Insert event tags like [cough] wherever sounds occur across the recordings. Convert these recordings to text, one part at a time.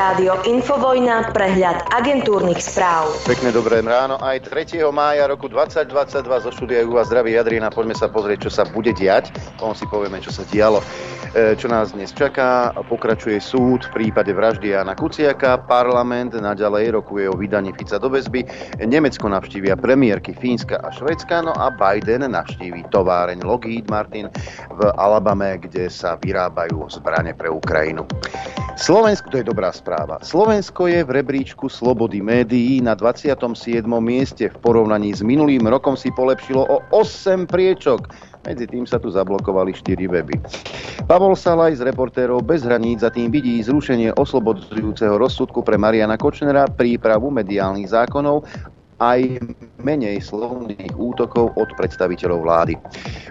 Rádio Infovojna, prehľad agentúrnych správ. Pekné dobré ráno. Aj 3. mája roku 2022 zo štúdia vás zdraví Jadrina. Poďme sa pozrieť, čo sa bude diať. Potom si povieme, čo sa dialo. E, čo nás dnes čaká? Pokračuje súd v prípade vraždy Jana Kuciaka. Parlament naďalej rokuje o vydaní Fica do väzby. Nemecko navštívia premiérky Fínska a Švedska. No a Biden navštíví továreň Lockheed Martin v Alabame, kde sa vyrábajú zbrane pre Ukrajinu. Slovensko, to je dobrá správa. Slovensko je v rebríčku slobody médií na 27. mieste. V porovnaní s minulým rokom si polepšilo o 8 priečok. Medzi tým sa tu zablokovali 4 weby. Pavol Salaj z reportérov bez hraníc za tým vidí zrušenie oslobodzujúceho rozsudku pre Mariana Kočnera, prípravu mediálnych zákonov aj menej slovných útokov od predstaviteľov vlády.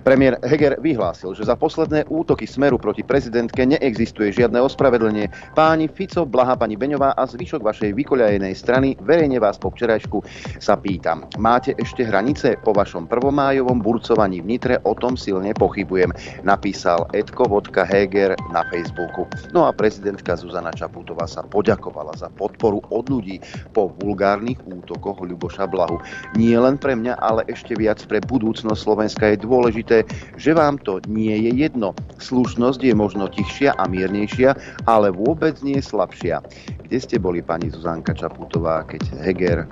Premiér Heger vyhlásil, že za posledné útoky Smeru proti prezidentke neexistuje žiadne ospravedlenie. Páni Fico, Blaha, pani Beňová a zvyšok vašej vykoľajenej strany, verejne vás po včerajšku sa pýtam. Máte ešte hranice po vašom prvomájovom burcovaní v Nitre? O tom silne pochybujem, napísal Edko Vodka Heger na Facebooku. No a prezidentka Zuzana Čaputová sa poďakovala za podporu od ľudí po vulgárnych útokoch Ľuboša Šablahu. Nie len pre mňa, ale ešte viac pre budúcnosť Slovenska je dôležité, že vám to nie je jedno. Slušnosť je možno tichšia a miernejšia, ale vôbec nie slabšia. Kde ste boli, pani Zuzanka Čaputová, keď Heger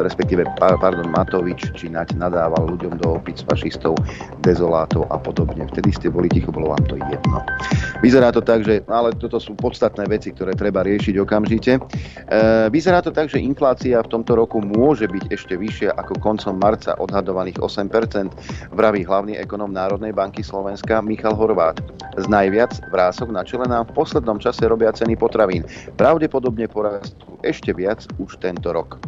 respektíve pardon, Matovič či Nať nadával ľuďom do opic fašistov, dezolátov a podobne. Vtedy ste boli ticho, bolo vám to jedno. Vyzerá to tak, že, ale toto sú podstatné veci, ktoré treba riešiť okamžite. E, vyzerá to tak, že inflácia v tomto roku môže byť ešte vyššia ako koncom marca odhadovaných 8%, vraví hlavný ekonom Národnej banky Slovenska Michal Horvát. Z najviac vrások na čele nám v poslednom čase robia ceny potravín. Pravdepodobne porastú ešte viac už tento rok.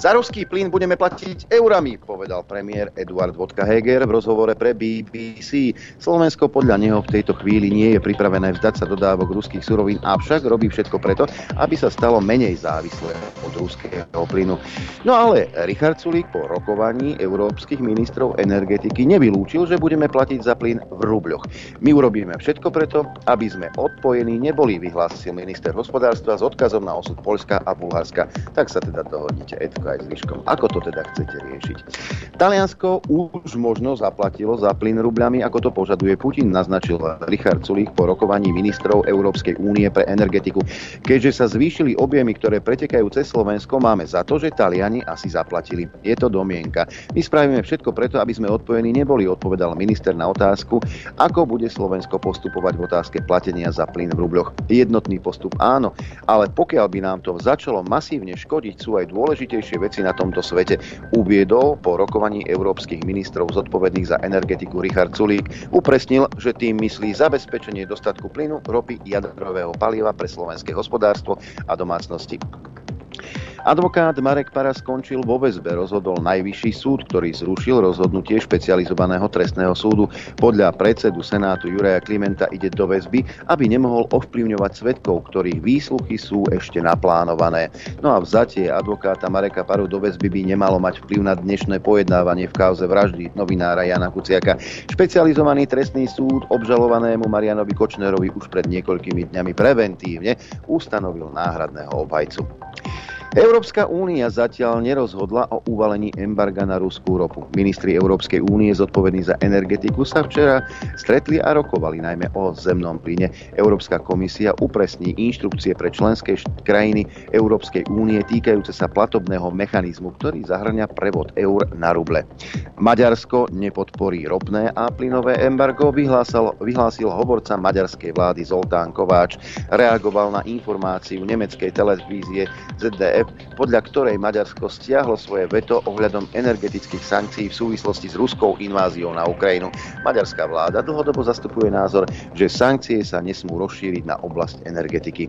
Za ruský plyn budeme platiť eurami, povedal premiér Eduard Vodka Heger v rozhovore pre BBC. Slovensko podľa neho v tejto chvíli nie je pripravené vzdať sa dodávok ruských surovín, avšak robí všetko preto, aby sa stalo menej závislé od ruského plynu. No ale Richard Sulík po rokovaní európskych ministrov energetiky nevylúčil, že budeme platiť za plyn v rubľoch. My urobíme všetko preto, aby sme odpojení neboli, vyhlásil minister hospodárstva s odkazom na osud Polska a Bulharska. Tak sa teda dohodnite, Edko aj zvyškom. Ako to teda chcete riešiť? Taliansko už možno zaplatilo za plyn rubľami, ako to požaduje Putin, naznačil Richard Sulík po rokovaní ministrov Európskej únie pre energetiku. Keďže sa zvýšili objemy, ktoré pretekajú cez Slovensko, máme za to, že Taliani asi zaplatili. Je to domienka. My spravíme všetko preto, aby sme odpojení neboli, odpovedal minister na otázku, ako bude Slovensko postupovať v otázke platenia za plyn v rubľoch. Jednotný postup áno, ale pokiaľ by nám to začalo masívne škodiť, sú aj dôležitejšie veci na tomto svete, uviedol po rokovaní európskych ministrov zodpovedných za energetiku Richard Sulík. Upresnil, že tým myslí zabezpečenie dostatku plynu, ropy, jadrového paliva pre slovenské hospodárstvo a domácnosti. Advokát Marek Para skončil vo väzbe, rozhodol najvyšší súd, ktorý zrušil rozhodnutie špecializovaného trestného súdu. Podľa predsedu Senátu Juraja Klimenta ide do väzby, aby nemohol ovplyvňovať svetkov, ktorých výsluchy sú ešte naplánované. No a vzatie advokáta Mareka Paru do väzby by nemalo mať vplyv na dnešné pojednávanie v kauze vraždy novinára Jana Kuciaka. Špecializovaný trestný súd obžalovanému Marianovi Kočnerovi už pred niekoľkými dňami preventívne ustanovil náhradného obhajcu. Európska únia zatiaľ nerozhodla o uvalení embarga na ruskú ropu. Ministri Európskej únie zodpovední za energetiku sa včera stretli a rokovali najmä o zemnom plyne. Európska komisia upresní inštrukcie pre členské krajiny Európskej únie týkajúce sa platobného mechanizmu, ktorý zahrňa prevod eur na ruble. Maďarsko nepodporí ropné a plynové embargo, vyhlásil, vyhlásil hovorca maďarskej vlády Zoltán Kováč. Reagoval na informáciu nemeckej televízie ZDF podľa ktorej Maďarsko stiahlo svoje veto ohľadom energetických sankcií v súvislosti s ruskou inváziou na Ukrajinu. Maďarská vláda dlhodobo zastupuje názor, že sankcie sa nesmú rozšíriť na oblasť energetiky.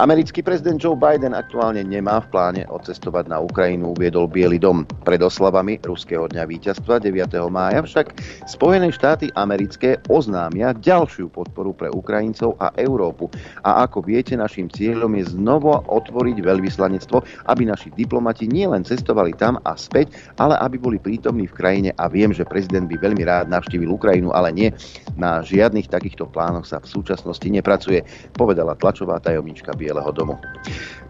Americký prezident Joe Biden aktuálne nemá v pláne odcestovať na Ukrajinu, uviedol Biely dom. Pred oslavami Ruského dňa víťazstva 9. mája však Spojené štáty americké oznámia ďalšiu podporu pre Ukrajincov a Európu. A ako viete, našim cieľom je znovu otvoriť veľvyslanec veľvyslanectvo, aby naši diplomati nielen cestovali tam a späť, ale aby boli prítomní v krajine a viem, že prezident by veľmi rád navštívil Ukrajinu, ale nie. Na žiadnych takýchto plánoch sa v súčasnosti nepracuje, povedala tlačová tajomnička Bieleho domu.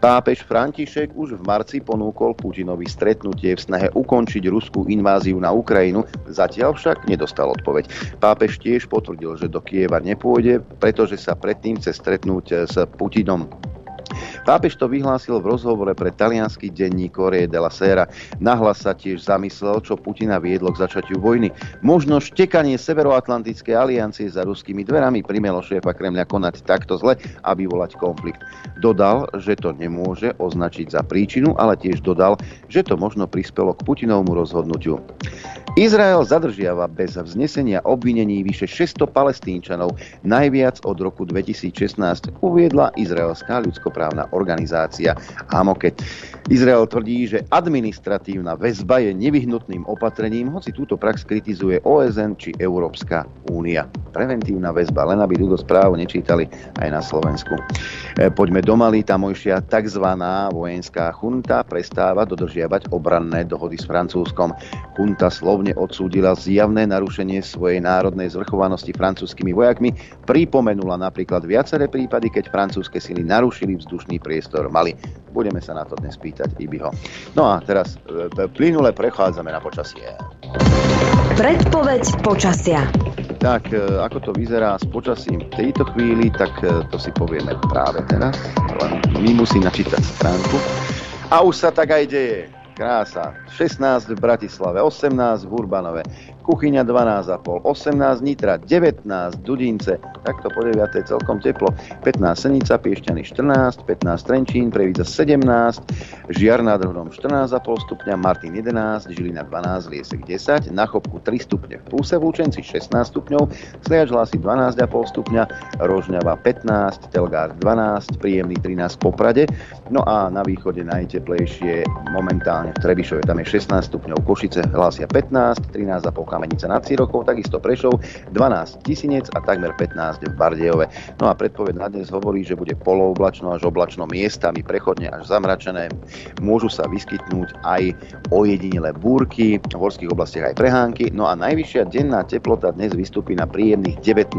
Pápež František už v marci ponúkol Putinovi stretnutie v snahe ukončiť ruskú inváziu na Ukrajinu, zatiaľ však nedostal odpoveď. Pápež tiež potvrdil, že do Kieva nepôjde, pretože sa predtým chce stretnúť s Putinom. Pápež to vyhlásil v rozhovore pre talianský denník Corriere della Sera. Nahlas sa tiež zamyslel, čo Putina viedlo k začatiu vojny. Možno štekanie Severoatlantickej aliancie za ruskými dverami primelo šéfa Kremľa konať takto zle a vyvolať konflikt. Dodal, že to nemôže označiť za príčinu, ale tiež dodal, že to možno prispelo k Putinovmu rozhodnutiu. Izrael zadržiava bez vznesenia obvinení vyše 600 palestínčanov, najviac od roku 2016, uviedla izraelská ľudskoprávna organizácia Hamoket. Izrael tvrdí, že administratívna väzba je nevyhnutným opatrením, hoci túto prax kritizuje OSN či Európska únia. Preventívna väzba, len aby túto správu nečítali aj na Slovensku. E, poďme do Mali, tamojšia tzv. vojenská chunta prestáva dodržiavať obranné dohody s Francúzskom. Chunta slovne odsúdila zjavné narušenie svojej národnej zvrchovanosti francúzskými vojakmi, pripomenula napríklad viaceré prípady, keď francúzske sily narušili vzdušný priestor Mali. Budeme sa na to dnes pýtať Ibiho. No a teraz e, plynule prechádzame na počasie. Predpoveď počasia. Tak, e, ako to vyzerá s počasím v tejto chvíli, tak e, to si povieme práve teraz. Len my musím načítať stránku. A už sa tak aj deje. Krása. 16 v Bratislave, 18 v Urbanove, Kuchyňa 12,5, 18 Nitra, 19 Dudince, takto po 9. celkom teplo, 15 Senica, Piešťany 14, 15 Trenčín, Previdza 17, Žiar nad Hronom 14,5 stupňa, Martin 11, Žilina 12, Liesek 10, na Chopku 3 stupne, v Púse v Lučenci 16 stupňov, Sliač hlási 12,5 stupňa, Rožňava 15, Telgár 12, príjemný 13 v Poprade, no a na východe najteplejšie momentálne v Trebišove, tam je 16 stupňov, Košice hlásia 15, 13,5 Kamenica nad Círokov, takisto Prešov, 12 Tisinec a takmer 15 v Bardejove. No a predpoveď na dnes hovorí, že bude polooblačno až oblačno miestami, prechodne až zamračené. Môžu sa vyskytnúť aj ojedinelé búrky, v horských oblastiach aj prehánky. No a najvyššia denná teplota dnes vystúpi na príjemných 19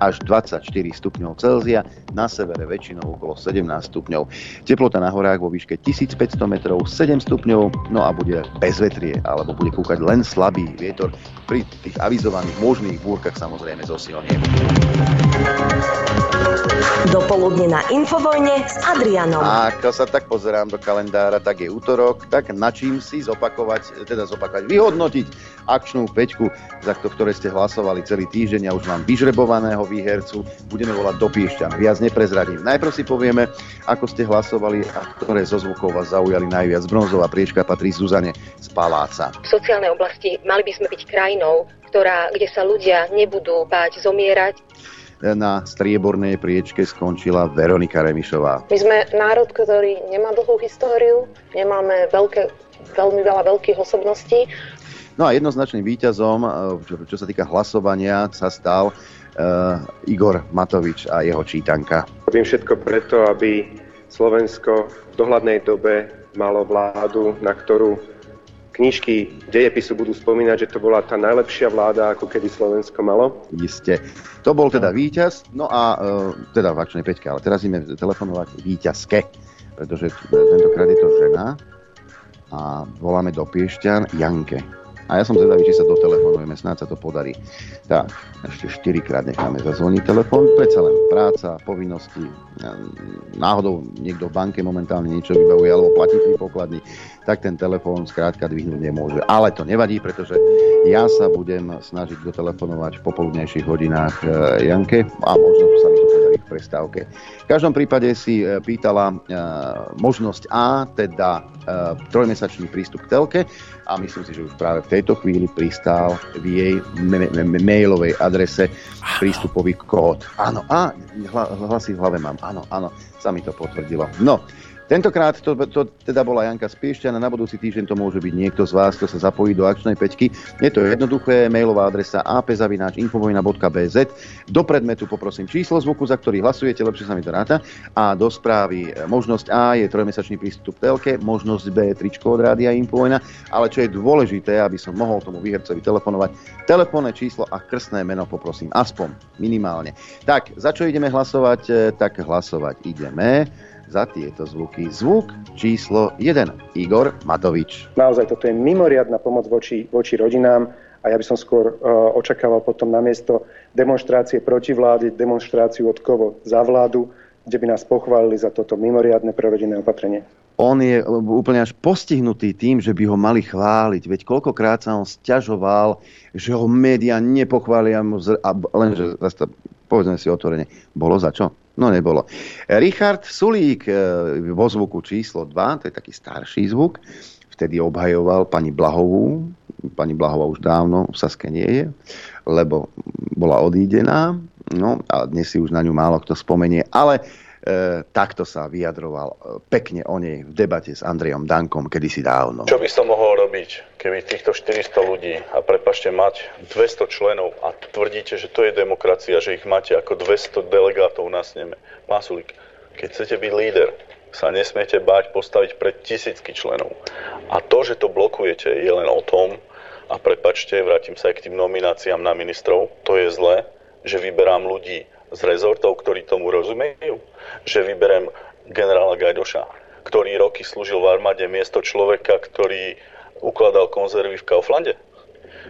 až 24 stupňov Celzia, na severe väčšinou okolo 17 stupňov. Teplota na horách vo výške 1500 metrov 7 stupňov, no a bude bezvetrie, alebo bude kúkať len slabý vietor pri tých avizovaných možných búrkach samozrejme zosilnie. Dopoludne na Infovojne s Adrianom. A keď sa tak pozerám do kalendára, tak je útorok, tak na čím si zopakovať, teda zopakovať, vyhodnotiť akčnú peťku, za to, ktoré ste hlasovali celý týždeň. Ja už mám vyžrebovaného výhercu, budeme volať do Piešťan. Viac neprezradím. Najprv si povieme, ako ste hlasovali a ktoré zo zvukov vás zaujali najviac. Bronzová priečka patrí Zuzane z Paláca. V sociálnej oblasti mali by sme byť krajinou, ktorá, kde sa ľudia nebudú báť zomierať, na striebornej priečke skončila Veronika Remišová. My sme národ, ktorý nemá dlhú históriu, nemáme veľké, veľmi veľa veľkých osobností. No a jednoznačným výťazom, čo, čo sa týka hlasovania, sa stal uh, Igor Matovič a jeho čítanka. Robím všetko preto, aby Slovensko v dohľadnej dobe malo vládu, na ktorú knižky dejepisu budú spomínať, že to bola tá najlepšia vláda, ako kedy Slovensko malo. Isté. To bol teda víťaz, no a uh, teda v akčnej peťke, ale teraz ideme telefonovať víťazke, pretože tentokrát je to žena a voláme do Piešťan Janke. A ja som zvedavý, či sa dotelefonujeme, snáď sa to podarí. Tak, ešte 4 krát necháme zazvoniť telefon, predsa len práca, povinnosti, náhodou niekto v banke momentálne niečo vybavuje alebo platí pri pokladni, tak ten telefón skrátka dvihnúť nemôže. Ale to nevadí, pretože ja sa budem snažiť dotelefonovať v popoludnejších hodinách e, Janke a možno sa mi to podarí prestávke. V každom prípade si e, pýtala e, možnosť A, teda trojmesačný prístup k telke a myslím si, že už práve v tejto chvíli pristál v jej mailovej adrese prístupový kód. Áno, a hlasy v hlave mám, áno, áno, sa mi to potvrdilo. No, Tentokrát to, to teda bola Janka Spiešťana, na budúci týždeň to môže byť niekto z vás, kto sa zapojí do akčnej peťky. Je to jednoduché, mailová adresa apzavináčinfovojna.bz. Do predmetu poprosím číslo zvuku, za ktorý hlasujete, lepšie sa mi to ráta. A do správy e, možnosť A je trojmesačný prístup v telke, možnosť B je tričko od Rádia Infovojna, ale čo je dôležité, aby som mohol tomu výhercovi telefonovať, telefónne číslo a krstné meno poprosím, aspoň minimálne. Tak, za čo ideme hlasovať? E, tak hlasovať ideme za tieto zvuky. Zvuk číslo 1. Igor Matovič. Naozaj toto je mimoriadná pomoc voči, voči rodinám a ja by som skôr uh, očakával potom na miesto demonstrácie proti vlády, demonstráciu od kovo za vládu, kde by nás pochválili za toto mimoriadne prerodinné opatrenie. On je úplne až postihnutý tým, že by ho mali chváliť. Veď koľkokrát sa on stiažoval, že ho médiá nepochvália, a lenže povedzme si otvorene, bolo za čo? No nebolo. Richard Sulík e, vo zvuku číslo 2, to je taký starší zvuk, vtedy obhajoval pani Blahovú. Pani Blahová už dávno v Saske nie je, lebo bola odídená. No a dnes si už na ňu málo kto spomenie. Ale takto sa vyjadroval e, pekne o nej v debate s Andrejom Dankom kedysi dávno. Čo by som mohol robiť, keby týchto 400 ľudí, a prepašte mať 200 členov a tvrdíte, že to je demokracia, že ich máte ako 200 delegátov na sneme. Pán Sulík, keď chcete byť líder, sa nesmiete báť postaviť pred tisícky členov. A to, že to blokujete, je len o tom, a prepačte, vrátim sa aj k tým nomináciám na ministrov, to je zle, že vyberám ľudí z rezortov, ktorí tomu rozumejú, že vyberem generála Gajdoša, ktorý roky slúžil v armáde miesto človeka, ktorý ukladal konzervy v Kauflande?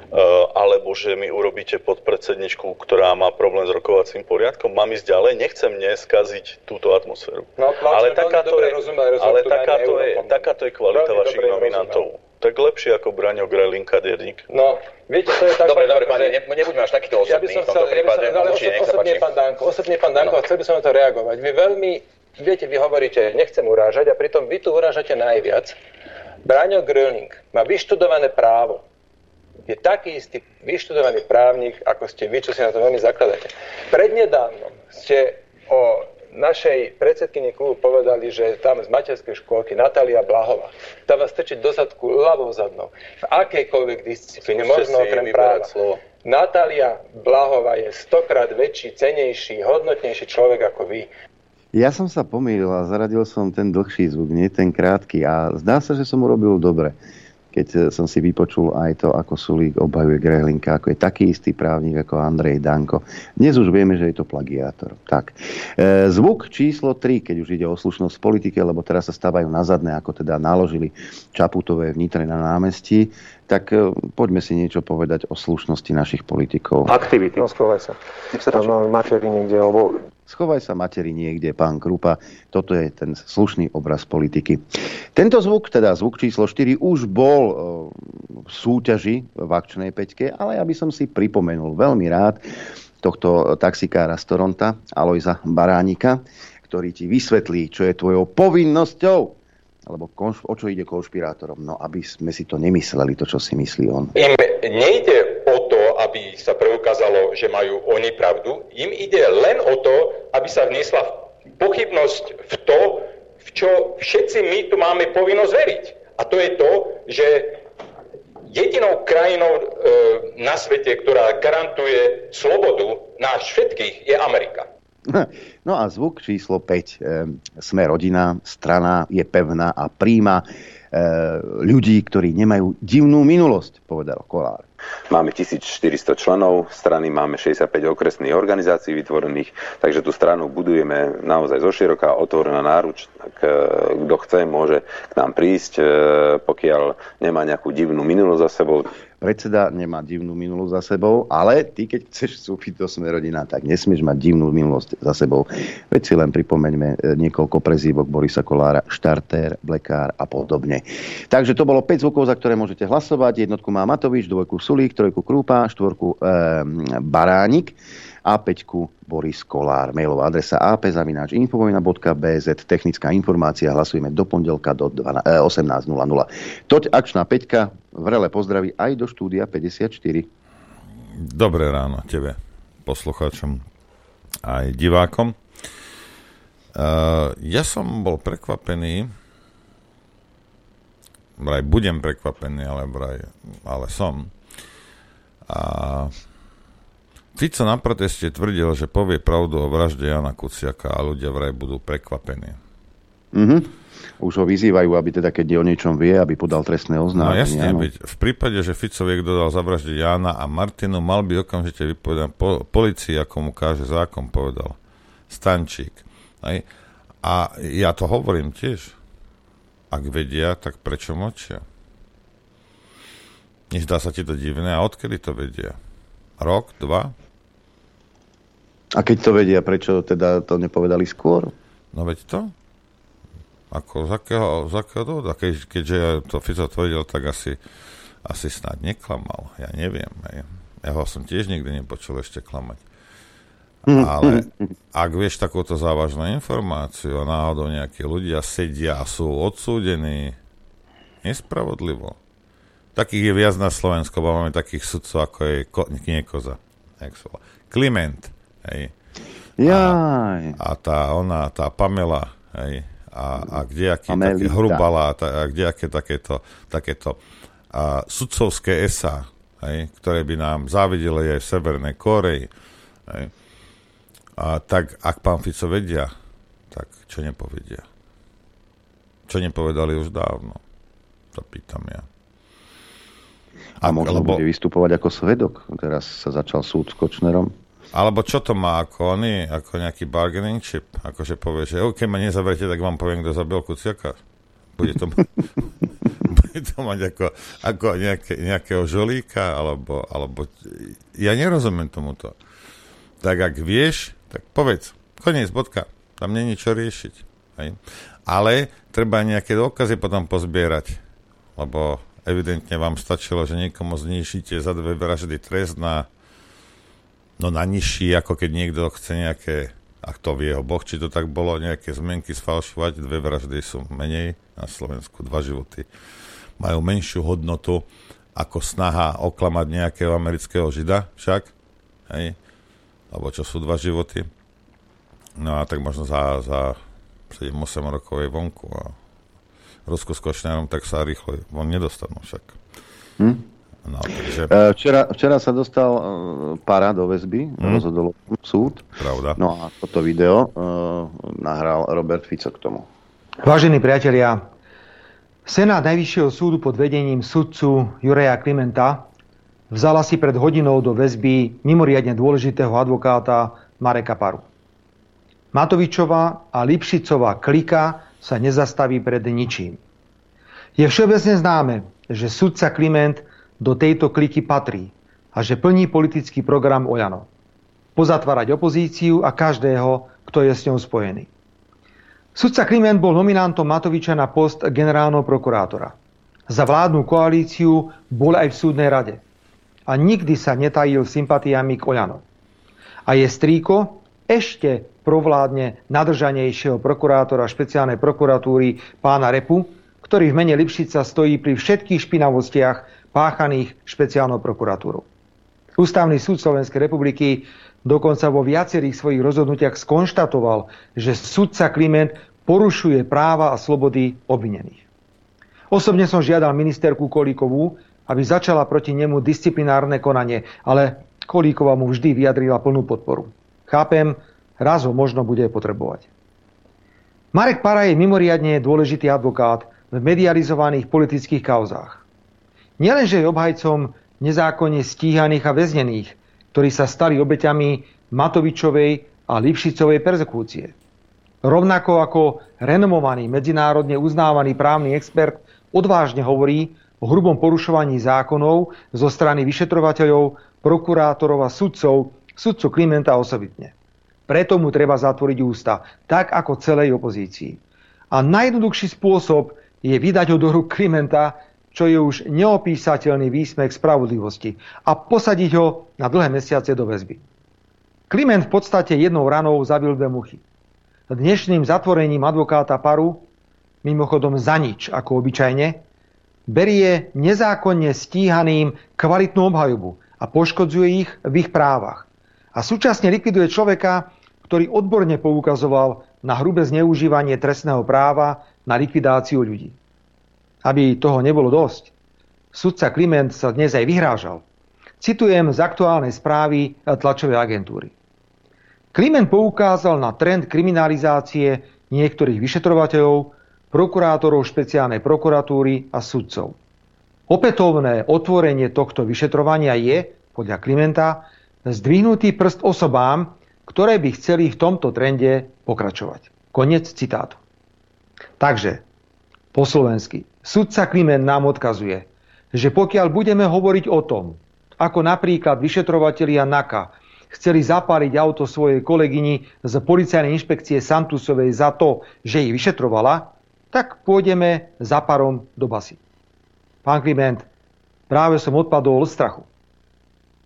Uh, alebo že mi urobíte podpredsedničku, ktorá má problém s rokovacím poriadkom. Mám ísť ďalej, nechcem neskaziť túto atmosféru. No, ale takáto je, ale takáto je, takáto je kvalita vašich nominantov. Rozumel. Tak lepšie ako Braňo Grelin Kadierník. No, viete, to je tak... Dobre, dobre, pane, ne, nebuďme až takýto osobný ja by som chcel, v tomto prípade. Ja by som, ale osobne, osobne, pán Danko, osobne, pán Danko, no. chcel by som na to reagovať. Vy veľmi, viete, vy hovoríte, nechcem urážať a pritom vy tu urážate najviac. Braňo Gröling má vyštudované právo je taký istý vyštudovaný právnik, ako ste vy, čo si na to veľmi zakladáte. Prednedávnom ste o našej predsedkyni klubu povedali, že tam z materskej škôlky Natália Blahová, tá vás strčiť do zadku ľavou zadnou. V akejkoľvek disciplíne, možno okrem práva. Slovo. Natália Blahová je stokrát väčší, cenejší, hodnotnejší človek ako vy. Ja som sa pomýlil a zaradil som ten dlhší zvuk, nie ten krátky. A zdá sa, že som urobil dobre keď eh, som si vypočul aj to, ako Sulík obhajuje Grehlinka, ako je taký istý právnik ako Andrej Danko. Dnes už vieme, že je to plagiátor. Tak. E, zvuk číslo 3, keď už ide o slušnosť v politike, lebo teraz sa stávajú na zadné, ako teda naložili Čaputové vnitre na námestí, tak e, poďme si niečo povedať o slušnosti našich politikov. Aktivity. No, schovaj sa. Tam materi niekde, alebo... Schovaj sa materi niekde, pán Krupa. Toto je ten slušný obraz politiky. Tento zvuk, teda zvuk číslo 4, už bol e, v súťaži v akčnej peťke, ale ja by som si pripomenul veľmi rád tohto taxikára z Toronta, Alojza Baránika, ktorý ti vysvetlí, čo je tvojou povinnosťou alebo konš- o čo ide konšpirátorom? No, aby sme si to nemysleli, to, čo si myslí on. Im nejde sa preukázalo, že majú oni pravdu. Im ide len o to, aby sa vniesla pochybnosť v to, v čo všetci my tu máme povinnosť veriť. A to je to, že jedinou krajinou e, na svete, ktorá garantuje slobodu nás všetkých, je Amerika. [laughs] No a zvuk číslo 5. Sme rodina, strana je pevná a príjma ľudí, ktorí nemajú divnú minulosť, povedal Kolár. Máme 1400 členov strany, máme 65 okresných organizácií vytvorených, takže tú stranu budujeme naozaj zo široká, otvorená náruč. Tak e, kto chce, môže k nám prísť, e, pokiaľ nemá nejakú divnú minulosť za sebou predseda nemá divnú minulosť za sebou, ale ty, keď chceš vstúpiť do Smerodina, tak nesmieš mať divnú minulosť za sebou. Veď si len pripomeňme e, niekoľko prezývok Borisa Kolára, Štartér, Blekár a podobne. Takže to bolo 5 zvukov, za ktoré môžete hlasovať. Jednotku má Matovič, dvojku Sulík, trojku Krúpa, štvorku e, Baránik a 5 Boris Kolár. Mailová adresa apzavináčinfovojna.bz Technická informácia. Hlasujeme do pondelka do 18.00. Eh, Toť akčná peťka. Vrele pozdraví aj do štúdia 54. Dobré ráno tebe, poslucháčom aj divákom. Uh, ja som bol prekvapený, vraj budem prekvapený, ale vraj, ale som. A Fico na proteste tvrdil, že povie pravdu o vražde Jana Kuciaka a ľudia vraj budú prekvapení. Mhm. Už ho vyzývajú, aby teda, keď o niečom vie, aby podal trestné oznámenie. No jasne, byť. v prípade, že Fico vie, kto dal zavraždiť Jana a Martinu, mal by okamžite vypovedať po, policii, ako mu káže zákon, povedal Stančík. Aj? A ja to hovorím tiež. Ak vedia, tak prečo močia? Nezdá sa ti to divné? A odkedy to vedia? Rok? Dva? A keď to vedia, prečo teda to nepovedali skôr? No veď to. Ako z akého, z akého dôvodu? Keď, keďže to Fico tvrdil, tak asi, asi snad neklamal. Ja neviem. Ja ho som tiež nikdy nepočul ešte klamať. Ale ak vieš takúto závažnú informáciu a náhodou nejakí ľudia sedia a sú odsúdení nespravodlivo, takých je viac na Slovensku, bo máme takých sudcov, ako je ko, nie Koza, Kliment, hej. A, a tá ona, tá Pamela, hej, a, a kdejaké také hrubala, a kdejaké takéto, takéto a sudcovské esa, hej, ktoré by nám závideli aj v Severnej Koreji. Hej. A tak ak pán Fico vedia, tak čo nepovedia? Čo nepovedali už dávno? To pýtam ja. A možno lebo, bude vystupovať ako svedok. Teraz sa začal súd s Kočnerom. Alebo čo to má ako oni, ako nejaký bargaining chip? Akože povie, že keď ma nezavrete, tak vám poviem, kto zabil Kuciaka. Bude to, [laughs] bude to mať ako, ako nejaké, nejakého žolíka, alebo, alebo... Ja nerozumiem tomuto. Tak ak vieš, tak povedz. Koniec, bodka. Tam není čo riešiť. Hej. Ale treba nejaké dôkazy potom pozbierať, lebo evidentne vám stačilo, že niekomu znižíte za dve vraždy trest na no na nižší, ako keď niekto chce nejaké, ak to vie ho Boh, či to tak bolo, nejaké zmenky sfalšovať, dve vraždy sú menej na Slovensku, dva životy majú menšiu hodnotu ako snaha oklamať nejakého amerického žida však, hej, alebo čo sú dva životy. No a tak možno za, za 7-8 rokov je vonku a Rusko s Košňarom tak sa rýchlo von nedostanú však. Hm? No, takže... E, včera, včera sa dostal uh, para do väzby, mm. rozhodol súd. Pravda. No a toto video uh, nahral Robert Fico k tomu. Vážení priatelia, Senát Najvyššieho súdu pod vedením sudcu Jureja Klimenta vzala si pred hodinou do väzby mimoriadne dôležitého advokáta Mareka Paru. Matovičová a Lipšicová klika sa nezastaví pred ničím. Je všeobecne známe, že sudca Kliment do tejto kliky patrí a že plní politický program Ojano. Pozatvárať opozíciu a každého, kto je s ňou spojený. Sudca Kliment bol nominantom Matoviča na post generálneho prokurátora. Za vládnu koalíciu bol aj v súdnej rade. A nikdy sa netajil sympatiami k Ojano. A je strýko ešte provládne nadržanejšieho prokurátora špeciálnej prokuratúry pána Repu, ktorý v mene Lipšica stojí pri všetkých špinavostiach páchaných špeciálnou prokuratúrou. Ústavný súd Slovenskej republiky dokonca vo viacerých svojich rozhodnutiach skonštatoval, že sudca Kliment porušuje práva a slobody obvinených. Osobne som žiadal ministerku Kolíkovú, aby začala proti nemu disciplinárne konanie, ale Kolíková mu vždy vyjadrila plnú podporu. Chápem, raz ho možno bude potrebovať. Marek Para je mimoriadne dôležitý advokát v medializovaných politických kauzách. Nielenže je obhajcom nezákonne stíhaných a väznených, ktorí sa stali obeťami Matovičovej a Lipšicovej perzekúcie. Rovnako ako renomovaný medzinárodne uznávaný právny expert odvážne hovorí o hrubom porušovaní zákonov zo strany vyšetrovateľov, prokurátorov a sudcov, sudcu Klimenta osobitne. Preto mu treba zatvoriť ústa, tak ako celej opozícii. A najjednoduchší spôsob je vydať ho do rúk Klimenta čo je už neopísateľný výsmech spravodlivosti a posadiť ho na dlhé mesiace do väzby. Kliment v podstate jednou ranou zabil dve muchy. Dnešným zatvorením advokáta Paru, mimochodom za nič, ako obyčajne, berie nezákonne stíhaným kvalitnú obhajobu a poškodzuje ich v ich právach. A súčasne likviduje človeka, ktorý odborne poukazoval na hrubé zneužívanie trestného práva na likvidáciu ľudí. Aby toho nebolo dosť, sudca Kliment sa dnes aj vyhrážal. Citujem z aktuálnej správy tlačovej agentúry. Kliment poukázal na trend kriminalizácie niektorých vyšetrovateľov, prokurátorov špeciálnej prokuratúry a sudcov. Opätovné otvorenie tohto vyšetrovania je, podľa Klimenta, zdvihnutý prst osobám, ktoré by chceli v tomto trende pokračovať. Konec citátu. Takže, po slovensky, sudca Kliment nám odkazuje, že pokiaľ budeme hovoriť o tom, ako napríklad vyšetrovatelia NAKA chceli zapáliť auto svojej kolegyni z policajnej inšpekcie Santusovej za to, že ich vyšetrovala, tak pôjdeme za parom do basy. Pán Kliment, práve som odpadol od strachu.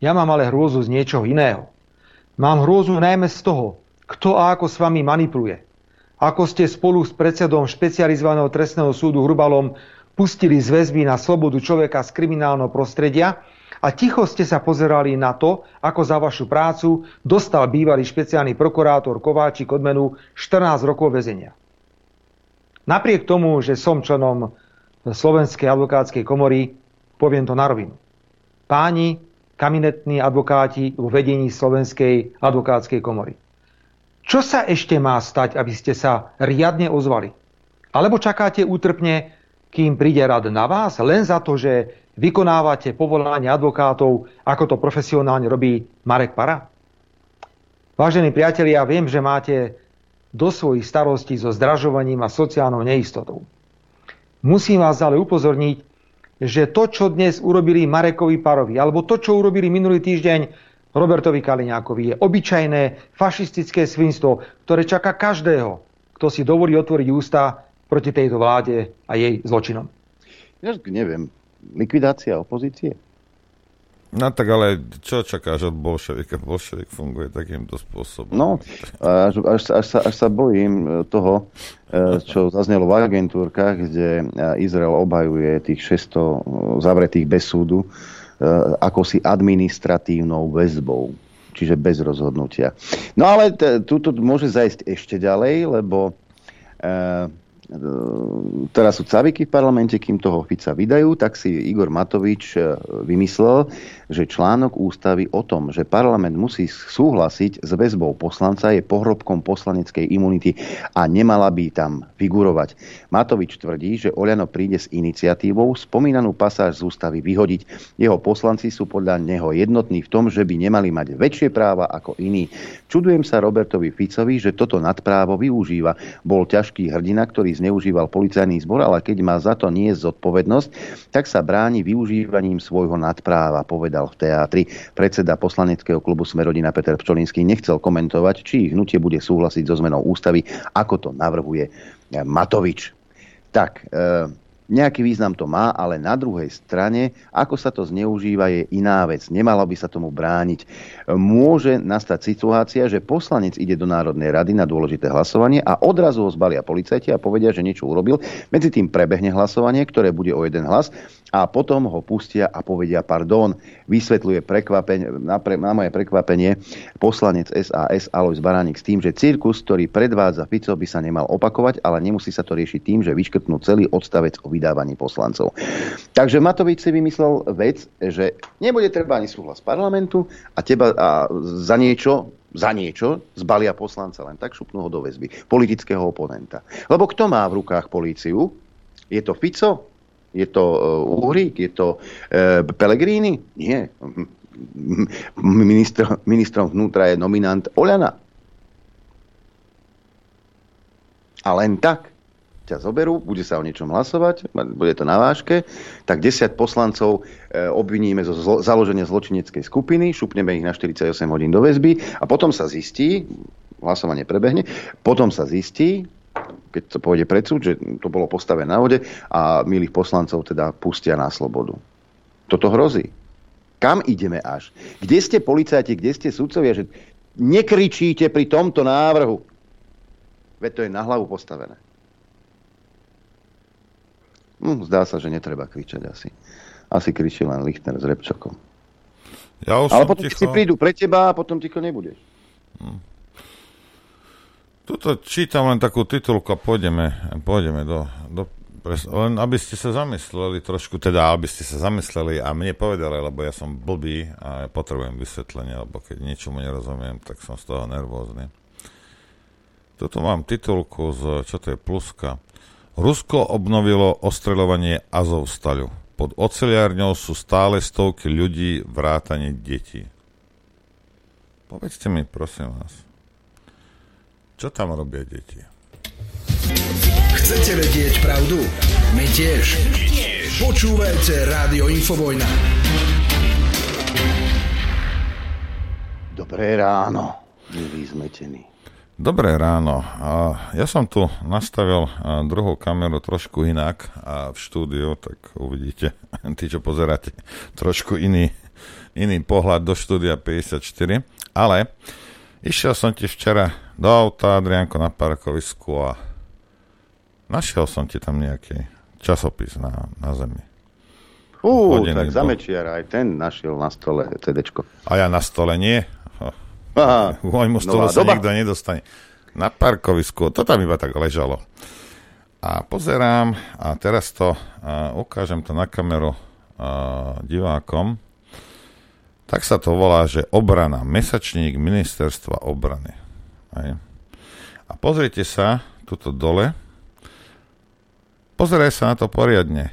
Ja mám ale hrôzu z niečoho iného. Mám hrôzu najmä z toho, kto a ako s vami manipuluje. Ako ste spolu s predsedom špecializovaného trestného súdu Hrubalom pustili z väzby na slobodu človeka z kriminálneho prostredia a ticho ste sa pozerali na to, ako za vašu prácu dostal bývalý špeciálny prokurátor Kováčik odmenu 14 rokov väzenia. Napriek tomu, že som členom Slovenskej advokátskej komory, poviem to na rovinu. Páni kaminetní advokáti vo vedení Slovenskej advokátskej komory. Čo sa ešte má stať, aby ste sa riadne ozvali? Alebo čakáte útrpne, kým príde rad na vás, len za to, že vykonávate povolanie advokátov, ako to profesionálne robí Marek Para? Vážení priatelia, ja viem, že máte do svojich starostí so zdražovaním a sociálnou neistotou. Musím vás ale upozorniť, že to, čo dnes urobili Marekovi Parovi, alebo to, čo urobili minulý týždeň Robertovi Kaliňákovi, je obyčajné fašistické svinstvo, ktoré čaká každého, kto si dovolí otvoriť ústa proti tejto vláde a jej zločinom. Ja neviem, likvidácia opozície? No tak ale čo čakáš od bolševika? Bolševik funguje takýmto spôsobom. No, až, až, až, sa, až sa bojím toho, e, čo zaznelo v agentúrkach, kde e, Izrael obhajuje tých 600 zavretých bez súdu ako si administratívnou väzbou, čiže bez rozhodnutia. No ale túto môže zajsť ešte ďalej, lebo teraz sú caviky v parlamente, kým toho Fica vydajú, tak si Igor Matovič e, vymyslel, že článok ústavy o tom, že parlament musí súhlasiť s väzbou poslanca je pohrobkom poslaneckej imunity a nemala by tam figurovať. Matovič tvrdí, že Oľano príde s iniciatívou spomínanú pasáž z ústavy vyhodiť. Jeho poslanci sú podľa neho jednotní v tom, že by nemali mať väčšie práva ako iní. Čudujem sa Robertovi Ficovi, že toto nadprávo využíva. Bol ťažký hrdina, ktorý zneužíval policajný zbor, ale keď má za to nie zodpovednosť, tak sa bráni využívaním svojho nadpráva, povedal v teátri. Predseda poslaneckého klubu Smerodina Peter Pčolinský nechcel komentovať, či ich hnutie bude súhlasiť so zmenou ústavy, ako to navrhuje Matovič. Tak, e, Nejaký význam to má, ale na druhej strane, ako sa to zneužíva, je iná vec. Nemalo by sa tomu brániť. Môže nastať situácia, že poslanec ide do Národnej rady na dôležité hlasovanie a odrazu ho zbalia policajti a povedia, že niečo urobil. Medzi tým prebehne hlasovanie, ktoré bude o jeden hlas a potom ho pustia a povedia pardon. Vysvetľuje na, pre, na moje prekvapenie poslanec SAS Alois Baránik s tým, že cirkus, ktorý predvádza Fico, by sa nemal opakovať, ale nemusí sa to riešiť tým, že vyškrtnú celý odstavec o vydávaní poslancov. Takže Matovič si vymyslel vec, že nebude treba ani súhlas parlamentu a teba a za niečo za niečo zbalia poslanca len tak, šupnú ho do väzby. Politického oponenta. Lebo kto má v rukách políciu? Je to Fico? Je to uh, Uhrík? Je to uh, Pellegrini? Nie. Ministr, ministrom vnútra je nominant Oľana. A len tak ťa zoberú, bude sa o niečom hlasovať, bude to na váške, tak 10 poslancov e, obviníme zo zlo, založenia zločineckej skupiny, šupneme ich na 48 hodín do väzby a potom sa zistí, hlasovanie prebehne, potom sa zistí, keď to pôjde pred súd, že to bolo postavené na vode a milých poslancov teda pustia na slobodu. Toto hrozí. Kam ideme až? Kde ste policajti, kde ste sudcovia, že nekričíte pri tomto návrhu? Veď to je na hlavu postavené. Hm, zdá sa, že netreba kričať asi. Asi kričí len Lichtner s Repčokom. Ja Ale potom ticho. si prídu pre teba a potom ticho nebudeš. Hm. Tuto čítam len takú titulku a pôjdeme, pôjdeme do, do len aby ste sa zamysleli trošku, teda aby ste sa zamysleli a mne povedali, lebo ja som blbý a ja potrebujem vysvetlenie, lebo keď ničomu nerozumiem, tak som z toho nervózny. Toto mám titulku z, čo to je, pluska. Rusko obnovilo ostreľovanie Azovstaľu. Pod oceliárňou sú stále stovky ľudí, vrátane detí. Povedzte mi, prosím vás, čo tam robia deti? Chcete vedieť pravdu? My tiež. Počúvajte Rádio Infovojna. Dobré ráno, milí zmetení. Dobré ráno. Ja som tu nastavil druhú kameru trošku inak a v štúdiu, tak uvidíte, [laughs] tí, čo pozeráte, trošku iný, iný pohľad do štúdia 54. Ale išiel som ti včera do auta, Adrianko, na parkovisku a Našiel som ti tam nejaký časopis na, na zemi. Ú, tak zamečiar aj ten našiel na stole CDčko. A ja na stole nie. Aha, K môjmu stolu sa doba. nikto nedostane. Na parkovisku, to tam iba tak ležalo. A pozerám a teraz to, a ukážem to na kameru a, divákom. Tak sa to volá, že obrana, mesačník ministerstva obrany. Aj. A pozrite sa, tuto dole, Pozeraj sa na to poriadne.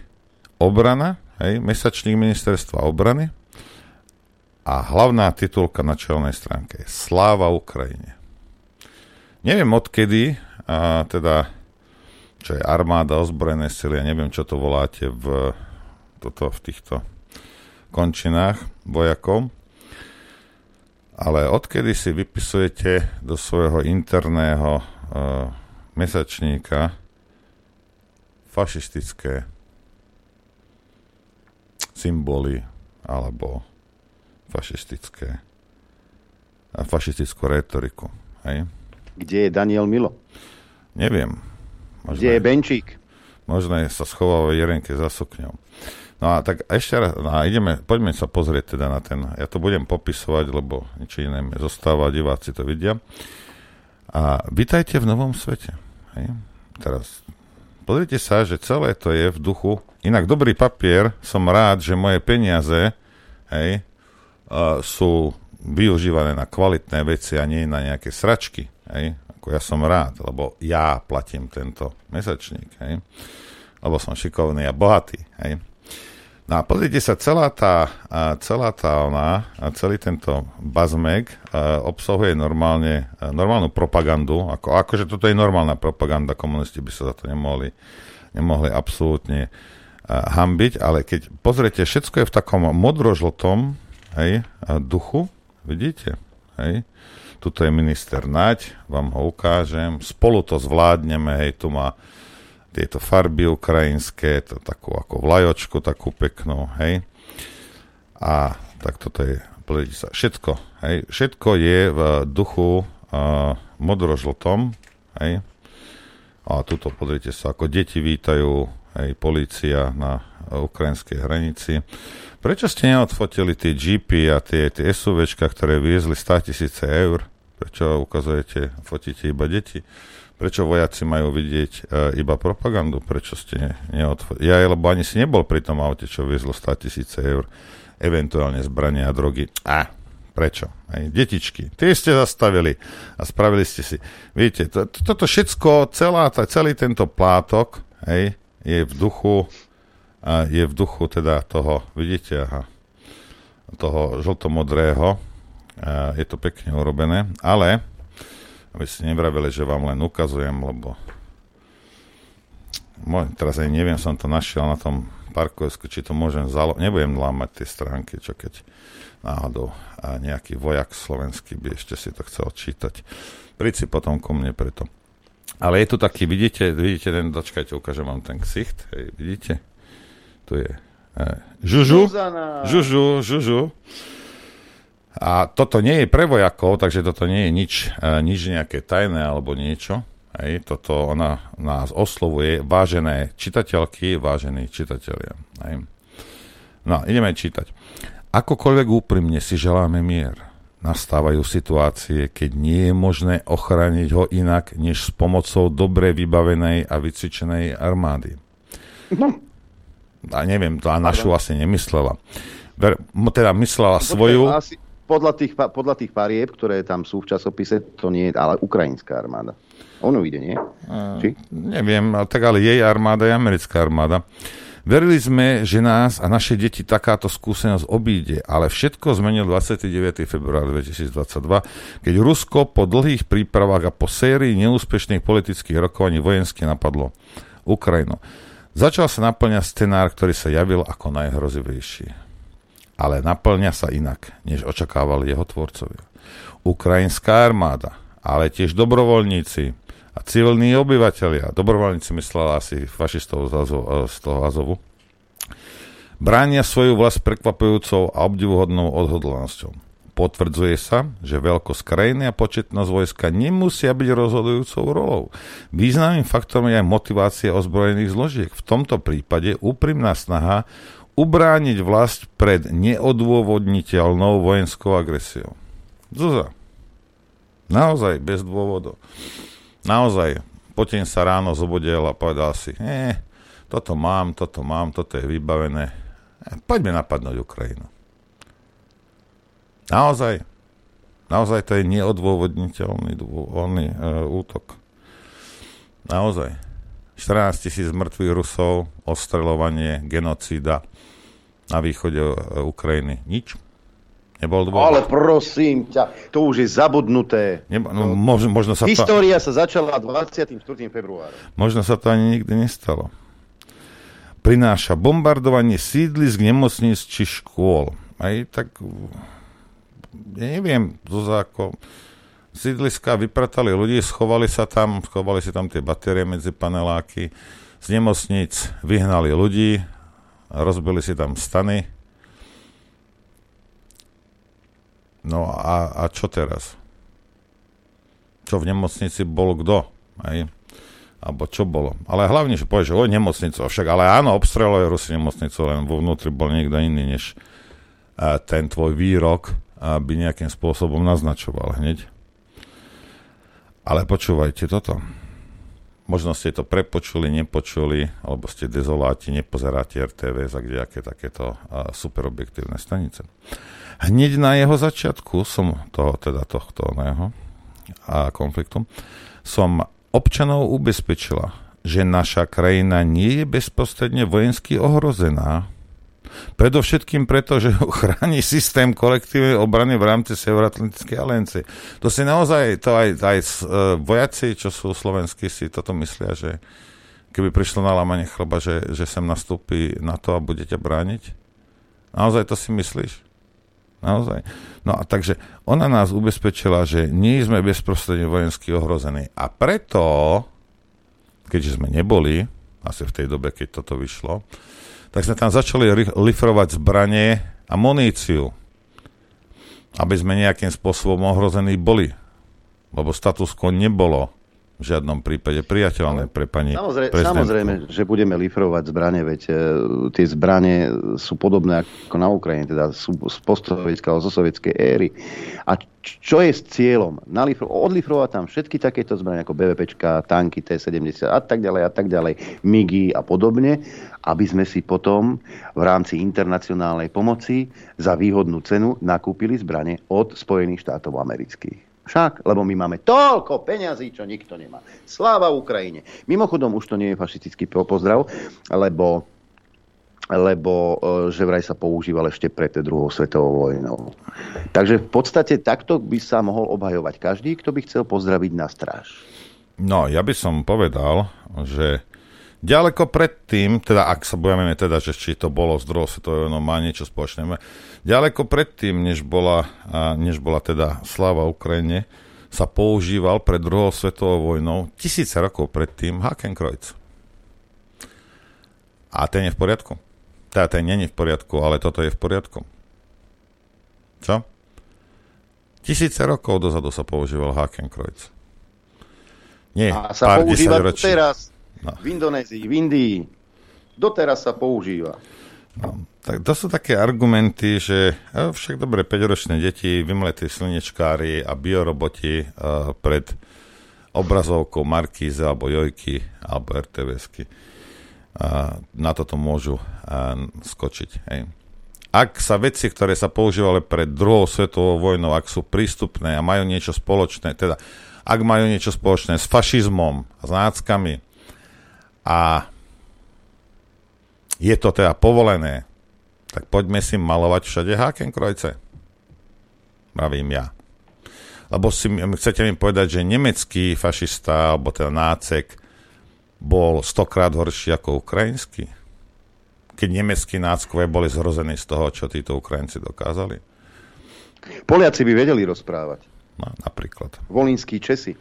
Obrana, hej, mesačník ministerstva obrany a hlavná titulka na čelnej stránke je Sláva Ukrajine. Neviem odkedy, a teda, čo je armáda, ozbrojené sily, ja neviem, čo to voláte v, toto, v týchto končinách vojakov, ale odkedy si vypisujete do svojho interného uh, mesačníka fašistické symboly alebo fašistické a fašistickú retoriku. Hej? Kde je Daniel Milo? Neviem. Možno Kde je Benčík? Možno sa schováva Jerenke za sukňou. No a tak ešte raz, no a ideme, poďme sa pozrieť teda na ten, ja to budem popisovať, lebo nič iné mi zostáva, diváci to vidia. A vítajte v novom svete. Hej? Teraz Pozrite sa, že celé to je v duchu. Inak dobrý papier, som rád, že moje peniaze hej, uh, sú využívané na kvalitné veci a nie na nejaké sračky. Hej. Ako ja som rád, lebo ja platím tento mesačník. Hej. Lebo som šikovný a bohatý. Hej. No a pozrite sa, celá tá, celá tá ona, celý tento bazmek obsahuje normálne, normálnu propagandu, ako, akože toto je normálna propaganda, komunisti by sa za to nemohli, nemohli absolútne hambiť, ale keď pozriete, všetko je v takom modrožltom hej, duchu, vidíte, hej, tuto je minister Naď, vám ho ukážem, spolu to zvládneme, hej, tu má tieto farby ukrajinské, to takú ako vlajočku, takú peknú, hej. A tak toto je, sa, všetko, hej, všetko je v duchu uh, modrožltom, hej. A tuto pozrite sa, ako deti vítajú, hej, policia na ukrajinskej hranici. Prečo ste neodfotili tie jeepy a tie, tie SUVčka, ktoré viezli 100 tisíce eur? Prečo ukazujete, fotíte iba deti? Prečo vojaci majú vidieť e, iba propagandu? Prečo ste neodfotili? Ja, lebo ani si nebol pri tom aute, čo viezlo 100 tisíce eur, eventuálne zbrania a drogy. A, prečo? Aj detičky. Tie ste zastavili a spravili ste si. Viete, to, to, toto všetko, celá, tá, celý tento plátok, hej, je v duchu, a je v duchu teda toho, vidíte, aha, toho žltomodrého. A je to pekne urobené, ale aby ste nevravili, že vám len ukazujem, lebo môj, teraz aj neviem, som to našiel na tom parkovisku, či to môžem zalo... Nebudem lámať tie stránky, čo keď náhodou a nejaký vojak slovenský by ešte si to chcel čítať. Príď si potom ku mne preto. Ale je tu taký, vidíte, vidíte ten, dočkajte, ukážem vám ten ksicht, hej, vidíte? Tu je e, Žužu, Žužu, Žužu. A toto nie je pre vojakov, takže toto nie je nič, e, nič nejaké tajné alebo niečo. Hej, toto ona nás oslovuje, vážené čitateľky, vážení čitatelia. Hej. No, ideme čítať. Akokoľvek úprimne si želáme mier, nastávajú situácie, keď nie je možné ochrániť ho inak, než s pomocou dobre vybavenej a vycvičenej armády. No. A neviem, a našu asi nemyslela. Ver, teda myslela svoju... Asi podľa, tých, podľa tých parieb, ktoré tam sú v časopise, to nie je ale ukrajinská armáda. Ono ide, nie? Či? Neviem, tak ale jej armáda je americká armáda. Verili sme, že nás a naše deti takáto skúsenosť obíde, ale všetko zmenil 29. február 2022, keď Rusko po dlhých prípravách a po sérii neúspešných politických rokovaní vojensky napadlo Ukrajinu. Začal sa naplňať scenár, ktorý sa javil ako najhrozivejší. Ale naplňa sa inak, než očakávali jeho tvorcovia. Ukrajinská armáda, ale tiež dobrovoľníci, a civilní obyvateľia, dobrovoľníci myslela asi fašistov z, Azov, e, z toho Azovu, bránia svoju vlast prekvapujúcou a obdivuhodnou odhodlanosťou. Potvrdzuje sa, že veľkosť krajiny a početnosť vojska nemusia byť rozhodujúcou rolou. Významným faktorom je aj motivácia ozbrojených zložiek. V tomto prípade úprimná snaha ubrániť vlast pred neodôvodniteľnou vojenskou agresiou. Zuzá. Naozaj bez dôvodov naozaj Putin sa ráno zobudil a povedal si, eh, toto mám, toto mám, toto je vybavené. Eh, poďme napadnúť Ukrajinu. Naozaj, naozaj to je neodôvodniteľný voľný e, útok. Naozaj. 14 tisíc mŕtvych Rusov, ostrelovanie, genocída na východe e, Ukrajiny. Nič. Nebol dôvod. Ale prosím ťa, to už je zabudnuté. Neba, no, možno, možno sa História to... sa začala 24. februára. Možno sa to ani nikdy nestalo. Prináša bombardovanie sídlisk, nemocníc či škôl. Aj tak, ja neviem, to ako sídliska vypratali ľudí, schovali sa tam, schovali si tam tie batérie medzi paneláky, z nemocníc vyhnali ľudí, rozbili si tam stany, No a, a čo teraz? Čo v nemocnici bol kto? Alebo čo bolo? Ale hlavne, že povieš, že o nemocnicu, však ale áno, obstrelovali Rusi nemocnicu, len vo vnútri bol niekto iný, než a, ten tvoj výrok by nejakým spôsobom naznačoval hneď. Ale počúvajte toto. Možno ste to prepočuli, nepočuli, alebo ste dezoláti, nepozeráte RTV za kdejaké takéto a, super objektívne stanice. Hneď na jeho začiatku som toho, teda tohtoného a konfliktu, som občanov ubezpečila, že naša krajina nie je bezprostredne vojensky ohrozená, Predovšetkým preto, že [laughs] ho chráni systém kolektívnej obrany v rámci Severoatlantickej aliancie. To si naozaj, to aj, aj uh, vojaci, čo sú slovenskí, si toto myslia, že keby prišlo na lámanie chleba, že, že sem nastúpi na to a budete brániť? Naozaj to si myslíš? Naozaj. No a takže ona nás ubezpečila, že nie sme bezprostredne vojensky ohrození. A preto, keďže sme neboli, asi v tej dobe, keď toto vyšlo, tak sme tam začali lifrovať zbranie a muníciu, aby sme nejakým spôsobom ohrození boli. Lebo status quo nebolo v žiadnom prípade priateľné pre pani Samozrejme, samozrejme že budeme lifrovať zbranie, veď e, tie zbranie sú podobné ako na Ukrajine, teda sú z postsovietského, zo sovietskej éry. A čo je s cieľom? Nalifro, odlifrovať tam všetky takéto zbranie ako BVPčka, tanky T-70 a tak ďalej a tak ďalej, MIGI a podobne, aby sme si potom v rámci internacionálnej pomoci za výhodnú cenu nakúpili zbranie od Spojených štátov amerických. Však, lebo my máme toľko peňazí, čo nikto nemá. Sláva Ukrajine. Mimochodom, už to nie je fašistický pozdrav, lebo lebo e, že vraj sa používal ešte pred druhou svetovou vojnou. Takže v podstate takto by sa mohol obhajovať každý, kto by chcel pozdraviť na stráž. No, ja by som povedal, že Ďaleko predtým, teda ak sa budeme teda, že či to bolo z druhého svetového, no má niečo spoločné, ďaleko predtým, než bola, než bola teda sláva Ukrajine, sa používal pred druhou svetovou vojnou, tisíce rokov predtým, Hakenkreuz. A ten je v poriadku. Teda ten je v poriadku, ale toto je v poriadku. Čo? Tisíce rokov dozadu sa používal Hakenkreuz. Nie, a sa pár používa teraz No. V Indonézii, v Indii. Doteraz sa používa. No. Tak to sú také argumenty, že e, však dobre, 5-ročné deti, vymletí slnečkári a bioroboti uh, pred obrazovkou Markíze alebo Jojky alebo RTVSky uh, na toto môžu uh, skočiť. Hej. Ak sa veci, ktoré sa používali pred druhou svetovou vojnou, ak sú prístupné a majú niečo spoločné, teda ak majú niečo spoločné s fašizmom, s náckami a je to teda povolené, tak poďme si malovať všade Hakenkrojce. Mravím ja. Lebo si, chcete mi povedať, že nemecký fašista, alebo teda nácek, bol stokrát horší ako ukrajinský? Keď nemeckí náckové boli zrození z toho, čo títo Ukrajinci dokázali? Poliaci by vedeli rozprávať. No, napríklad. Volínskí Česi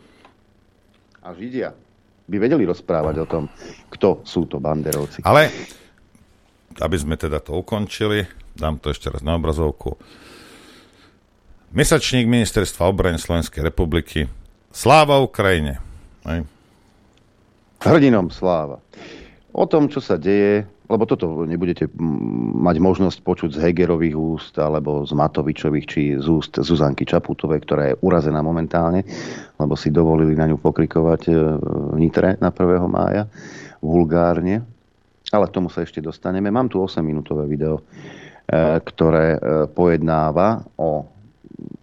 a Židia by vedeli rozprávať o tom, kto sú to banderovci. Ale aby sme teda to ukončili, dám to ešte raz na obrazovku. Mesačník Ministerstva obrany Slovenskej republiky. Sláva Ukrajine. Hej. Hrdinom sláva. O tom, čo sa deje, lebo toto nebudete mať možnosť počuť z Hegerových úst alebo z Matovičových či z úst Zuzanky Čaputovej, ktorá je urazená momentálne, lebo si dovolili na ňu pokrikovať e, v Nitre na 1. mája vulgárne ale k tomu sa ešte dostaneme. Mám tu 8-minútové video, e, ktoré e, pojednáva o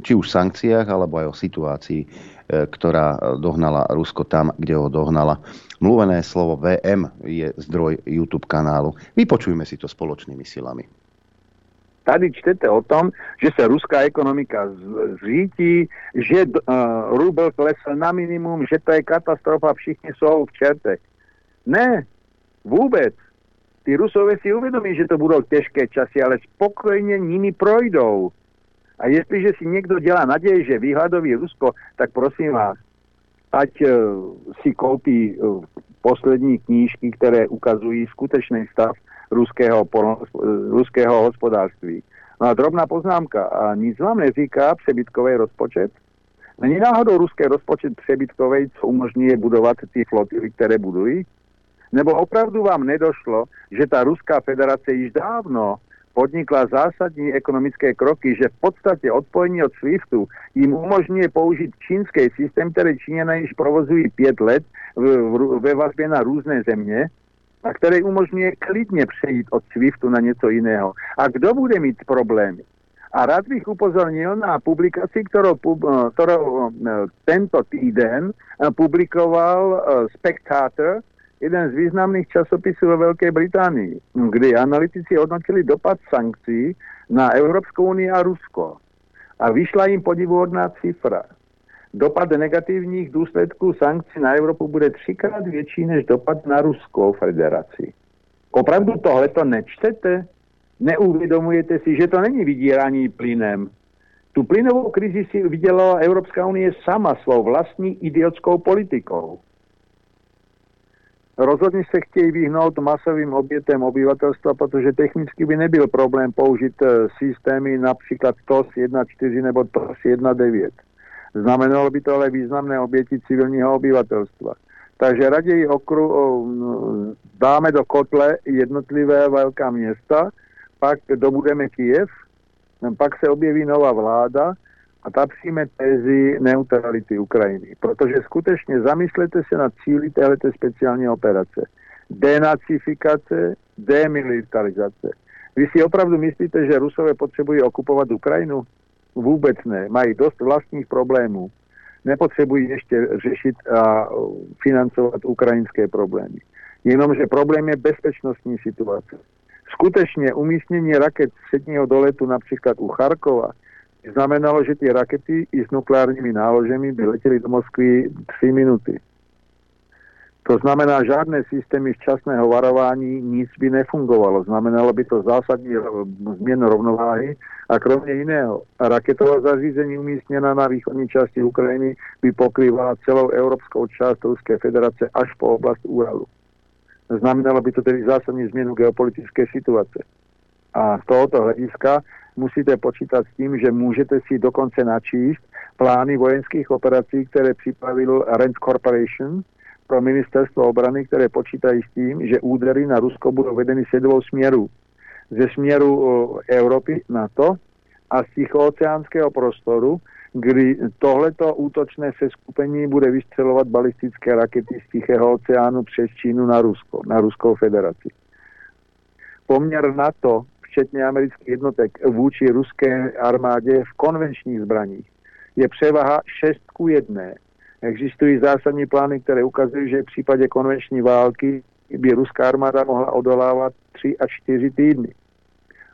či už sankciách, alebo aj o situácii, ktorá dohnala Rusko tam, kde ho dohnala. Mluvené slovo VM je zdroj YouTube kanálu. Vypočujme si to spoločnými silami. Tady čtete o tom, že sa ruská ekonomika zžítí, že uh, rubel klesl na minimum, že to je katastrofa, všichni sú v čerte. Ne, vôbec tí Rusové si uvedomí, že to budú ťažké časy, ale spokojne nimi projdou. A jestliže si niekto delá nadej, že výhľadový Rusko, tak prosím vás, ať uh, si koupí uh, poslední knížky, ktoré ukazujú skutečný stav ruského, uh, ruského hospodárství. No a drobná poznámka. A nic vám neříká přebytkový rozpočet? Není náhodou ruský rozpočet přebytkový, co umožňuje budovat ty flotily, které budují? Nebo opravdu vám nedošlo, že tá Ruská federácia již dávno podnikla zásadní ekonomické kroky, že v podstate odpojení od SWIFTu im umožňuje použiť čínský systém, ktorý Číňané již provozují 5 let ve vazbě na různé země, a ktorý umožňuje klidne prejít od SWIFTu na něco iného. A kdo bude mít problémy? A rád bych upozornil na publikaci, ktorou, ktorou tento týden publikoval Spectator, jeden z významných časopisov vo Veľkej Británii, kde analytici hodnotili dopad sankcií na Európsku úniu a Rusko. A vyšla im podivuhodná cifra. Dopad negatívnych dôsledkov sankcií na Európu bude třikrát väčší než dopad na Ruskou federácii. Opravdu tohleto nečtete? Neuvědomujete si, že to není vydírání plynem. Tu plynovou krizi si vydělala Európska únie sama svou vlastní idiotskou politikou. Rozhodne sa chtějí vyhnout masovým obětem obyvatelstva, protože technicky by nebyl problém použít e, systémy například TOS 1.4 nebo TOS 1.9. Znamenalo by to ale významné oběti civilního obyvatelstva. Takže raději okru, dáme do kotle jednotlivé veľká města, pak dobudeme Kiev, pak se objeví nová vláda a přijme tézy neutrality Ukrajiny. Protože skutečne zamyslete sa na cíli této speciálnej operace. Denacifikace, demilitarizace. Vy si opravdu myslíte, že Rusové potřebujú okupovať Ukrajinu? Vôbec ne. Mají dosť vlastních problémů. Nepotřebují ešte řešiť a financovať ukrajinské problémy. Jenomže problém je bezpečnostní situace. Skutečne umístnenie raket středního doletu napríklad u Charkova znamenalo, že tie rakety i s nukleárnymi náložemi by leteli do Moskvy 3 minúty. To znamená, žádné systémy včasného varování nic by nefungovalo. Znamenalo by to zásadní změnu rovnováhy a kromě jiného, raketová zařízení umístněná na východní části Ukrajiny by pokrývala celou európskou část Ruské federace až po oblast Uralu. Znamenalo by to tedy zásadní změnu geopolitické situace. A z tohoto hľadiska musíte počítať s tým, že môžete si dokonce načísť plány vojenských operácií, ktoré pripravil Rand Corporation pro ministerstvo obrany, ktoré počítajú s tým, že údery na Rusko budú vedení z dvou smeru. ze směru Európy na to a z tichooceánskeho prostoru, kdy tohleto útočné seskupení bude vystřelovat balistické rakety z Tichého oceánu přes Čínu na Rusko, na Ruskou federaci. Poměr NATO, včetně amerických jednotek vůči ruské armádě v konvenčních zbraních, je převaha 6 ku 1. Existují zásadní plány, které ukazují, že v případě konvenční války by ruská armáda mohla odolávat 3 až 4 týdny.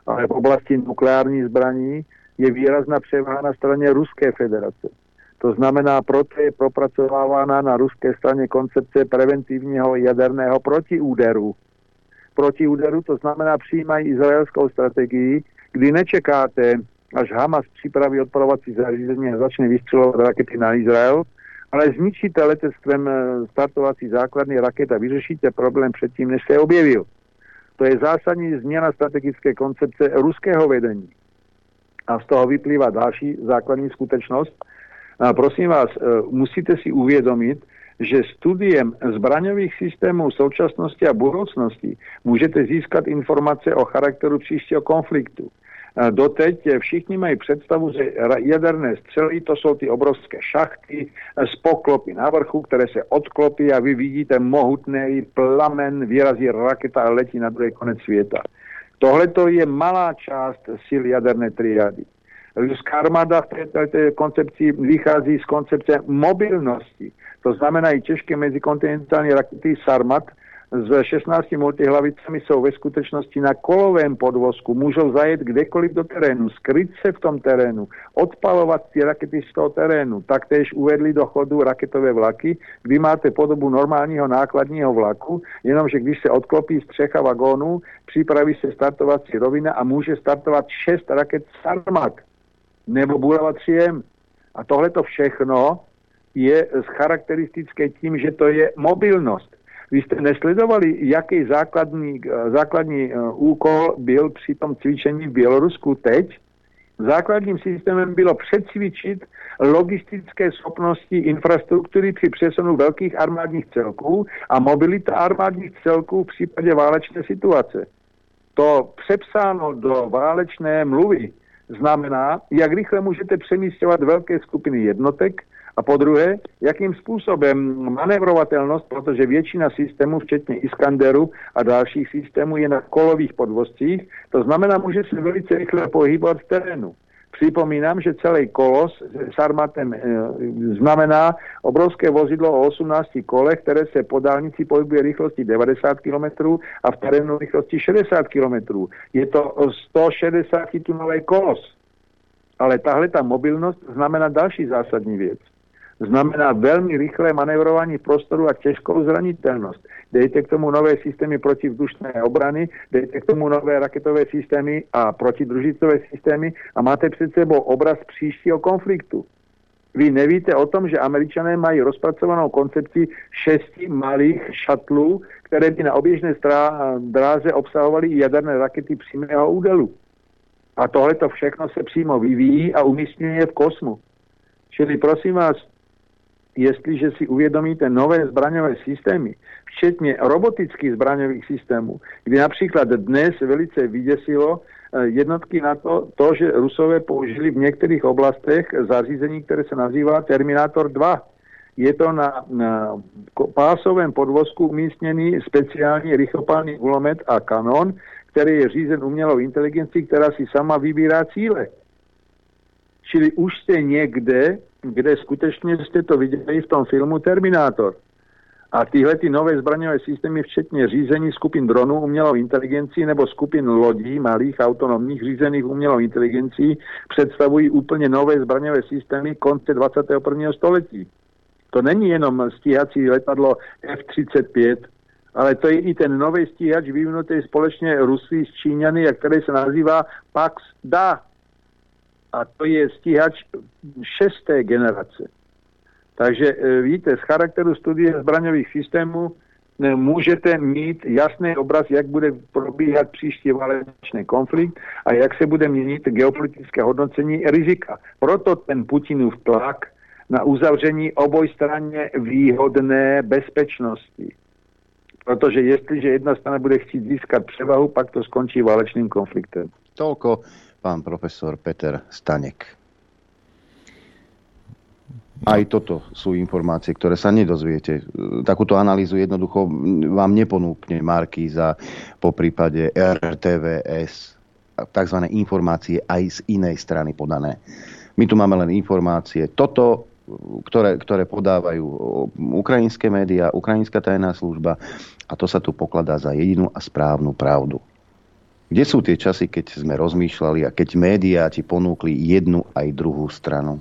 Ale v oblasti nukleárních zbraní je výrazná převaha na straně Ruské federace. To znamená, proto je propracovávána na ruské straně koncepce preventivního jaderného protiúderu. Protiúderu to znamená přijímají izraelskou strategii, kdy nečekáte, až Hamas připraví odpalovací zařízení a začne vystřelovat rakety na Izrael, ale zničíte letectvem startovací základny raket a vyřešíte problém předtím, než se objevil. To je zásadní změna strategické koncepce ruského vedení. A z toho vyplývá další základní skutečnost. A prosím vás, musíte si uvědomit, že studiem zbraňových systémů současnosti a budoucnosti můžete získat informace o charakteru příštího konfliktu. Doteď všichni mají představu, že jaderné střely to jsou ty obrovské šachty z poklopy na vrchu, které se odklopí a vy vidíte mohutný plamen, vyrazí raketa a letí na druhý konec světa. Tohle to je malá část sil jaderné triády. Ruská armáda v této, této koncepci vychází z koncepce mobilnosti. To znamená i těžké mezikontinentální rakety Sarmat s 16 multihlavicami jsou ve skutečnosti na kolovém podvozku. Můžou zajet kdekoliv do terénu, skryt se v tom terénu, odpalovat ty rakety z toho terénu. Taktéž uvedli do chodu raketové vlaky, kdy máte podobu normálního nákladního vlaku, jenomže když se odklopí střecha vagónu, připraví se startovací rovina a může startovat 6 raket Sarmat nebo Bulava 3M. A tohle to všechno je charakteristické tím, že to je mobilnost. Vy jste nesledovali, jaký základní, základní úkol byl při tom cvičení v Bělorusku teď? Základním systémem bylo přecvičit logistické schopnosti infrastruktury při přesunu velkých armádních celků a mobilita armádních celků v případě válečné situace. To přepsáno do válečné mluvy znamená, jak rychle můžete přemístěvat velké skupiny jednotek a po druhé, jakým způsobem manévrovatelnost, protože většina systémů, včetně Iskanderu a dalších systémů, je na kolových podvozcích, to znamená, může se velice rychle pohybovat v terénu. Připomínám, že celý kolos s armatem e, znamená obrovské vozidlo o 18 kolech, které se po dálnici pohybuje rychlosti 90 km a v terénu rychlosti 60 km. Je to 160 tunový kolos. Ale tahle ta mobilnost znamená další zásadní věc znamená velmi rychlé manévrování prostoru a těžkou zranitelnost. Dejte k tomu nové systémy protivzdušné obrany, dejte k tomu nové raketové systémy a protidružicové systémy a máte před sebou obraz příštího konfliktu. Vy nevíte o tom, že američané mají rozpracovanou koncepci šesti malých šatlů, které by na oběžné dráze obsahovaly jaderné rakety přímého údelu. A tohle to všechno se přímo vyvíjí a umístňuje v kosmu. Čili prosím vás, jestliže si uvědomíte nové zbraňové systémy, včetně robotických zbraňových systémů, kdy například dnes velice vyděsilo jednotky na to, to, že Rusové použili v některých oblastech zařízení, které se nazývá Terminator 2. Je to na, na pásovém podvozku umístěný speciální rychlopálný kulomet a kanon, který je řízen umělou inteligencí, která si sama vybírá cíle. Čili už jste někde, kde skutečně jste to viděli v tom filmu Terminátor. A tyhle ty nové zbraňové systémy, včetně řízení skupin dronů umělou inteligencí nebo skupin lodí malých autonomních řízených umělou inteligencí, představují úplně nové zbraňové systémy konce 21. století. To není jenom stíhací letadlo F-35, ale to je i ten nový stíhač vyvinutý společně Rusy s Číňany, který se nazývá Pax-Da a to je stíhač šesté generace. Takže víte, z charakteru studie zbraňových systémů můžete mít jasný obraz, jak bude probíhat příští válečný konflikt a jak se bude měnit geopolitické hodnocení rizika. Proto ten Putinův tlak na uzavření obojstranně výhodné bezpečnosti. Protože jestliže jedna strana bude chtít získat převahu, pak to skončí válečným konfliktem. Toľko pán profesor Peter Stanek. Aj toto sú informácie, ktoré sa nedozviete. Takúto analýzu jednoducho vám neponúkne Markíza po prípade RTVS. tzv. informácie aj z inej strany podané. My tu máme len informácie. Toto, ktoré, ktoré podávajú ukrajinské médiá, ukrajinská tajná služba a to sa tu pokladá za jedinú a správnu pravdu. Kde sú tie časy, keď sme rozmýšľali a keď médiá ti ponúkli jednu aj druhú stranu?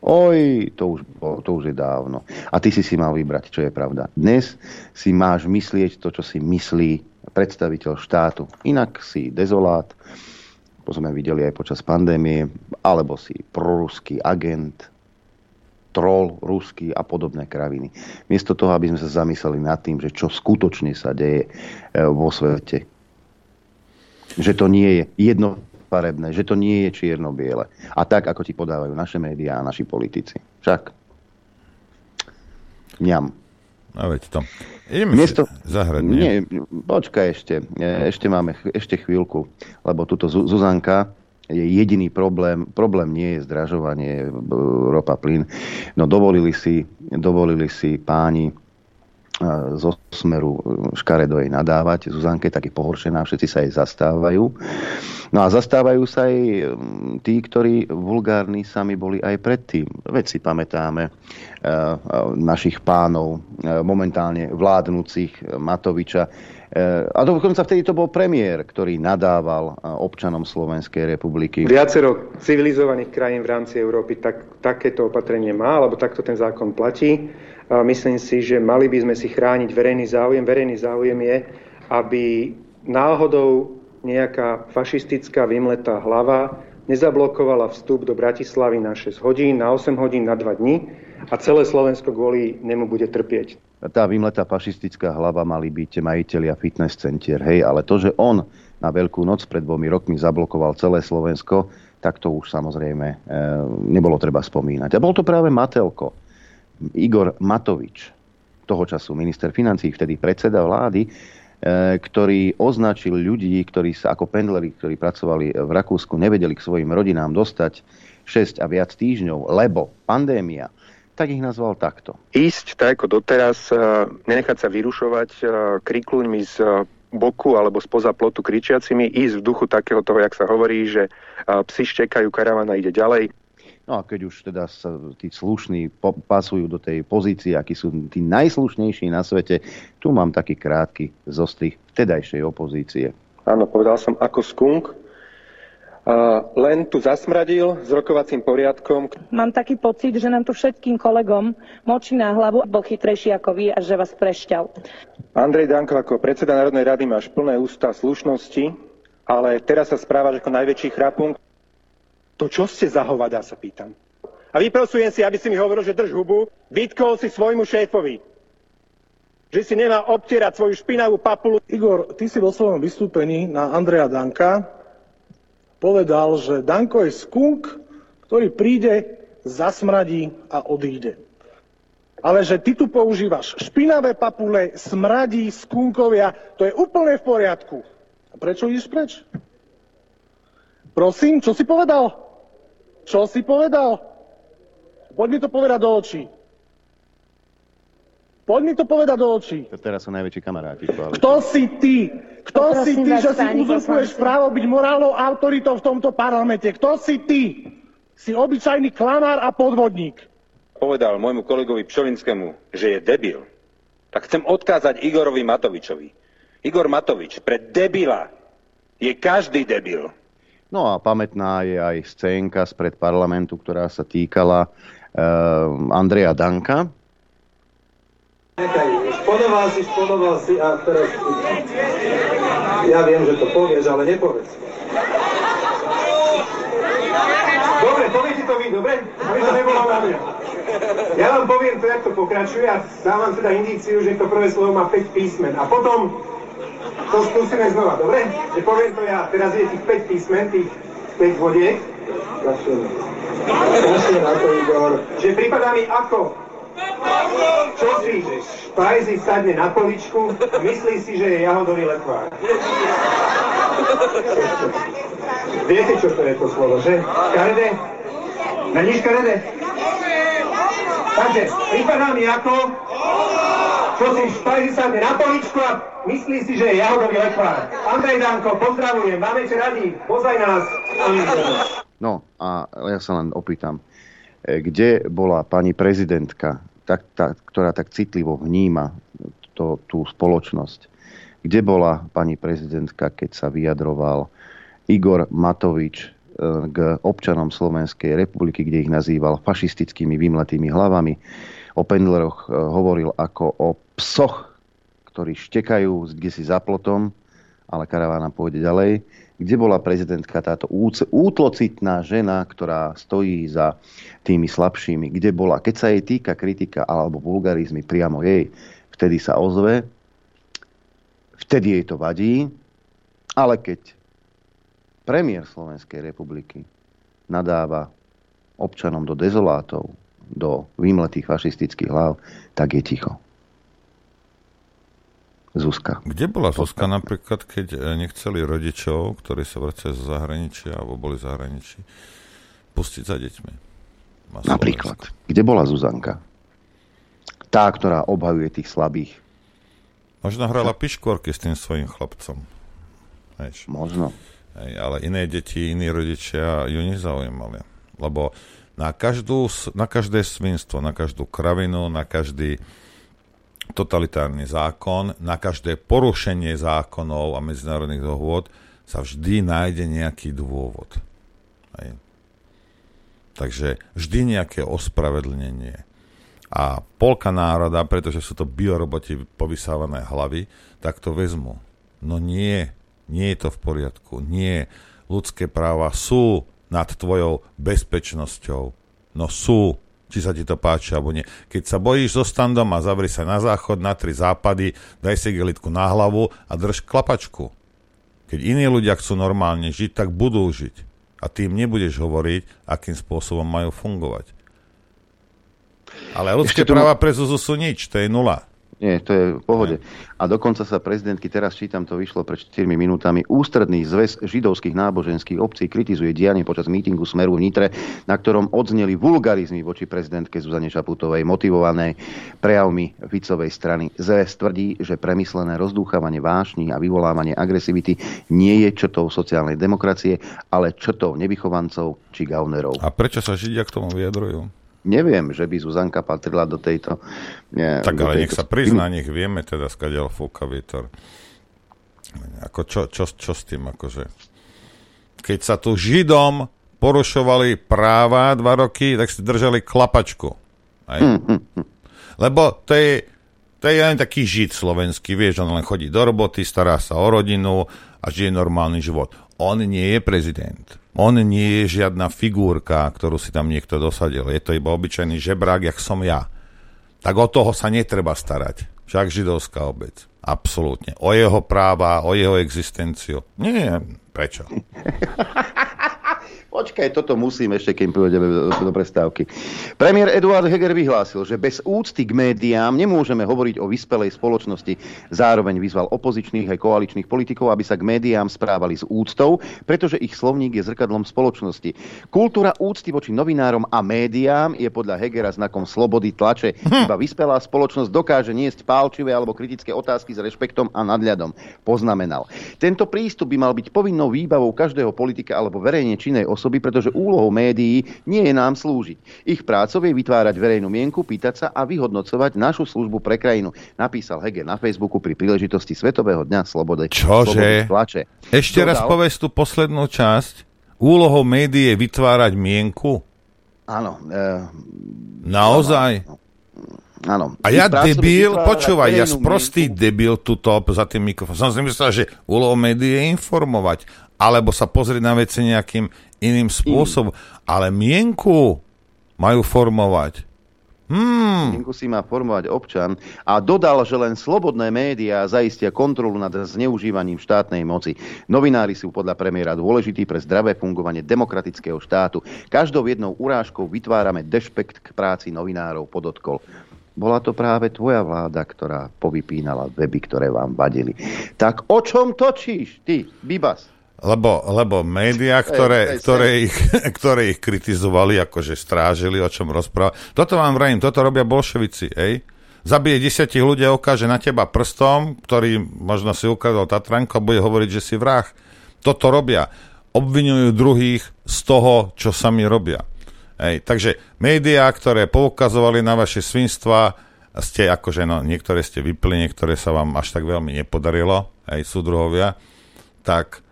Oj, to už, to už je dávno. A ty si si mal vybrať, čo je pravda. Dnes si máš myslieť to, čo si myslí predstaviteľ štátu. Inak si dezolát, to sme videli aj počas pandémie, alebo si proruský agent, troll ruský a podobné kraviny. Miesto toho, aby sme sa zamysleli nad tým, že čo skutočne sa deje e, vo svete. Že to nie je jedno farebné, že to nie je čierno-biele. A tak, ako ti podávajú naše médiá a naši politici. Však. Ňam. A veď to. Ideme Miesto... zahrať, nie? nie? počkaj ešte. Ešte máme ešte chvíľku, lebo tuto Zuzanka je jediný problém. Problém nie je zdražovanie ropa, plyn. No dovolili si, dovolili si páni zo smeru škaredo jej nadávať. Zuzanke je taký pohoršená, všetci sa jej zastávajú. No a zastávajú sa aj tí, ktorí vulgárni sami boli aj predtým. Veď si pamätáme našich pánov, momentálne vládnúcich Matoviča. A dokonca vtedy to bol premiér, ktorý nadával občanom Slovenskej republiky. Viacero civilizovaných krajín v rámci Európy tak, takéto opatrenie má, alebo takto ten zákon platí. Myslím si, že mali by sme si chrániť verejný záujem. Verejný záujem je, aby náhodou nejaká fašistická vymletá hlava nezablokovala vstup do Bratislavy na 6 hodín, na 8 hodín, na 2 dní a celé Slovensko kvôli nemu bude trpieť. Tá vymletá fašistická hlava mali byť majiteľia fitness centier, hej, ale to, že on na Veľkú noc pred dvomi rokmi zablokoval celé Slovensko, tak to už samozrejme e, nebolo treba spomínať. A bol to práve Matelko, Igor Matovič, toho času minister financí, vtedy predseda vlády, e, ktorý označil ľudí, ktorí sa ako pendleri, ktorí pracovali v Rakúsku, nevedeli k svojim rodinám dostať 6 a viac týždňov, lebo pandémia, tak ich nazval takto. Ísť tak ako doteraz, e, nenechať sa vyrušovať e, krikluňmi z boku alebo spoza plotu kričiacimi, ísť v duchu takého toho, jak sa hovorí, že psi štekajú, karavana ide ďalej, No a keď už teda sa tí slušní pasujú do tej pozície, akí sú tí najslušnejší na svete, tu mám taký krátky zostrih vtedajšej opozície. Áno, povedal som ako skunk. Len tu zasmradil s rokovacím poriadkom. Mám taký pocit, že nám tu všetkým kolegom močí na hlavu, bol chytrejší ako vy a že vás prešťal. Andrej Danko, ako predseda Národnej rady máš plné ústa slušnosti, ale teraz sa správaš ako najväčší chrapung. To čo ste za hovada, sa pýtam. A vyprosujem si, aby si mi hovoril, že drž hubu, vytkol si svojmu šéfovi. Že si nemá obtierať svoju špinavú papulu. Igor, ty si vo svojom vystúpení na Andreja Danka povedal, že Danko je skunk, ktorý príde, zasmradí a odíde. Ale že ty tu používaš špinavé papule, smradí, skunkovia, to je úplne v poriadku. A prečo ideš preč? Prosím, čo si povedal? Čo si povedal? Poď mi to povedať do očí. Poď mi to povedať do očí. To teraz sú najväčší kamaráti. Koaličí. Kto si ty? Kto si ty, že si uzurpuješ právo byť morálnou autoritou v tomto parlamente? Kto si ty? Si obyčajný klamár a podvodník. Povedal môjmu kolegovi Pšolinskému, že je debil. Tak chcem odkázať Igorovi Matovičovi. Igor Matovič, pre debila je každý debil. No a pamätná je aj scénka spred parlamentu, ktorá sa týkala uh, Andreja Danka. Nechaj, spodoval si, spodoval si a teraz... Ja viem, že to povieš, ale nepovedz. Dobre, poviete to vy, dobre? Aby to nebolo na mňa. Ja vám poviem to, jak to pokračuje a dám vám teda indíciu, že to prvé slovo má 5 písmen. A potom to skúsime znova, dobre? Že poviem to ja, teraz je tých 5 písmen, tých 5 vodiek. Kašle na to, Igor. Že prípada mi ako? Čo si? Špajzi sadne na poličku myslí si, že je jahodový lekvár. Viete, čo to je to slovo, že? Škaredé? Není škaredé? Takže, pripadá mi ako, čo si špajzi sadne na poličku a myslí si, že je jahodový lekvár. Andrej Danko, pozdravujem, máme čo radi, pozaj nás. No a ja sa len opýtam, kde bola pani prezidentka, tak, tá, ktorá tak citlivo vníma to, tú spoločnosť? Kde bola pani prezidentka, keď sa vyjadroval Igor Matovič e, k občanom Slovenskej republiky, kde ich nazýval fašistickými vymletými hlavami? O pendleroch e, hovoril ako o psoch, ktorí štekajú kde si za plotom, ale karavána pôjde ďalej kde bola prezidentka táto útlocitná žena, ktorá stojí za tými slabšími, kde bola, keď sa jej týka kritika alebo vulgarizmy priamo jej, vtedy sa ozve, vtedy jej to vadí, ale keď premiér Slovenskej republiky nadáva občanom do dezolátov, do vymletých fašistických hlav, tak je ticho. Zuzka. Kde bola Zuzka napríklad, keď e, nechceli rodičov, ktorí sa vracajú z zahraničia alebo boli v zahraničí, pustiť za deťmi? Napríklad. Kde bola Zuzanka? Tá, ktorá obhajuje tých slabých. Možno hrala piškvorky s tým svojim chlapcom. Hej. Možno. Hej, ale iné deti, iní rodičia ju nezaujímali. Lebo na, každú, na každé svinstvo, na každú kravinu, na každý totalitárny zákon, na každé porušenie zákonov a medzinárodných dohôd sa vždy nájde nejaký dôvod. Hej. Takže vždy nejaké ospravedlnenie. A polka národa, pretože sú to bioroboti povysávané hlavy, tak to vezmu. No nie, nie je to v poriadku. Nie, ľudské práva sú nad tvojou bezpečnosťou. No sú či sa ti to páči alebo nie. Keď sa bojíš, zostan doma, zavri sa na záchod, na tri západy, daj si gelitku na hlavu a drž klapačku. Keď iní ľudia chcú normálne žiť, tak budú žiť. A tým nebudeš hovoriť, akým spôsobom majú fungovať. Ale ľudské práva pre Zuzu sú nič, to je nula. Nie, to je v pohode. A dokonca sa prezidentky, teraz čítam, to vyšlo pred 4 minútami, ústredný zväz židovských náboženských obcí kritizuje dianie počas mítingu Smeru v Nitre, na ktorom odzneli vulgarizmy voči prezidentke Zuzane Šaputovej, motivované prejavmi Ficovej strany. Zväz tvrdí, že premyslené rozdúchavanie vášní a vyvolávanie agresivity nie je črtou sociálnej demokracie, ale črtou nevychovancov či gaunerov. A prečo sa Židia k tomu vyjadrujú? Neviem, že by Zuzanka patrila do tejto... Nie, tak do ale tejto... nech sa prizná, nech vieme teda, skadiaľ fúka vietor. Ako čo, čo, čo s tým, akože... Keď sa tu Židom porušovali práva dva roky, tak si držali klapačku. Aj? Hm, hm, hm. Lebo to je, to je len taký žid slovenský, vieš, on len chodí do roboty, stará sa o rodinu a žije normálny život. On nie je prezident. On nie je žiadna figurka, ktorú si tam niekto dosadil. Je to iba obyčajný žebrák, jak som ja. Tak o toho sa netreba starať. Však židovská obec. Absolútne. O jeho práva, o jeho existenciu. Nie, prečo? [laughs] Počkaj, toto musím ešte, keď pôjdeme do, do prestávky. Premiér Eduard Heger vyhlásil, že bez úcty k médiám nemôžeme hovoriť o vyspelej spoločnosti. Zároveň vyzval opozičných aj koaličných politikov, aby sa k médiám správali s úctou, pretože ich slovník je zrkadlom spoločnosti. Kultúra úcty voči novinárom a médiám je podľa Hegera znakom slobody tlače. Hm. Iba vyspelá spoločnosť dokáže niesť pálčivé alebo kritické otázky s rešpektom a nadľadom. Poznamenal. Tento prístup by mal byť povinnou výbavou každého politika alebo verejne činnej osoby osoby, pretože úlohou médií nie je nám slúžiť. Ich prácou je vytvárať verejnú mienku, pýtať sa a vyhodnocovať našu službu pre krajinu. Napísal Hege na Facebooku pri príležitosti Svetového dňa slobody. Čože? Tlače. Ešte Dodal, raz povedz tú poslednú časť. Úlohou médií je vytvárať mienku? Áno. E, Naozaj? Áno. A ja debil, počúvaj, ja sprostý mienku. debil tuto za tým mikrofónom. Som si myslel, že úlohou médií je informovať, alebo sa pozrieť na veci nejakým iným spôsobom. Mm. Ale mienku majú formovať. Hmm. Mienku si má formovať občan a dodal, že len slobodné médiá zaistia kontrolu nad zneužívaním štátnej moci. Novinári sú podľa premiéra dôležití pre zdravé fungovanie demokratického štátu. Každou jednou urážkou vytvárame dešpekt k práci novinárov, podotkol. bola to práve tvoja vláda, ktorá povypínala weby, ktoré vám vadili. Tak o čom točíš, ty, Bibas? Lebo, lebo médiá, ktoré, ktoré, ich, [laughs] ktoré ich kritizovali, akože strážili, o čom rozprávali. Toto vám vrajím, toto robia bolševici, ej? Zabije desiatich ľudia, ukáže na teba prstom, ktorý možno si ukázal Tatranko, bude hovoriť, že si vrah. Toto robia. Obvinujú druhých z toho, čo sami robia. Hej, takže médiá, ktoré poukazovali na vaše svinstva, ste akože, no, niektoré ste vypli, niektoré sa vám až tak veľmi nepodarilo, aj súdruhovia, tak,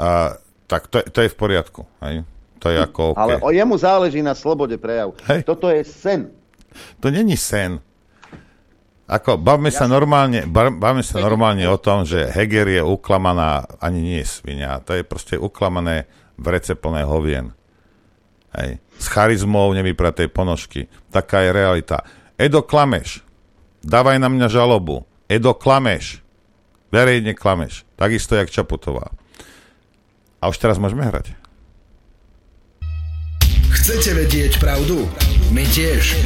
a, tak to, to je v poriadku. Hej. To je ako okay. Ale o jemu záleží na slobode prejavu. Hej. Toto je sen. To není sen. Ako, bavme sa normálne, bavme sa normálne o tom, že Heger je uklamaná, ani nie svinia, to je proste uklamané v rece plné hovien. Hej. S charizmou nevypratej ponožky. Taká je realita. Edo, klameš. Dávaj na mňa žalobu. Edo, klameš. Verejne klameš. Takisto, jak Čaputová. A už teraz môžeme hrať. Chcete vedieť pravdu? My tiež.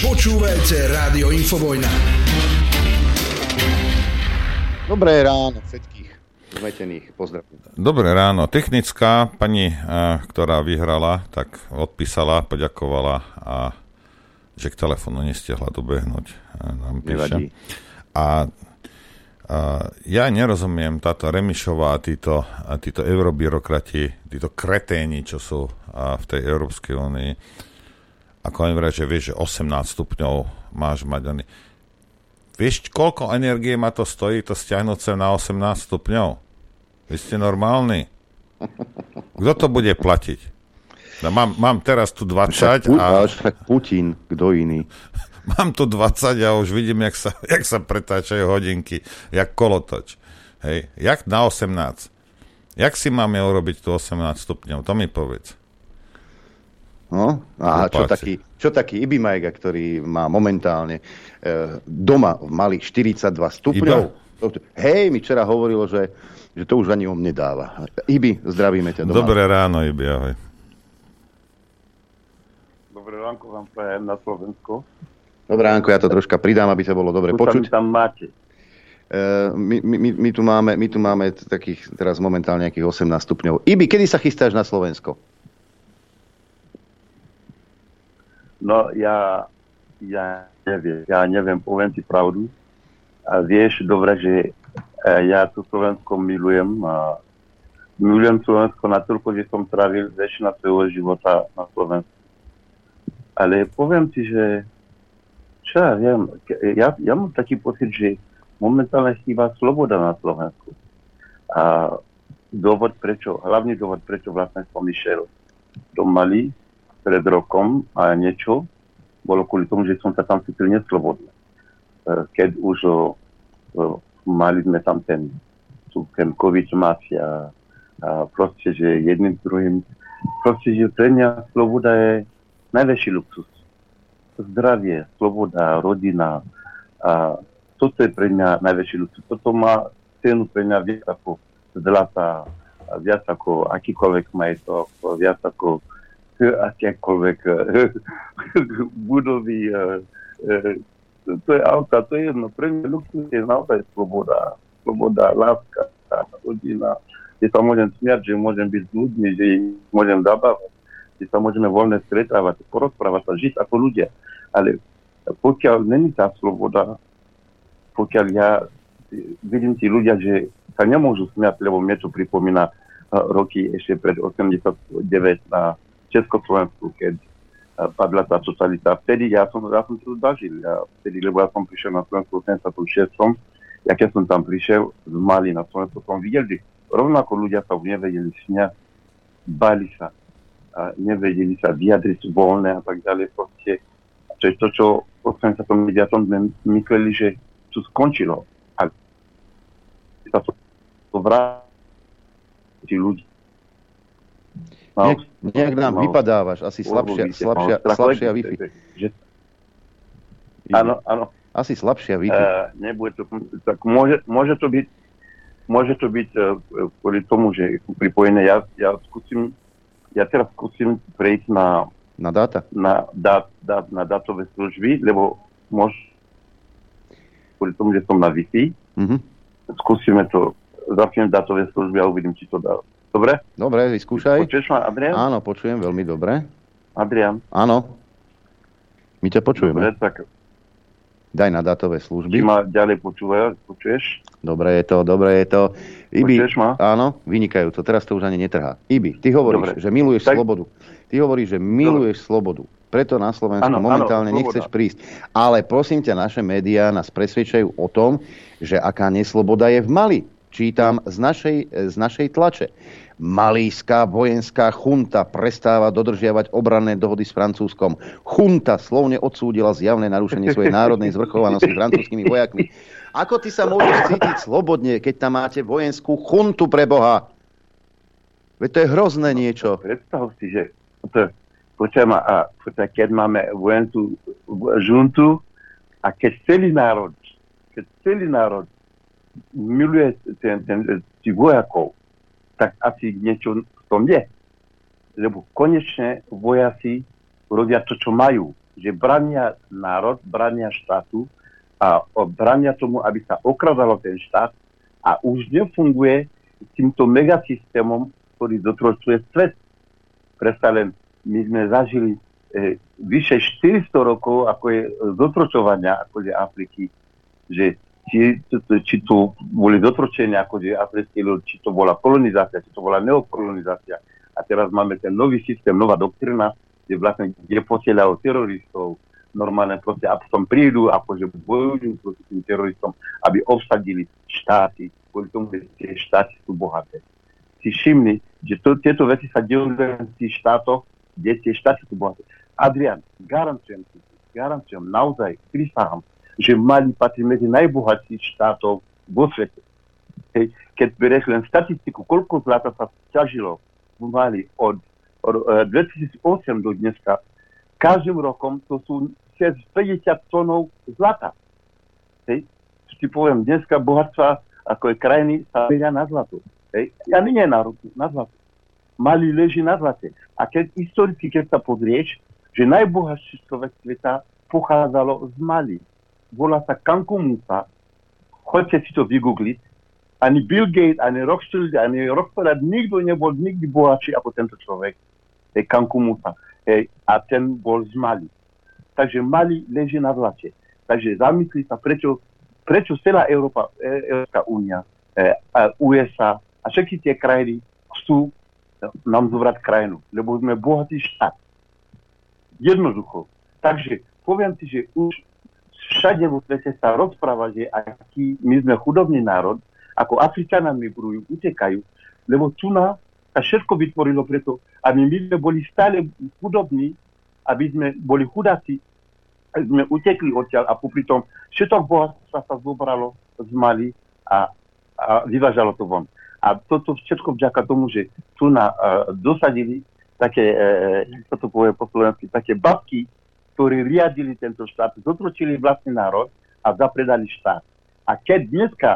Počúvajte Rádio Infovojna. Dobré ráno všetkých zmetených. Pozdravujem. Dobré ráno. Technická pani, ktorá vyhrala, tak odpísala, poďakovala a že k telefónu nestihla dobehnúť. Nám píše. A, a ja nerozumiem táto Remišová a títo, a títo eurobyrokrati, títo kreténi, čo sú v tej Európskej únii, ako oni vraj, že vieš, že 18 stupňov máš mať. Oni. Vieš, koľko energie ma to stojí, to stiahnuť sa na 18 stupňov? Vy ste normálni. Kto to bude platiť? No, mám, mám teraz tu 20 však, a... Však Putin, kto iný? [laughs] Mám tu 20 a už vidím, jak sa, [laughs] jak sa pretáčajú hodinky, jak kolotoč. Hej, jak na 18. Jak si máme urobiť tu 18 stupňov? To mi povedz. No, a čo taký, čo taký Ibimajga, ktorý má momentálne e, doma v malých 42 stupňov. Iba? Hej, mi včera hovorilo, že že to už ani on nedáva. Ibi, zdravíme ťa doma. Dobré ráno, Ibi, ahoj. Dobré ránko vám prajem na Slovensku. Dobré ránko, ja to troška pridám, aby sa bolo dobre tu počuť. tam máte. Uh, my, my, my, tu máme, my tu máme takých teraz momentálne nejakých 18 stupňov. Ibi, kedy sa chystáš na Slovensko? No ja, ja neviem, ja neviem, poviem ti pravdu. A vieš dobre, že E, ja tu Slovensko milujem a milujem Slovensko natoľko, že som trávil väčšina svojho života na Slovensku. Ale poviem ti, že čo ja viem, ja, ja mám taký pocit, že momentálne chýba sloboda na Slovensku. A dôvod prečo, hlavný dôvod prečo vlastne som išiel do Mali pred rokom a niečo, bolo kvôli tomu, že som sa tam cítil neslobodný. E, keď už mali sme tam ten, COVID mafia a proste, že jedným druhým, proste, že pre mňa sloboda je najväčší luxus. Zdravie, sloboda, rodina a toto je pre mňa najväčší luxus. Toto má cenu pre mňa viac ako zlata, viac ako akýkoľvek majetok, viac ako akékoľvek [laughs] budovy, to je auta, to je jedno. Pre mňa luxus je naozaj sloboda. Sloboda, láska, rodina. Kde sa môžem smiať, že môžem byť s že môžem zabávať, že sa môžeme voľne stretávať, porozprávať sa, žiť ako ľudia. Ale pokiaľ není tá sloboda, pokiaľ ja vidím tí ľudia, že sa nemôžu smiať, lebo mne to pripomína roky ešte pred 89 na Československu, keď padla tá totalita. Vtedy ja som, ja som to zažil. Ja, vtedy, lebo ja som prišiel na Slovensku v 86. Ja keď som tam prišiel z Mali na Slovensku, som videl, že rovnako ľudia sa nevedeli sňať, bali sa, a nevedeli sa vyjadriť voľné a tak ďalej. Proste, to je to, čo v 89. sme mysleli, že to skončilo. A sa to, vráti ľudí Nejak, nejak nám vypadávaš, asi slabšia, slabšia, slabšia Wi-Fi. Áno, áno. Asi slabšia Wi-Fi. Uh, nebude to, tak môže, môže to byť, môže to byť uh, kvôli tomu, že je pripojené. Ja, ja skúsim, ja teraz skúsim prejsť na na dáta? Na, dát, dát, na dátové služby, lebo môž, kvôli tomu, že som na Wi-Fi, Mhm. skúsime to, zapnem dátové služby a uvidím, či to dá. Dobre? Dobre, vyskúšaj. Počuješ ma, Adrian? Áno, počujem veľmi dobre. Adrian? Áno. My ťa počujeme. Dobre, tak Daj na dátové či služby. ma ďalej počúvajú, počuješ? Dobre je to, dobre je to. Ibi, Počuješ ma? áno, vynikajúco, teraz to už ani netrhá. Ibi, ty hovoríš, Dobre. že miluješ Tak- slobodu. Ty hovoríš, že miluješ slobodu. Preto na Slovensku áno, momentálne sloboda. nechceš prísť. Ale prosím ťa, naše médiá nás presvedčajú o tom, že aká nesloboda je v Mali. Čítam z našej, z našej tlače. Malíská vojenská chunta prestáva dodržiavať obranné dohody s Francúzskom. Chunta slovne odsúdila zjavné narušenie svojej národnej zvrchovanosti francúzskými vojakmi. Ako ty sa môžeš cítiť slobodne, keď tam máte vojenskú chuntu pre Boha? Veď to je hrozné niečo. Predstav si, že ma, a počujem, keď máme vojenskú žuntu a keď celý národ, keď celý národ miluje ten, ten, tých vojakov, tak asi niečo v tom je. Lebo konečne vojaci robia to, čo majú. Že brania národ, brania štátu a brania tomu, aby sa okradalo ten štát a už nefunguje týmto megasystémom, ktorý dotročuje svet. Predsa len my sme zažili e, vyše 400 rokov, ako je zotročovania akože Afriky, že či, či to boli dotročenia akože africký ľud, či to bola kolonizácia, či to bola neokolonizácia. A teraz máme ten nový systém, nová doktrina, kde vlastne kde posielajú teroristov, normálne proste, a potom prídu, akože bojujú proti tým teroristom, aby obsadili štáty, kvôli tomu, že tie štáty sú bohaté. Si všimni, že to, tieto veci sa dejú len v tých štátoch, kde tie štáty sú bohaté. Adrian, garantujem si, garantujem, naozaj, prisahám, že Mali patrí medzi najbohatších štátov vo svete. Hej, keď bereš len statistiku, koľko zlata sa ťažilo v Mali od, od eh, 2008 do dneska, každým rokom to sú 50 tónov zlata. Hej. Ti poviem, dneska bohatstva ako je krajiny sa meria na zlato. Ja nie je na, zlato. Mali leží na zlate. A keď historicky, keď sa pozrieš, že najbohatší človek sveta pochádzalo z Mali. Volá sa Kanku Musa. Choďte si to vygoogliť. Ani Bill Gates, ani Rothschild, ani Rockefeller, nikto nebol nikdy bohatší ako tento človek. Hej, Kanku Musa. Hej, a ten bol z Mali. Takže Mali leží na zlate. Takže zamyslí sa, prečo, prečo celá Európa, e, Európska únia, e, USA a všetky tie krajiny chcú nám zobrať krajinu, lebo sme bohatý štát. Jednoducho. Takže poviem ti, že už všade vo svete sa rozpráva, že aký my sme chudobný národ, ako Afričania migrujú, utekajú, lebo tu na sa všetko vytvorilo preto, aby my sme boli stále chudobní, aby sme boli chudáci, aby sme utekli odtiaľ a popri tom všetok bohatstva sa zobralo z Mali a, a vyvážalo to von. A toto všetko vďaka tomu, že tu na uh, dosadili také, uh, to povie po slovensky, také babky, ktorí riadili tento štát, zotročili vlastný národ a zapredali štát. A keď dneska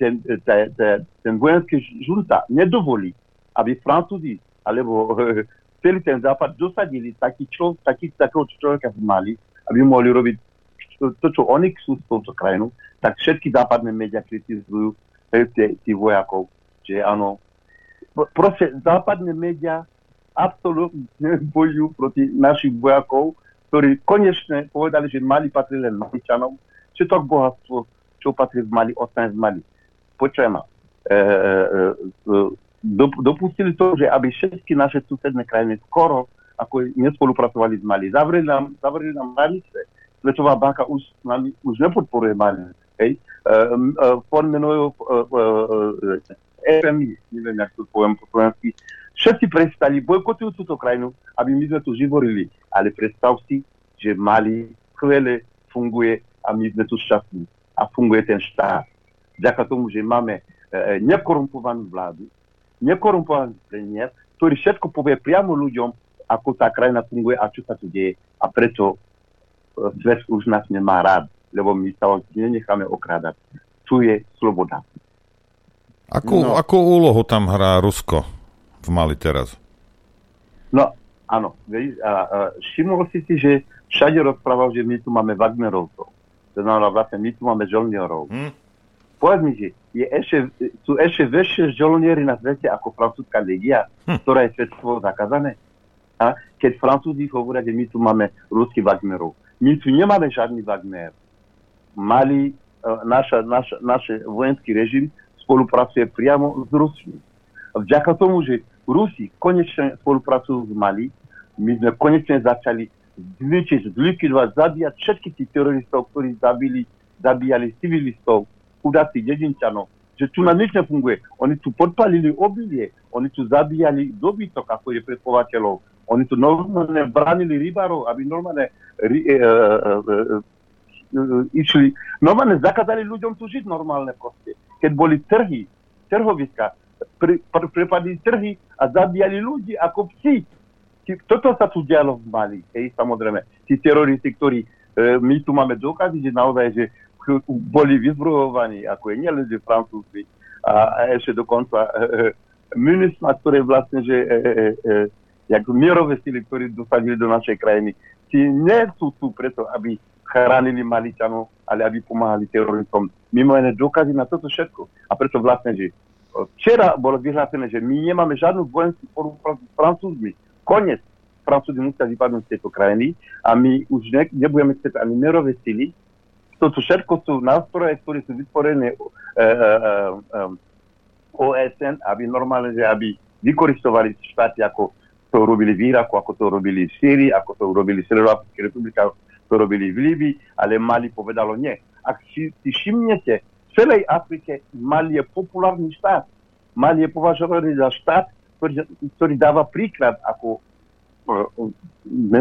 ten, ten, ten, ten vojenský žunta nedovolí, aby Francúzi alebo uh, celý ten západ dosadili taký čo, taký, takého človeka v Mali, aby mohli robiť to, to, čo oni chcú s touto krajinou, tak všetky západné médiá kritizujú tých vojakov, že áno. Proste západné médiá absolútne bojujú proti našich vojakov, ktorí konečne povedali, že Mali patrí len Maličanom, všetko bohatstvo, čo patrí v Mali, ostane v Mali. Počujem ma. E, e, e, dopustili to, že aby všetky naše susedné krajiny skoro ako nespolupracovali s Mali. Zavreli nám, zavreli nám hranice. Svetová banka už, nami, už nepodporuje Mali. Hej. Uh, uh, fond menujú uh, uh, FMI, neviem, jak to poviem po slovensky. Všetci prestali, bojkotujú túto krajinu, aby my sme tu živorili. Ale predstav si, že Mali chvíle funguje a my sme tu šťastní. A funguje ten štát. Vďaka tomu, že máme uh, nekorumpovanú vládu, nekorumpovaný premiér, ktorý všetko povie priamo ľuďom, ako tá krajina funguje a čo sa tu deje. A preto uh, svet už nás nemá rád lebo my sa nenecháme okrádať. Tu je sloboda. Akú, no. akú úlohu tam hrá Rusko v Mali teraz? No, áno. A, a, všimol si si, že všade rozprával, že my tu máme Wagnerovcov. To znamená vlastne, my tu máme žolnierov. Hm? Povedz mi, že je ešte, sú ešte väčšie žolnieri na svete ako francúzska legia, Hm. ktorá je svetstvo zakázané. A keď francúzi hovoria, že my tu máme ruský Wagnerov. My tu nemáme žiadny Wagner. Mali, uh, naša, naša, náš vojenský režim spolupracuje priamo s Rusmi. Vďaka tomu, že Rusi konečne spolupracujú s Mali, my sme konečne začali zničiť, zlikvidovať, zabíjať všetkých tých teroristov, ktorí zabili, zabíjali civilistov, chudacích dedinčanov, že tu na nič nefunguje. Oni tu podpalili obilie, oni tu zabíjali dobytok ako je predpovateľov, oni tu normálne bránili rybárov, aby normálne ry, e, e, e, e, išli, normálne zakázali ľuďom tu žiť normálne proste. Keď boli trhy, trhoviska, pri, pri, pripadli trhy a zabíjali ľudí ako psi. Toto sa tu dialo v Mali, hej, samozrejme. Tí teroristi, ktorí, e, my tu máme dôkazy, že naozaj, že boli vyzbrojovaní, ako je nielen, že francúzi, a, a ešte dokonca e, e, ministra, ktoré vlastne, že e, e, e, jak mierové sily, ktorí dosadili do našej krajiny, tí nie sú tu preto, aby chránili Maličanov, ale aby pomáhali teroristom. My máme dôkazy na toto všetko. A preto vlastne, že včera bolo vyhlásené, že my nemáme žiadnu vojenskú spoluprácu s Francúzmi. Konec. Francúzi musia vypadnúť z tejto krajiny a my už ne, nebudeme chcieť ani mierové sily. Toto všetko sú nástroje, ktoré sú vytvorené e, e, e, OSN, aby normálne, že aby vykoristovali štáty, ako to robili v Iraku, ako to robili v Sýrii, ako to robili v Stredoafrickej republike, to robili v Líbii, ale Mali povedalo nie. Ak si, si všimnete, v celej Afrike Mali je populárny štát. Mali je považovaný za štát, ktorý, ktorý dáva príklad, ako e,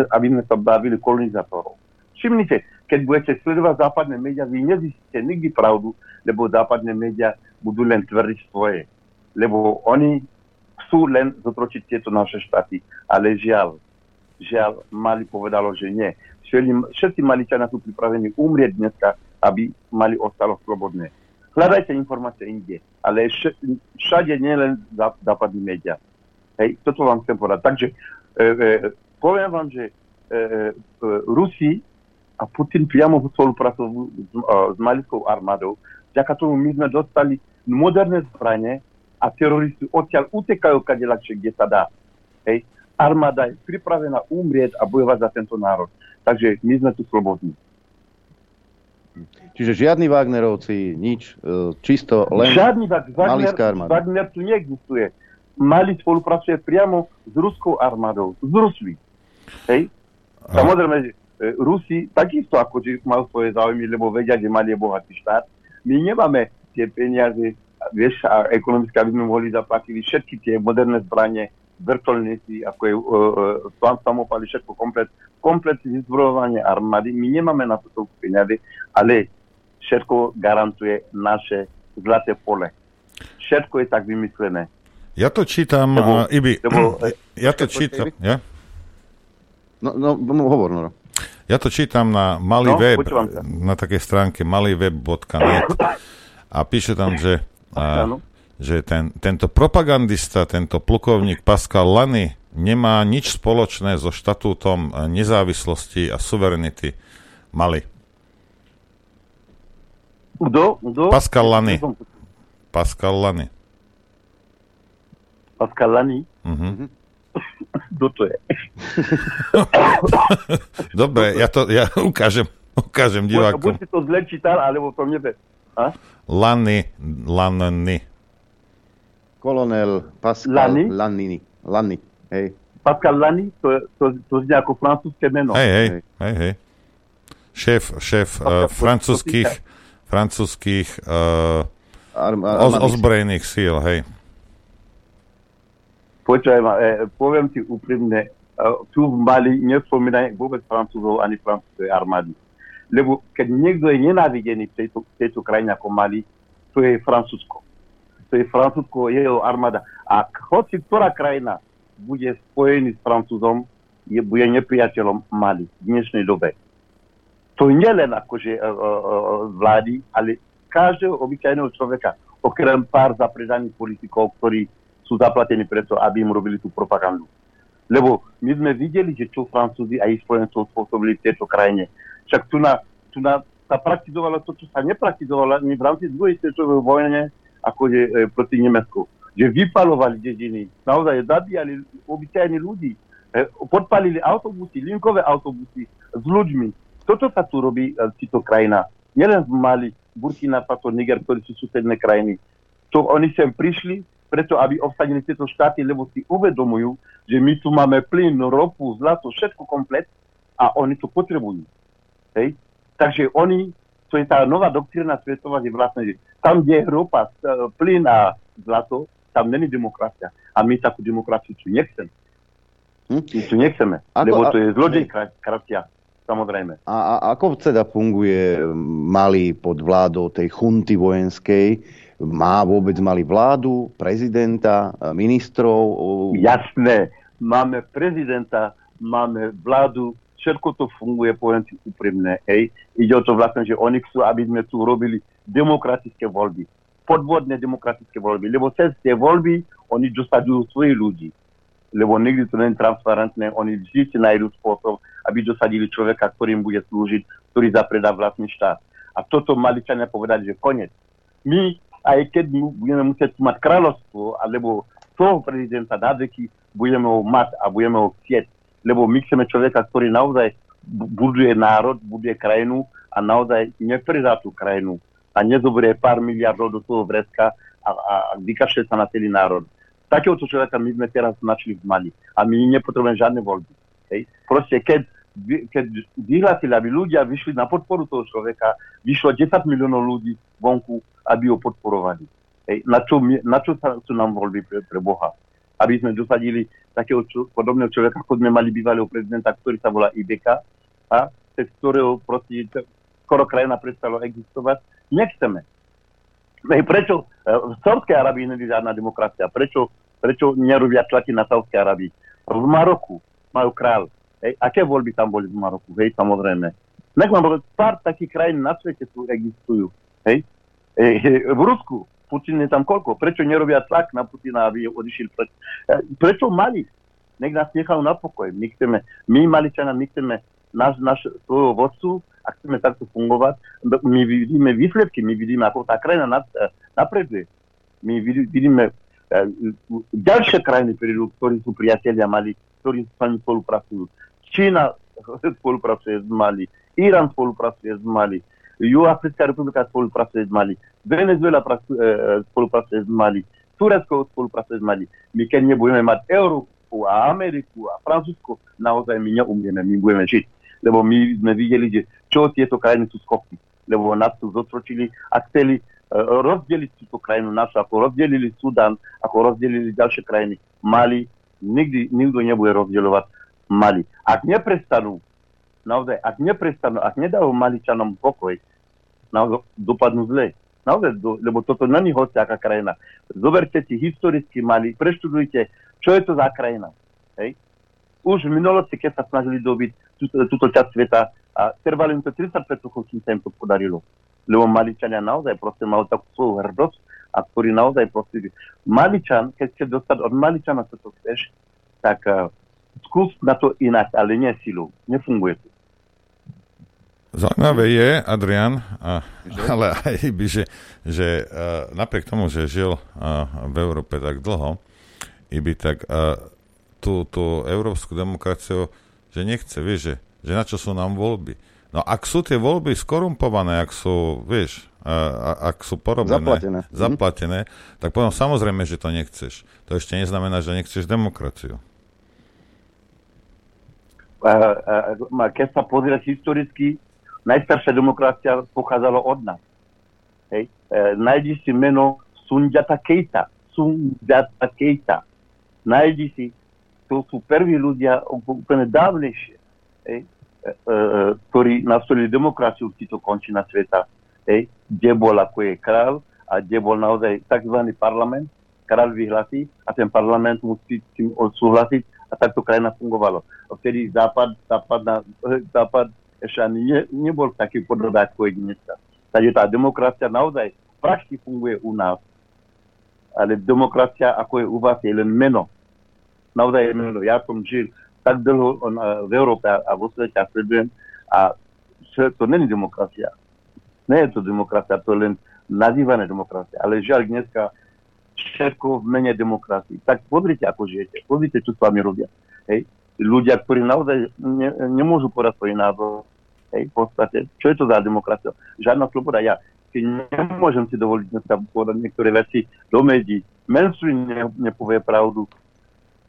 aby sme sa bavili kolonizátorov. Všimnite, keď budete sledovať západné médiá, vy nezistíte nikdy pravdu, lebo západné médiá budú len tvrdiť svoje. Lebo oni chcú len zotročiť tieto naše štáty. Ale žiaľ, žiaľ, Mali povedalo, že nie. Všetci, všetci Maličania sú pripravení umrieť dneska, aby Mali ostalo slobodné. Hľadajte informácie inde, ale vš- všade nie len zá- západní médiá. Hej, toto vám chcem povedať. Takže e, e, poviem vám, že e, e, Rusi a Putin priamo spolupracujú s, e, s malickou armádou. Vďaka tomu my sme dostali moderné zbranie a teroristi odtiaľ utekajú kade kde sa dá. Hej. Armáda je pripravená umrieť a bojovať za tento národ. Takže my sme tu slobodní. Čiže žiadni Wagnerovci, nič, e, čisto len Žiadny Wag- Wagner. Wagner tu neexistuje. Mali spolupracuje priamo s ruskou armádou, s Rusmi. Hej? Samozrejme, že e, Rusi takisto ako majú svoje záujmy, lebo vedia, že Mali bohatý štát. My nemáme tie peniaze, vieš, a ekonomicky, aby sme mohli zaplatiť všetky tie moderné zbranie, vrtolníci, ako je uh, uh, samopaly, všetko komplet, komplet vyzbrojovanie armády. My nemáme na to peniaze, ale všetko garantuje naše zlaté pole. Všetko je tak vymyslené. Ja to čítam, Lebo- uh, Ibi, lebo- [clears throat] ja to čítam, ja? No, no, no hovor, no. Ja to čítam na malý No, web, na takej stránke malýweb.net a píše tam, že, a. že ten, tento propagandista, tento plukovník Pascal Lany nemá nič spoločné so štatútom nezávislosti a suverenity Mali. Kto? Pascal Lany. Pascal Lany. Pascal Lany? Mhm. [laughs] Kto to je? [laughs] Dobre, ja to ja [laughs] ukážem, ukážem divákom. Buď si to zle čítal, alebo to nevie. A? Lany, Lany. Kolonel Pascal Lany? Lanini. Lany, hej. Pascal Lany, to, to, to znie ako francúzske meno. Hej, hej, hej, hej. Šéf, šéf uh, francúzských, francúzských uh, Arm- oz, armádnych ozbrojených síl, hej. Počúvaj ma, e, poviem ti úprimne, e, tu v Mali nespomínaj vôbec Francúzov ani francúzskej armády. Lebo keď niekto je nenávidený v tejto, tejto krajine ako Mali, to je Francúzsko. To je Francúzsko, jeho armáda. A hoci ktorá krajina bude spojený s Francúzom, je, bude nepriateľom Mali v dnešnej dobe. To nie len akože uh, uh, vlády, ale každého obyčajného človeka, okrem pár zapredaných politikov, ktorí sú zaplatení preto, aby im robili tú propagandu. Lebo my sme videli, že čo Francúzi a ich spojencov spôsobili v tejto krajine. Však tu na, tu na sa praktizovalo to, čo sa nepraktizovalo ani v rámci druhej svetovej vojne, ako je e, proti Nemecku. Že vypalovali dediny, naozaj zabíjali obyčajní ľudí, e, podpalili autobusy, linkové autobusy s ľuďmi. Toto sa tu robí e, v týchto krajinách. Nielen v Mali, Burkina Faso, Niger, ktorí sú susedné krajiny. To oni sem prišli, preto aby obsadili tieto štáty, lebo si uvedomujú, že my tu máme plyn, ropu, zlato, všetko komplet a oni to potrebujú. Hej? Takže oni, to je tá nová doktrína svetová, že vlastne, že tam, kde je ropa, e, plyn a zlato, tam není demokracia. A my takú demokraciu tu nechceme. Hm? My tu nechceme, ako, lebo to je zlodejkracia. Samozrejme. A, a ako teda funguje Mali pod vládou tej chunty vojenskej? Má vôbec mali vládu, prezidenta, ministrov? Jasné. Máme prezidenta, máme vládu, všetko to funguje, poviem si úprimne. Hej. Ide o to vlastne, že oni chcú, aby sme tu robili demokratické voľby. Podvodné demokratické voľby. Lebo cez tie voľby oni dosadujú svojich ľudí. Lebo nikdy to nie je transparentné. Oni vždy si nájdú spôsob, aby dosadili človeka, ktorým bude slúžiť, ktorý zapredá vlastný štát. A toto Maličania povedali, že konec. My aj keď budeme musieť mať kráľovstvo, alebo toho prezidenta na veky, budeme ho mať a budeme ho chcieť. Lebo my chceme človeka, ktorý naozaj buduje národ, buduje krajinu a naozaj nepredá tú krajinu a nezoberie pár miliardov do toho vreska a, a, a vykašle sa na celý národ. Takéhoto človeka my sme teraz našli v Mali a my nepotrebujeme žiadne voľby. Hej. Proste keď keď vyhlásili, aby ľudia vyšli na podporu toho človeka, vyšlo 10 miliónov ľudí vonku, aby ho podporovali. Hej, na, čo, na čo sa, sú nám voľby pre, pre Boha? Aby sme dosadili takého čo, podobného človeka, ako sme mali bývalého prezidenta, ktorý sa volá IBK, a cez ktorého proste skoro krajina prestalo existovať. Nechceme. Prečo v Saudskej Arabii je žiadna demokracia? Prečo, prečo nerobia tlaky na Saudskej Arabii? V Maroku majú kráľ Hej, aké voľby tam boli v Maroku? Hej, samozrejme. Nech vám povedať, pár takých krajín na svete tu existujú. Hej. Hej, hej, v Rusku Putin je tam koľko? Prečo nerobia tlak na Putina, aby odišiel preč? E, prečo mali? Nech nás nechajú na pokoj. My chceme, my Maličania, my chceme náš, náš svojho vodcu a chceme takto fungovať. My vidíme výsledky, my vidíme, ako tá krajina e, napreduje. My vidíme, e, ďalšie krajiny prídu, ktorí sú priatelia Mali, ktorí s nami spolupracujú. Čína [laughs] spolupracuje s Mali, Irán spolupracuje s Mali, Juhoafrická republika spolupracuje s Mali, Venezuela e, spolupracuje s Mali, Turecko spolupracuje s Mali. My keď nebudeme mať Európu a Ameriku a Francúzsko, naozaj my neumieme, my budeme žiť. Lebo my sme videli, že čo tieto krajiny sú schopní. Lebo nás tu zotročili a chceli uh, rozdeliť túto krajinu našu, ako rozdelili Sudan, ako rozdelili ďalšie krajiny. Mali, nikdy nikto nebude rozdielovať Mali. Ak neprestanú, naozaj, ak neprestanú, ak nedajú Maličanom pokoj, naozaj dopadnú zle. Naozaj, do, lebo toto není hociaká krajina. Zoberte si historicky Mali, preštudujte, čo je to za krajina. Hej? Už v minulosti, keď sa snažili dobiť túto, túto časť sveta, a trvalo im to 35 rokov, kým sa im to podarilo. Lebo Maličania naozaj proste majú takú svoju hrdosť, a ktorý naozaj proste... Maličan, keď ste dostať od Maličana, čo to chceš, tak uh, skús na to inak, ale nie silou. Nefunguje to. Zaujímavé je, Adrian, a, ale aj by, že, že uh, napriek tomu, že žil uh, v Európe tak dlho, Iby, tak uh, tú, tú európsku demokraciu, že nechce, vieš, že, že na čo sú nám voľby. No ak sú tie voľby skorumpované, ak sú, vieš, a, ak sú porobené, zaplatené. zaplatené, tak potom samozrejme, že to nechceš. To ešte neznamená, že nechceš demokraciu keď sa pozrieš historicky, najstaršia demokracia pochádzala od nás. Hej. E, nájdi si meno Sunjata Keita. Sunjata Keita. Nájdi si, to sú prví ľudia úplne dávnejšie, hej, e, e, ktorí nastolili demokraciu v týchto končinách sveta. Hej, kde bol ako je král a kde bol naozaj tzv. parlament, král vyhlasí a ten parlament musí s tým odsúhlasiť a takto krajina fungovalo. Vtedy západ, západ, na, západ ešte ani ne, nebol taký podobný ako je dneska. Takže tá demokracia naozaj praxi funguje u nás. Ale demokracia, ako je u vás, je len meno. Naozaj. Ja som žil tak dlho v Európe a vo svete a sledujem a to není demokracia. Nie je to demokracia, to je len nazývané demokracia. Ale žiaľ dneska všetko v mene demokracii. Tak pozrite, ako žijete. Pozrite, čo s vami robia. Hej. Ľudia, ktorí naozaj ne, nemôžu podať svoj názor. Hej, v podstate, čo je to za demokracia? Žiadna sloboda. Ja si nemôžem si dovoliť dneska povedať niektoré veci do médií. Mainstream ne, nepovie pravdu.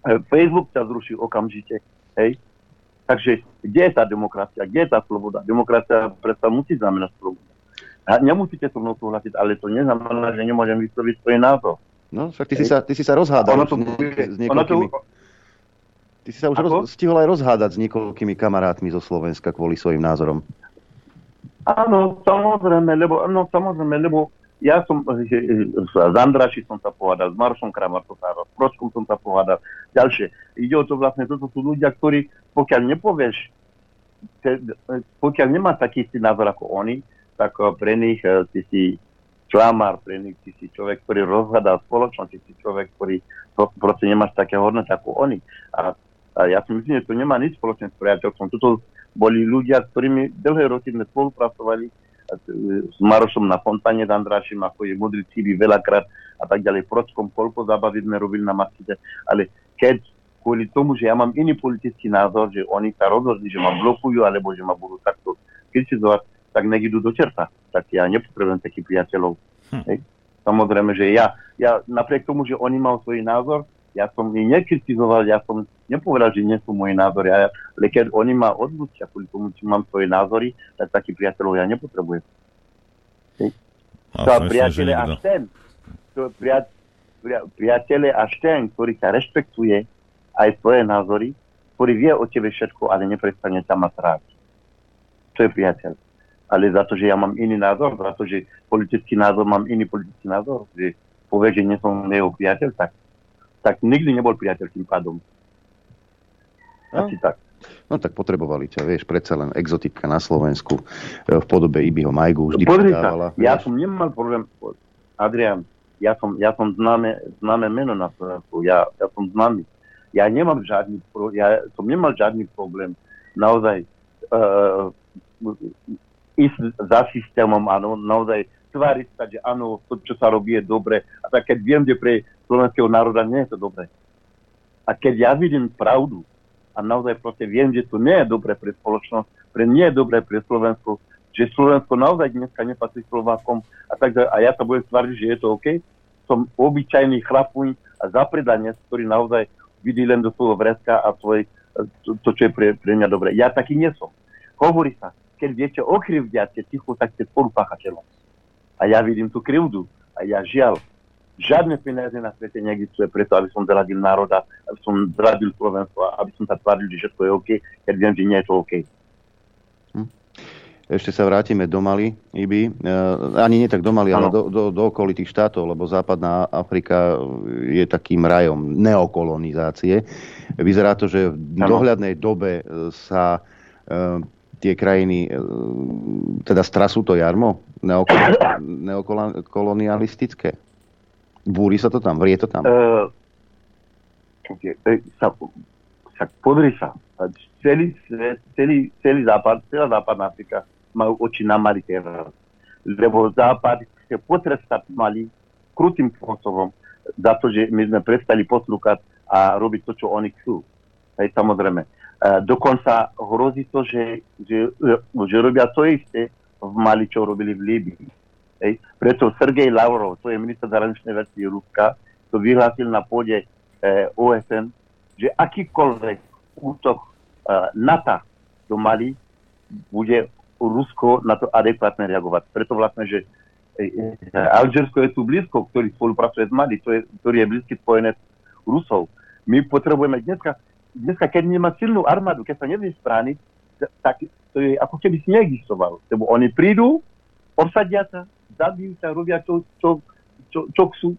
E, Facebook ťa zruší okamžite. Hej. Takže kde je tá demokracia? Kde je tá sloboda? Demokracia predsa musí znamenať slobodu. A nemusíte so mnou súhlasiť, ale to neznamená, že nemôžem vysloviť svoj názor. No, však ty si sa, ty si sa rozhádal to, s, niekoľkými... To, ty si sa už roz, stihol aj rozhádať s niekoľkými kamarátmi zo Slovenska kvôli svojim názorom. Áno, samozrejme, lebo, no, samozrejme, lebo ja som s Andraši som sa pohádal, s Maršom Kramar som sa s Pročkom som sa pohádal, ďalšie. Ide o to vlastne, toto sú ľudia, ktorí, pokiaľ nepovieš, pokiaľ nemá taký istý názor ako oni, tak eh, pre nich eh, ty si klamár, pre nich ty si človek, ktorý rozhľadá spoločnosť, ty si človek, ktorý proste nemáš také hodnoty ako oni. A, a ja si myslím, že to nemá nič spoločné s priateľstvom. Toto boli ľudia, ktorými dlhé roky sme spolupracovali s Marošom na Fontane s Andrášim, ako je Modrý Cibi veľakrát a tak ďalej. Prockom, koľko zábavy sme robili na Masite. Ale keď kvôli tomu, že ja mám iný politický názor, že oni sa rozhodli, že ma blokujú, alebo že ma budú takto kritizovať, tak nech idú do čerta. Tak ja nepotrebujem takých priateľov. Hm. Hej. Samozrejme, že ja, ja napriek tomu, že oni majú svoj názor, ja som ich nekritizoval, ja som nepovedal, že nie sú moje názory, ale keď oni ma odlučia kvôli tomu, či mám svoje názory, tak takých priateľov ja nepotrebujem. To priateľe až ten, to pria, pria, priateľe až ten, ktorý ťa rešpektuje aj svoje názory, ktorý vie o tebe všetko, ale neprestane ťa mať rád. To je priateľ. Ale za to, že ja mám iný názor, za to, že politický názor mám iný politický názor, že povie, že nie som jeho priateľ, tak, tak nikdy nebol priateľ tým pádom. No. Asi tak. No tak potrebovali ťa, vieš, predsa len exotika na Slovensku e, v podobe Ibiho Majgu vždy Pozri sa, ja som nemal problém, Adrian, ja som, ja som známe, známe meno na Slovensku, ja, ja som známy. Ja nemám žiadny, ja som nemal žiadny problém. Naozaj, uh, ísť za systémom, áno, naozaj tváriť sa, že áno, to, čo sa robí, je dobre. A tak keď viem, že pre slovenského národa nie je to dobre. A keď ja vidím pravdu a naozaj proste viem, že to nie je dobre pre spoločnosť, pre nie je dobre pre Slovensko, že Slovensko naozaj dneska nepatrí Slovákom a tak a ja sa budem tváriť, že je to OK, som obyčajný chlapuň a zapredanec, ktorý naozaj vidí len do svojho vreska a svoj, to, to, čo je pre, pre mňa dobre. Ja taký nie som. Hovorí sa, keď viete okrivdiať, ticho, tak ste spolupáchateľom. A ja vidím tú krivdu. A ja žiaľ, žiadne peniaze na svete neexistuje preto, aby som zradil národa, aby som zradil Slovensko, aby som sa tváril, že všetko je OK, keď viem, že nie je to OK. Hm. Ešte sa vrátime do Mali, Ibi. E, ani nie tak do Mali, ano. ale do, do, do okolitých štátov, lebo západná Afrika je takým rajom neokolonizácie. Vyzerá to, že v dohľadnej dobe sa e, tie krajiny e, teda strasú to jarmo [coughs] neokolonialistické? Búri sa to tam? Vrie to tam? Uh, sa, sa, pozri sa. Celý, celý, celý západ, celá západná Afrika majú oči na Mali teraz. Lebo západ chce potrestať Mali krutým spôsobom za to, že my sme prestali poslúkať a robiť to, čo oni chcú. Hej, samozrejme. Dokonca hrozí to, že, že, že robia to isté v Mali, čo robili v Líbii. Hej. Preto Sergej Lavrov, to je minister zahraničnej veci Ruska, to vyhlásil na pôde e, OSN, že akýkoľvek útok e, NATO do Mali bude Rusko na to adekvátne reagovať. Preto vlastne, že e, e, Alžersko je tu blízko, ktorý spolupracuje s Mali, to je, ktorý je blízky spojené s Rusov. My potrebujeme dneska, dneska, keď nemá silnú armádu, keď sa nevie sprániť, tak to je ako keby si neexistoval. Lebo oni prídu, obsadia sa, zabijú sa, robia čo, čo, čo, čo chcú.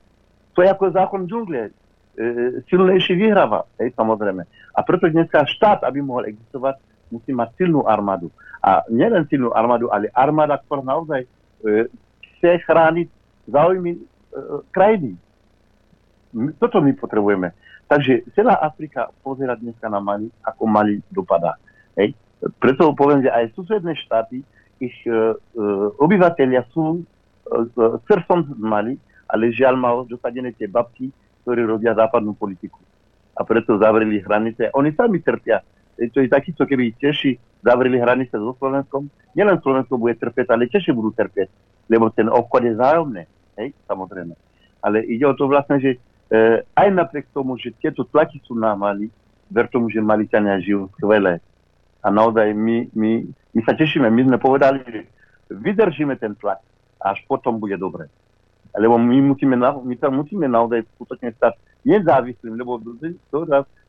To je ako zákon džungle. E, silnejší vyhráva, hej, samozrejme. A preto dneska štát, aby mohol existovať, musí mať silnú armádu. A nielen silnú armádu, ale armáda, ktorá naozaj e, chce chrániť záujmy e, krajiny. Toto my potrebujeme. Takže celá Afrika pozera dneska na Mali, ako Mali dopadá. Hej. Preto poviem, že aj susedné štáty, ich uh, uh, obyvateľia sú uh, srdcom z Mali, ale žiaľ má dosadené tie babky, ktoré robia západnú politiku. A preto zavreli hranice. Oni sami trpia. E, to je takýto, keby Češi zavreli hranice so Slovenskom, nielen Slovensko bude trpieť, ale Češi budú trpieť, lebo ten obchod je zájomný. Hej, samozrejme. Ale ide o to vlastne, že e, aj napriek tomu, že tieto tlaky sú Mali, ver tomu, že Maličania žijú skvelé. A naozaj my, my, my sa tešíme, my sme povedali, že vydržíme ten tlak a až potom bude dobre. Lebo my musíme, my sa musíme naozaj skutočne stať nezávislým, lebo to,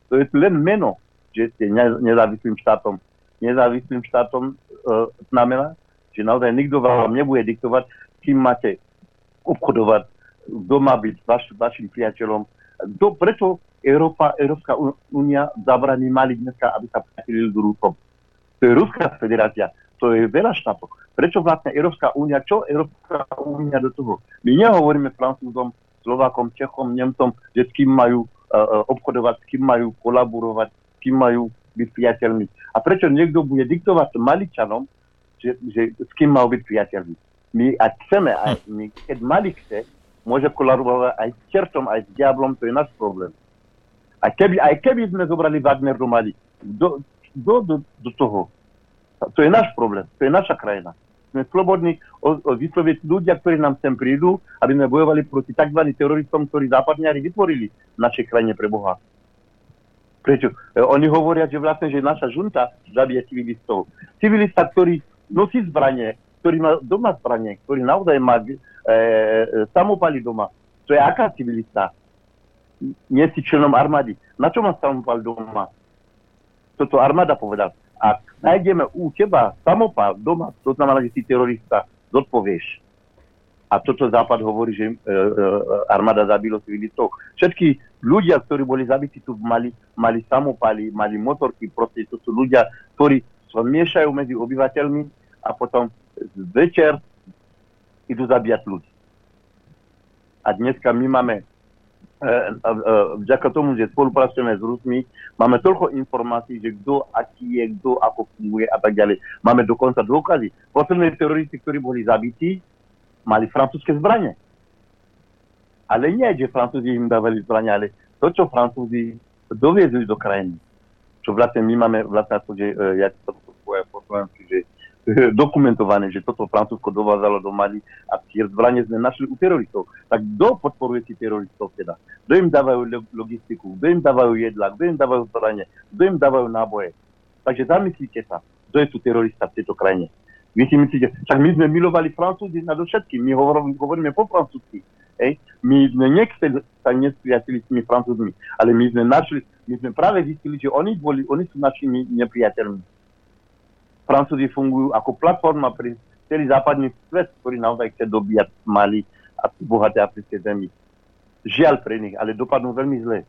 to je len meno, že ste nezávislým štátom. Nezávislým štátom e, znamená, že naozaj nikto vám nebude diktovať, kým máte obchodovať, kto má byť vaš, vašim priateľom. Do, preto Európa, Európska únia zabraní mali dneska, aby sa priatelili s Ruskom. To je Ruská federácia, to je veľa štátov. Prečo vlastne Európska únia, čo Európska únia do toho? My nehovoríme Francúzom, Slovákom, Čechom, Nemcom, že s kým majú uh, obchodovať, s kým majú kolaborovať, s kým majú byť priateľmi. A prečo niekto bude diktovať Maličanom, že, že s kým majú byť priateľmi? My, ak chceme, aj my, keď Mali chce, môže kolaborovať aj s čertom, aj s diablom, to je náš problém. A keby, aj keby sme zobrali Wagner do Mali, do, do, do, do toho, to je náš problém, to je naša krajina. Sme slobodní o, ľudia, ktorí nám sem prídu, aby sme bojovali proti tzv. teroristom, ktorí západňari vytvorili v našej krajine pre Boha. Prečo? E, oni hovoria, že vlastne, že naša žunta zabije civilistov. Civilista, ktorý nosí zbranie, ktorý má doma zbranie, ktorý naozaj má e, e, samopali doma. To je aká civilista? Nie si členom armády. Na čo má samopal doma? Toto armáda povedal. Ak nájdeme u teba samopal doma, to znamená, že si terorista, zodpovieš. A toto Západ hovorí, že e, e, armáda zabilo civilistov. Všetky ľudia, ktorí boli zabití tu Mali, mali samopaly, mali motorky, proste to sú ľudia, ktorí sa miešajú medzi obyvateľmi a potom večer idú zabíjať ľudí. A dneska my máme E, e, vďaka tomu, že spolupracujeme s Rusmi, máme toľko informácií, že kto aký je, kto ako funguje a tak ďalej. Máme dokonca dôkazy. Posledné teroristi, ktorí boli zabití, mali francúzske zbranie. Ale nie, že Francúzi im dávali zbranie, ale to, čo Francúzi doviezli do krajiny. Čo vlastne my máme vlastne to, že e, ja to poviem po slovensky, že [laughs] dokumentované, že toto Francúzsko dovádzalo do Mali a tie zbranie sme našli u teroristov. Tak kto podporuje tých teroristov teda? Kto im dávajú logistiku, kto im dávajú jedla, kto im dávajú zbranie, kto im dávajú náboje. Takže zamyslíte sa, kto je tu terorista v tejto krajine. Vy si myslíte, však my sme milovali Francúzi na všetkým, my hovoríme, hovoríme po francúzsky. Hej. My sme nechceli sa nespriateli s tými francúzmi, ale my sme našli, my sme práve zistili, že oni, boli, oni sú našimi nepriateľmi Francúzi fungujú ako platforma pre celý západný svet, ktorý naozaj chce dobíjať Mali a bohaté africké zemi. Žiaľ pre nich, ale dopadnú veľmi zle.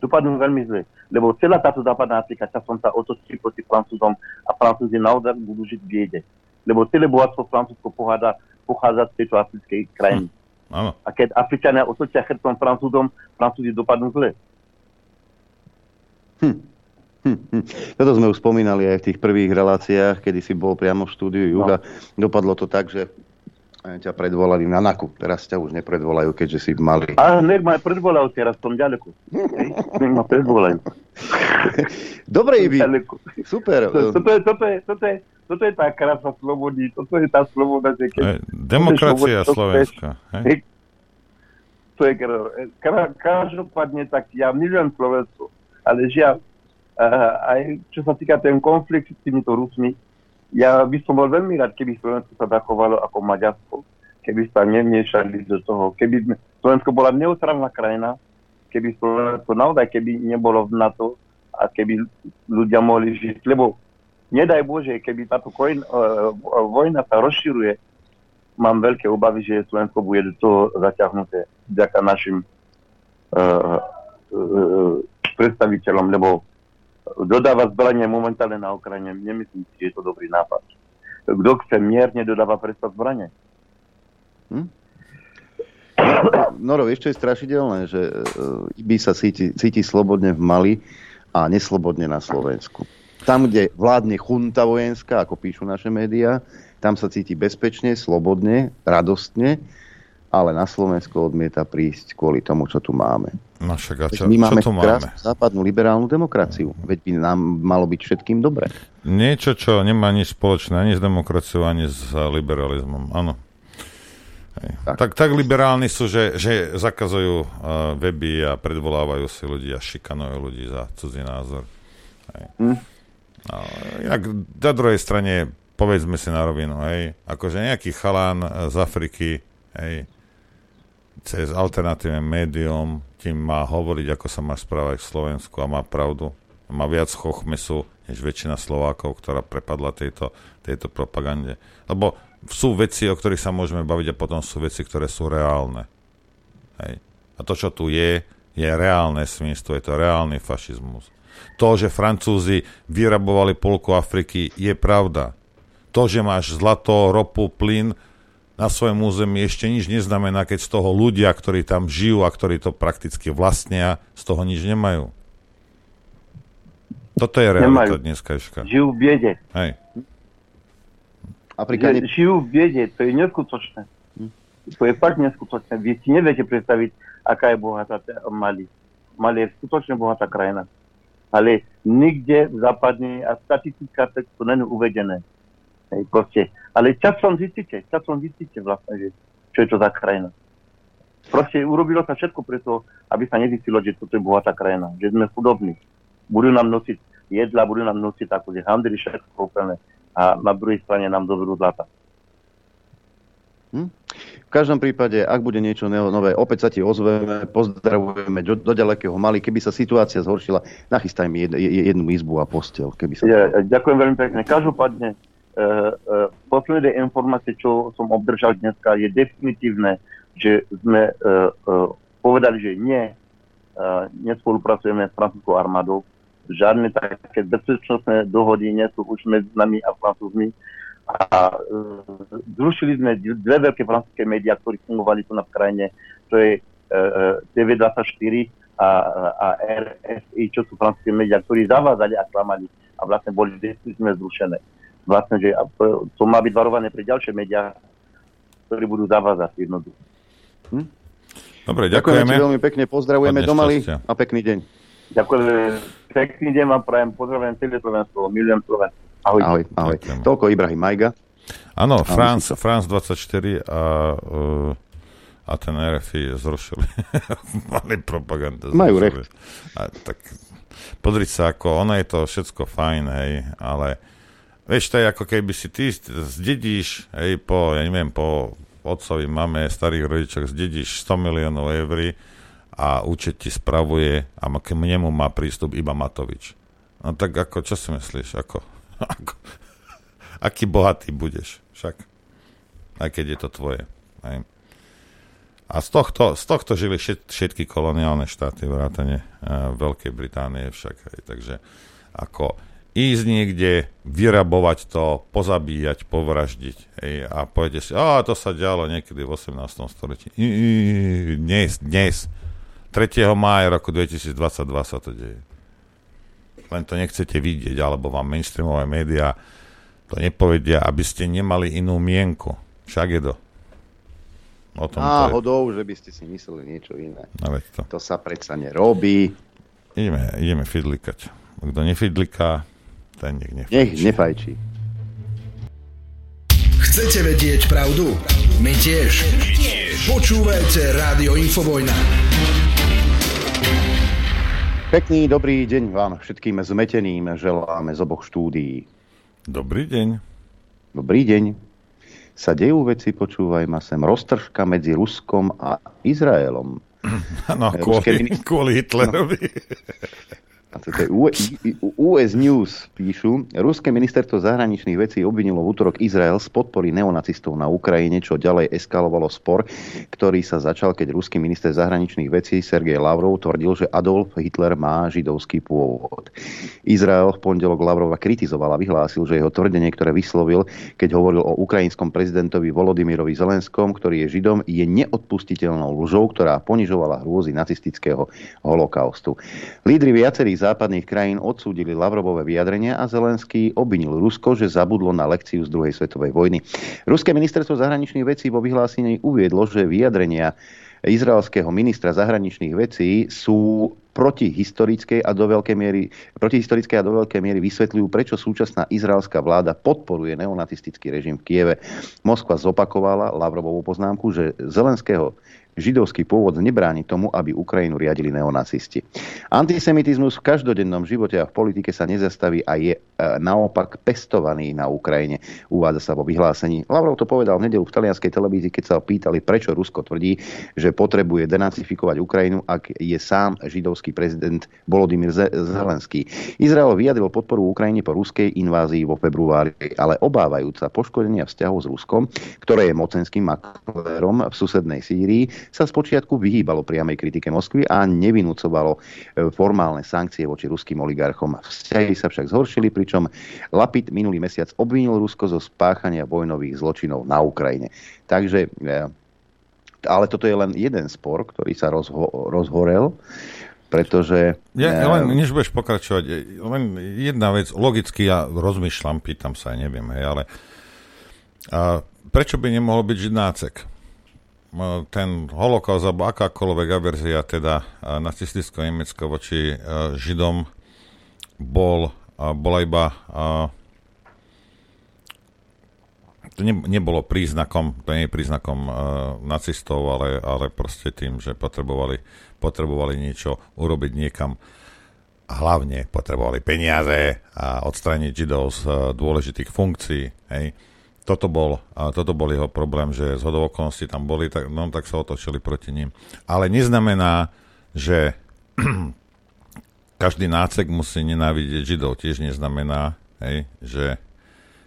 Dopadnú veľmi zle. Lebo celá táto západná Afrika časom sa otočí proti Francúzom a Francúzi naozaj budú žiť v biede. Lebo celé bohatstvo Francúzsko pochádza, pochádza z tejto africkej krajiny. Hm. A keď Afričania otočia chrbtom Francúzom, Francúzi dopadnú zle. Hm. Hm, hm. Toto sme už spomínali aj v tých prvých reláciách, kedy si bol priamo v štúdiu Juga. No. Dopadlo to tak, že ťa predvolali na NAKU. Teraz ťa už nepredvolajú, keďže si mali. A nech ma predvolajú [laughs] teraz, tom ďaleko. nech ma predvolajú. Dobre, Ibi. Super. Toto je, toto, je, toto, je, toto je tá krása slobody, toto je tá sloboda, že keď... Demokracia Slovenska. To je, každopádne tak ja milujem Slovensko, ale žiaľ, aj čo sa týka ten konflikt s týmito Rusmi, ja by som bol veľmi rád, keby Slovensko sa zachovalo ako Maďarsko, keby sa nemiešali do toho, keby Slovensko bola neutrálna krajina, keby Slovensko naozaj, keby nebolo v NATO a keby ľudia mohli žiť, lebo nedaj Bože, keby táto kojn, uh, vojna sa rozširuje, mám veľké obavy, že Slovensko bude do toho zaťahnuté vďaka našim uh, uh, predstaviteľom, lebo dodáva zbranie momentálne na Ukrajine. Nemyslím si, že je to dobrý nápad. Kto chce mierne, dodáva predstav zbranie. Hm? Noro, vieš, čo je strašidelné? Že uh, by sa cíti, cíti slobodne v Mali a neslobodne na Slovensku. Tam, kde vládne chunta vojenská, ako píšu naše médiá, tam sa cíti bezpečne, slobodne, radostne, ale na Slovensko odmieta prísť kvôli tomu, čo tu máme. No však a čo, My máme čo tu máme? západnú liberálnu demokraciu. Veď by nám malo byť všetkým dobre. Niečo, čo nemá nič spoločné ani s demokraciou, ani s liberalizmom. Áno. Tak. tak, tak liberálni sú, že, že zakazujú uh, weby a predvolávajú si ľudí a šikanujú ľudí za cudzí názor. Hej. Hm. No, inak na druhej strane, povedzme si na rovinu, hej, akože nejaký chalán z Afriky, hej, cez alternatívne médium ti má hovoriť, ako sa má správať v Slovensku a má pravdu. Má viac chochmesu, než väčšina Slovákov, ktorá prepadla tejto, tejto propagande. Lebo sú veci, o ktorých sa môžeme baviť a potom sú veci, ktoré sú reálne. Hej. A to, čo tu je, je reálne svinstvo, je to reálny fašizmus. To, že Francúzi vyrabovali polku Afriky, je pravda. To, že máš zlato, ropu, plyn na svojom území ešte nič neznamená, keď z toho ľudia, ktorí tam žijú a ktorí to prakticky vlastnia, z toho nič nemajú. Toto je realita Nemajú. dneska. Žijú v biede. Hej. Afrikáni... Žijú v biede, to je neskutočné. To je fakt neskutočné. Vy si neviete predstaviť, aká je bohatá Mali. Mali je skutočne bohatá krajina. Ale nikde v západnej a statistická to není uvedené. Hej, proste. Ale časom zistíte, časom zistíte vlastne, že čo je to za krajina. Proste urobilo sa všetko preto, aby sa nezistilo, že toto je bohatá krajina, že sme chudobní. Budú nám nosiť jedla, budú nám nosiť akože handry, všetko úplne. A na druhej strane nám zoberú zlata. V každom prípade, ak bude niečo nové, opäť sa ti ozveme, pozdravujeme do, do ďalekého Mali. Keby sa situácia zhoršila, nachystaj mi jed, je- jednu izbu a postel. Keby sa... Ja, ďakujem veľmi pekne. Každopádne, posledné informácie, čo som obdržal dneska, je definitívne, že sme uh, uh, povedali, že nie, uh, nespolupracujeme s francúzskou armádou. Žiadne také bezpečnostné dohody nie sú už medzi nami a francúzmi. A zrušili sme dve veľké francúzske médiá, ktoré fungovali tu na krajine. To je uh, TV24 a, a RFI, čo sú francúzske médiá, ktorí zavádzali a klamali a vlastne boli definitívne zrušené. Vlastne, že to- má byť varované pre ďalšie médiá, ktorí budú zavádzať jednoducho. Dobre, Ďakujeme ďakujeme. veľmi pekne, pozdravujeme Hodne do Mali šťastia. a pekný deň. Ďakujem. Pekný deň vám prajem, pozdravujem celé Slovensko, milujem Slovensko. Ahoj. Ahoj, ahoj. Toľko Ibrahim Majga. Áno, France, France 24 a, uh, a ten RFI zrušili. [laughs] Mali propagandu. Majú zrušili. A, tak pozri sa, ako ono je to všetko fajn, hej, ale vieš, to je ako keby si ty zdedíš, hej, po, ja neviem, po otcovi, mame, starých rodičoch, zdedíš 100 miliónov eur a účet ti spravuje a k nemu má prístup iba Matovič. No tak ako, čo si myslíš? Ako, [laughs] ako, aký bohatý budeš však. Aj keď je to tvoje. Hej. A z tohto, z tohto žili všet, všetky koloniálne štáty vrátane uh, Veľkej Británie však. Hej. Takže ako ísť niekde, vyrabovať to, pozabíjať, povraždiť. Hej, a poviete si, a to sa dialo niekedy v 18. storočí. I, i, Dnes, dnes. 3. mája roku 2022 sa to deje. Len to nechcete vidieť, alebo vám mainstreamové médiá to nepovedia, aby ste nemali inú mienku. Však je to. O tom to je. Náhodou, že by ste si mysleli niečo iné. No to. To sa predsa nerobí. Ideme, ideme fidlikať. Kto nefidliká, ten nech nefidliká. Nech nefajčí. Chcete vedieť pravdu? My tiež. Počúvajte Rádio Infovojna. Pekný dobrý deň vám všetkým zmeteným želáme z oboch štúdií. Dobrý deň. Dobrý deň. Sa dejú veci, počúvaj ma sem, roztržka medzi Ruskom a Izraelom. [clears throat] No, Ruské kvôli, minister- kvôli Hitlerovi. [laughs] A to je U- I- US News píšu, Ruské ministerstvo zahraničných vecí obvinilo v útorok Izrael z podpory neonacistov na Ukrajine, čo ďalej eskalovalo spor, ktorý sa začal, keď ruský minister zahraničných vecí Sergej Lavrov tvrdil, že Adolf Hitler má židovský pôvod. Izrael v pondelok Lavrova kritizoval a vyhlásil, že jeho tvrdenie, ktoré vyslovil, keď hovoril o ukrajinskom prezidentovi Volodymyrovi Zelenskom, ktorý je židom, je neodpustiteľnou lžou, ktorá ponižovala hrôzy nacistického holokaustu. Lídry viacerých západných krajín odsúdili Lavrovové vyjadrenia a Zelenský obvinil Rusko, že zabudlo na lekciu z druhej svetovej vojny. Ruské ministerstvo zahraničných vecí vo vyhlásení uviedlo, že vyjadrenia izraelského ministra zahraničných vecí sú protihistorickej a do veľkej miery, protihistorickej a do veľkej miery vysvetľujú, prečo súčasná izraelská vláda podporuje neonacistický režim v Kieve. Moskva zopakovala Lavrovovú poznámku, že Zelenského židovský pôvod nebráni tomu, aby Ukrajinu riadili neonacisti. Antisemitizmus v každodennom živote a v politike sa nezastaví a je e, naopak pestovaný na Ukrajine, uvádza sa vo vyhlásení. Lavrov to povedal v nedelu v talianskej televízii, keď sa pýtali, prečo Rusko tvrdí, že potrebuje denacifikovať Ukrajinu, ak je sám židovský prezident Volodymyr Zelenský. Izrael vyjadril podporu Ukrajine po ruskej invázii vo februári, ale obávajúca poškodenia vzťahov s Ruskom, ktoré je mocenským maklérom v susednej Sýrii, sa spočiatku vyhýbalo priamej kritike Moskvy a nevinúcovalo e, formálne sankcie voči ruským oligarchom. Vzťahy sa však zhoršili, pričom Lapid minulý mesiac obvinil Rusko zo spáchania vojnových zločinov na Ukrajine. Takže e, ale toto je len jeden spor, ktorý sa rozho- rozhorel, pretože... Ja, ja len, než budeš pokračovať, len jedna vec, logicky ja rozmýšľam, pýtam sa, neviem, hej, ale a prečo by nemohol byť židnácek? Ten holokaust alebo akákoľvek averzia teda nacistického Nemecka voči Židom bol, bola iba to ne, nebolo príznakom, to nie je príznakom uh, nacistov, ale, ale proste tým, že potrebovali, potrebovali niečo urobiť niekam hlavne potrebovali peniaze a odstrániť Židov z uh, dôležitých funkcií. Hej toto bol, toto bol jeho problém, že z tam boli, tak, no, tak sa otočili proti ním. Ale neznamená, že [clears throat] každý nácek musí nenávidieť Židov. Tiež neznamená, hej, že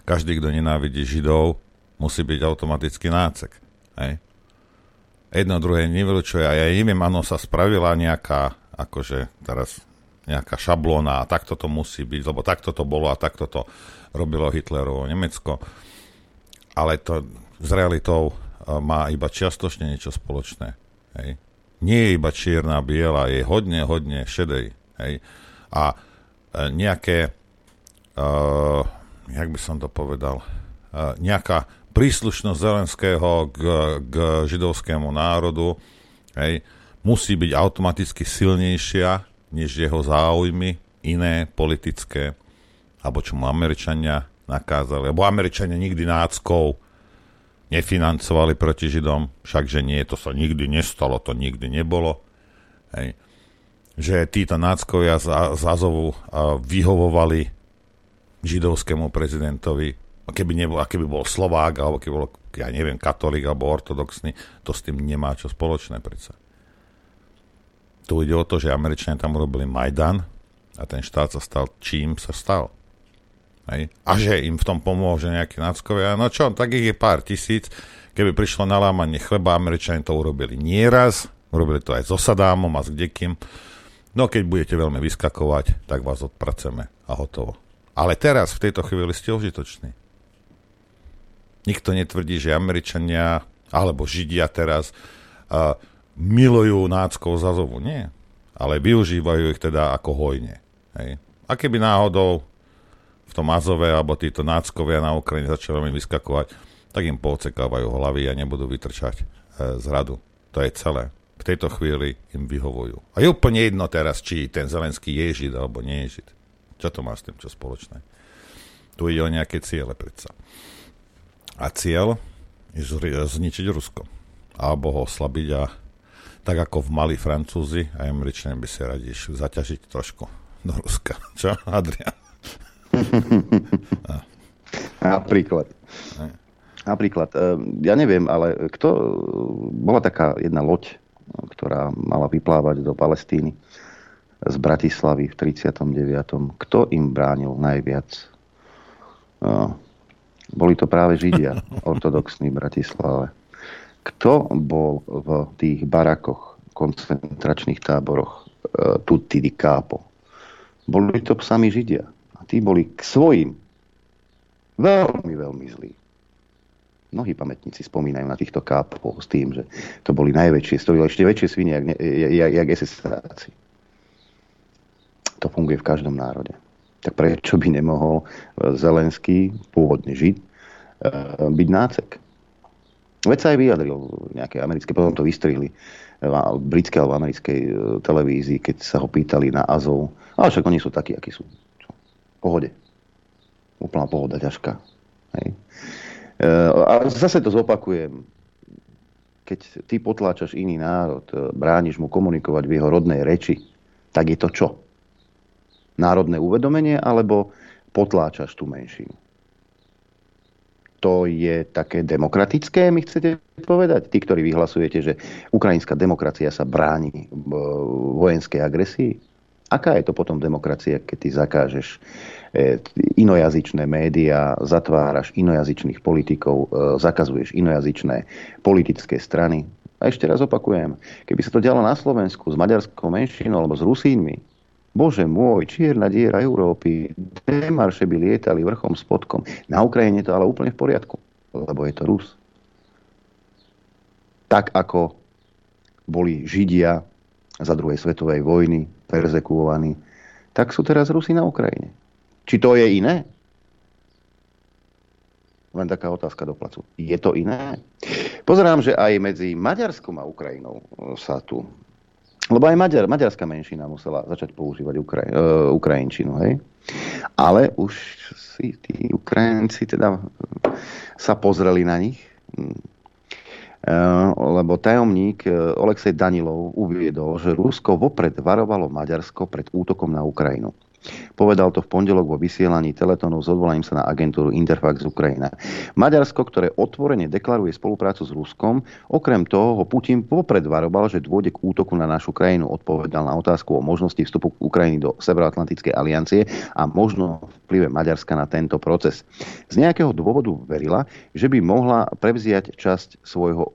každý, kto nenávidí Židov, musí byť automaticky nácek. Hej. Jedno druhé nevylučuje. A ja neviem, áno, sa spravila nejaká, akože teraz nejaká šablóna a takto to musí byť, lebo takto to bolo a takto to robilo Hitlerovo Nemecko ale to s realitou e, má iba čiastočne niečo spoločné. Hej. Nie je iba čierna, biela, je hodne, hodne šedej. Hej. A e, nejaké, uh, jak by som to povedal, uh, nejaká príslušnosť Zelenského k, k židovskému národu hej, musí byť automaticky silnejšia než jeho záujmy iné, politické, alebo čo mu Američania nakázali. Lebo Američania nikdy náckov nefinancovali proti Židom, všakže nie, to sa nikdy nestalo, to nikdy nebolo. Hej. Že títo náckovia z, z Azovu vyhovovali židovskému prezidentovi, keby, nebol, keby bol Slovák, alebo keby bol, ja neviem, katolík alebo ortodoxný, to s tým nemá čo spoločné predsa. Tu ide o to, že Američania tam urobili Majdan a ten štát sa stal čím sa stal. Hej? A že im v tom pomôže nejakí náckovia. No čo, tak ich je pár tisíc. Keby prišlo na lámanie chleba, Američania to urobili nieraz, urobili to aj so Sadámom a s kdekým. No keď budete veľmi vyskakovať, tak vás odpraceme a hotovo. Ale teraz, v tejto chvíli ste užitoční. Nikto netvrdí, že Američania alebo Židia teraz uh, milujú náckov za. Nie. Ale využívajú ich teda ako hojne. Hej. A keby náhodou v tom Azove alebo títo náckovia na Ukrajine začali veľmi vyskakovať, tak im poocekávajú hlavy a nebudú vytrčať e, z radu. To je celé. V tejto chvíli im vyhovujú. A je úplne jedno teraz, či ten Zelenský je Žid alebo nie je Žid. Čo to má s tým čo spoločné? Tu ide o nejaké ciele predsa. A cieľ je zničiť Rusko. Alebo ho oslabiť a tak ako v Mali Francúzi a Američania by si radi zaťažiť trošku do Ruska. [laughs] Čo, Adrian? [laughs] Napríklad. Napríklad, e, ja neviem, ale kto, bola taká jedna loď, ktorá mala vyplávať do Palestíny z Bratislavy v 39. Kto im bránil najviac? E, boli to práve Židia, [laughs] ortodoxní v Bratislave. Kto bol v tých barakoch, koncentračných táboroch tutti di capo? Boli to sami Židia tí boli k svojim veľmi, veľmi zlí. Mnohí pamätníci spomínajú na týchto kápov s tým, že to boli najväčšie, to boli ešte väčšie svine, jak, jak, jak SSáci. To funguje v každom národe. Tak prečo by nemohol Zelenský, pôvodný Žid, byť nácek? Veď sa aj vyjadril nejaké americké, potom to vystrihli v britskej alebo americkej televízii, keď sa ho pýtali na Azov. Ale však oni sú takí, akí sú. Pohode. Úplná pohoda, ťažká. Hej. A zase to zopakujem keď ty potláčaš iný národ, e, brániš mu komunikovať v jeho rodnej reči, tak je to čo? Národné uvedomenie alebo potláčaš tú menšinu? To je také demokratické, mi chcete povedať? Tí, ktorí vyhlasujete, že ukrajinská demokracia sa bráni e, vojenskej agresii? Aká je to potom demokracia, keď ty zakážeš E, inojazyčné médiá, zatváraš inojazyčných politikov, e, zakazuješ inojazyčné politické strany. A ešte raz opakujem, keby sa to dialo na Slovensku s maďarskou menšinou alebo s Rusínmi, Bože môj, čierna diera Európy, demarše by lietali vrchom spodkom. Na Ukrajine to ale úplne v poriadku, lebo je to Rus. Tak ako boli Židia za druhej svetovej vojny perzekuovaní, tak sú teraz Rusi na Ukrajine. Či to je iné? Len taká otázka do placu. Je to iné? Pozerám, že aj medzi Maďarskom a Ukrajinou sa tu... Lebo aj Maďar, maďarská menšina musela začať používať Ukraj, uh, Ukrajinčinu, hej? Ale už si tí Ukrajinci teda sa pozreli na nich, Uh, lebo tajomník Oleksej Danilov uviedol, že Rusko vopred varovalo Maďarsko pred útokom na Ukrajinu. Povedal to v pondelok vo vysielaní Teletonu s odvolaním sa na agentúru Interfax Ukrajina. Maďarsko, ktoré otvorene deklaruje spoluprácu s Ruskom, okrem toho ho Putin popred varoval, že dôjde k útoku na našu krajinu. Odpovedal na otázku o možnosti vstupu Ukrajiny do Severoatlantickej aliancie a možno vplyve Maďarska na tento proces. Z nejakého dôvodu verila, že by mohla prevziať časť svojho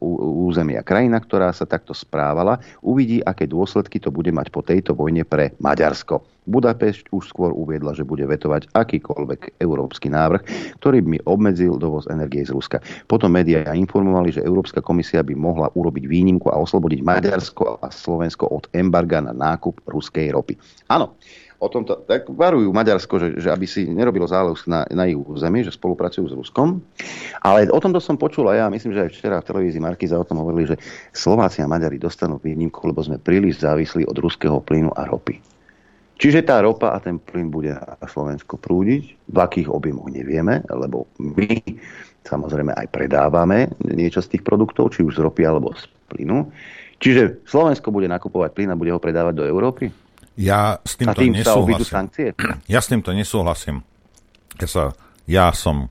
územia. Krajina, ktorá sa takto správala, uvidí, aké dôsledky to bude mať po tejto vojne pre Maďarsko. Budapešť už skôr uviedla, že bude vetovať akýkoľvek európsky návrh, ktorý by obmedzil dovoz energie z Ruska. Potom médiá informovali, že Európska komisia by mohla urobiť výnimku a oslobodiť Maďarsko a Slovensko od embarga na nákup ruskej ropy. Áno, o tomto, tak varujú Maďarsko, že, že aby si nerobilo zálev na, na ich území, že spolupracujú s Ruskom. Ale o tomto som počul a ja myslím, že aj včera v televízii Markiza o tom hovorili, že Slováci a Maďari dostanú výnimku, lebo sme príliš závislí od ruského plynu a ropy. Čiže tá ropa a ten plyn bude na Slovensko prúdiť. V akých objemoch nevieme, lebo my samozrejme aj predávame niečo z tých produktov, či už z ropy alebo z plynu. Čiže Slovensko bude nakupovať plyn a bude ho predávať do Európy? Ja s týmto a tým nesúhlasím. sankcie? Ja s týmto nesúhlasím. Ja, sa, ja som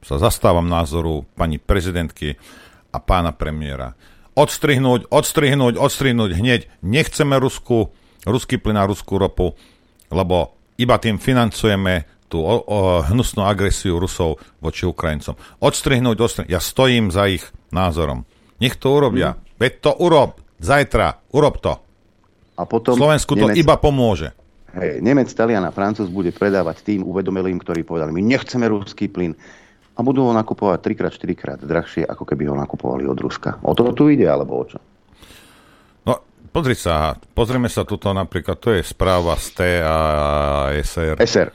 sa zastávam názoru pani prezidentky a pána premiéra. Odstrihnúť, odstrihnúť, odstrihnúť hneď. Nechceme Rusku ruský plyn a ruskú ropu, lebo iba tým financujeme tú o, o, hnusnú agresiu Rusov voči Ukrajincom. Odstrihnúť, odstrihnúť. Ja stojím za ich názorom. Nech to urobia. Mm. Veď to urob. Zajtra. Urob to. A potom Slovensku to Nemec, iba pomôže. Hej, Nemec, Talian a Francúz bude predávať tým uvedomelým, ktorí povedali, my nechceme ruský plyn a budú ho nakupovať 3 4 krát drahšie, ako keby ho nakupovali od Ruska. O to tu ide, alebo o čo? Pozri sa, pozrieme sa tuto napríklad, to je správa z T a SR. SR.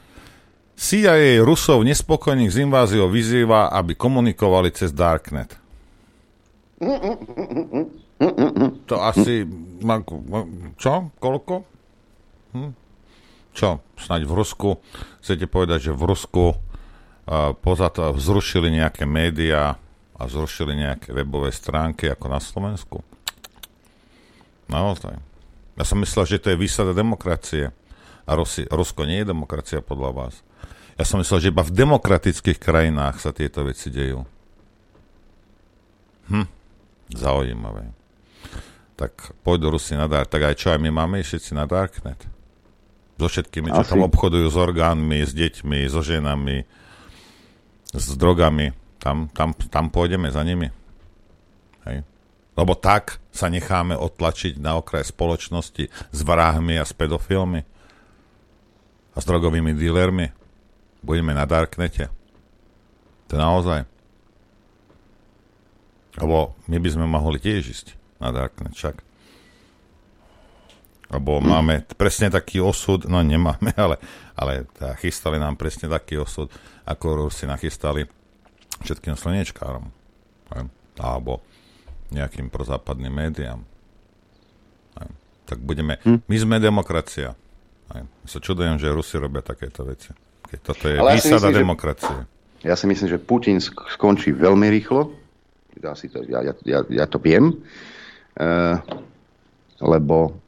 CIA Rusov nespokojných s inváziou vyzýva, aby komunikovali cez Darknet. To asi... Čo? Koľko? Hm? Čo? Snaď v Rusku? Chcete povedať, že v Rusku uh, pozad vzrušili nejaké médiá a zrušili nejaké webové stránky ako na Slovensku? Naozaj. Ja som myslel, že to je výsada demokracie. A Rusi, Rusko nie je demokracia podľa vás. Ja som myslel, že iba v demokratických krajinách sa tieto veci dejú. Hm, zaujímavé. Tak pôjdu Rusi na Dark. Tak aj čo, aj my máme všetci na Darknet. So všetkými, čo Asi. tam obchodujú s orgánmi, s deťmi, so ženami, s drogami. Tam, tam, tam pôjdeme za nimi. Hej. Lebo tak sa necháme odtlačiť na okraj spoločnosti s vrahmi a s pedofilmi a s drogovými dílermi. Budeme na Darknete. To naozaj. Lebo my by sme mohli tiež ísť na Darknet však. Lebo máme presne taký osud, no nemáme, [laughs] ale, ale teda chystali nám presne taký osud, ako Rusi nachystali všetkým slnečkárom. Alebo nejakým prozápadným médiám. Tak budeme... Hm? My sme demokracia. Ja sa čudujem, že Rusi robia takéto veci. Keď toto je ale výsada ja demokracie. Že, ja si myslím, že Putin skončí veľmi rýchlo. Ja, si to, ja, ja, ja to viem. Uh, lebo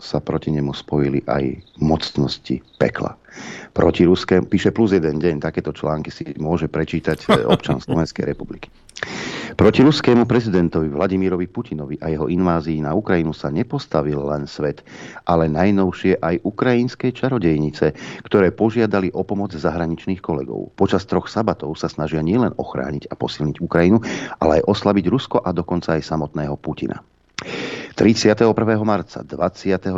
sa proti nemu spojili aj mocnosti pekla. Proti ruské, píše plus jeden deň, takéto články si môže prečítať eh, občan [laughs] Slovenskej republiky. Proti ruskému prezidentovi Vladimírovi Putinovi a jeho invázii na Ukrajinu sa nepostavil len svet, ale najnovšie aj ukrajinské čarodejnice, ktoré požiadali o pomoc zahraničných kolegov. Počas troch sabatov sa snažia nielen ochrániť a posilniť Ukrajinu, ale aj oslabiť Rusko a dokonca aj samotného Putina. 31. marca 29.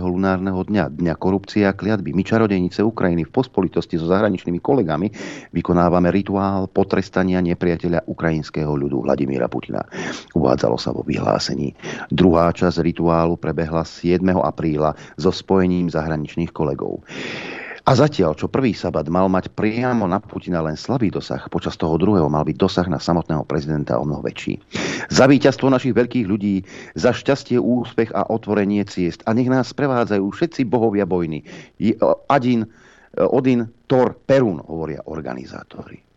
lunárneho dňa, dňa korupcia a kliatby, my čarodejnice Ukrajiny v pospolitosti so zahraničnými kolegami vykonávame rituál potrestania nepriateľa ukrajinského ľudu Vladimíra Putina. Uvádzalo sa vo vyhlásení. Druhá časť rituálu prebehla 7. apríla so spojením zahraničných kolegov. A zatiaľ, čo prvý sabat mal mať priamo na Putina len slabý dosah, počas toho druhého mal byť dosah na samotného prezidenta o mnoho väčší. Za víťazstvo našich veľkých ľudí, za šťastie, úspech a otvorenie ciest. A nech nás prevádzajú všetci bohovia vojny. Adin, Odin, Thor, Perun, hovoria organizátori.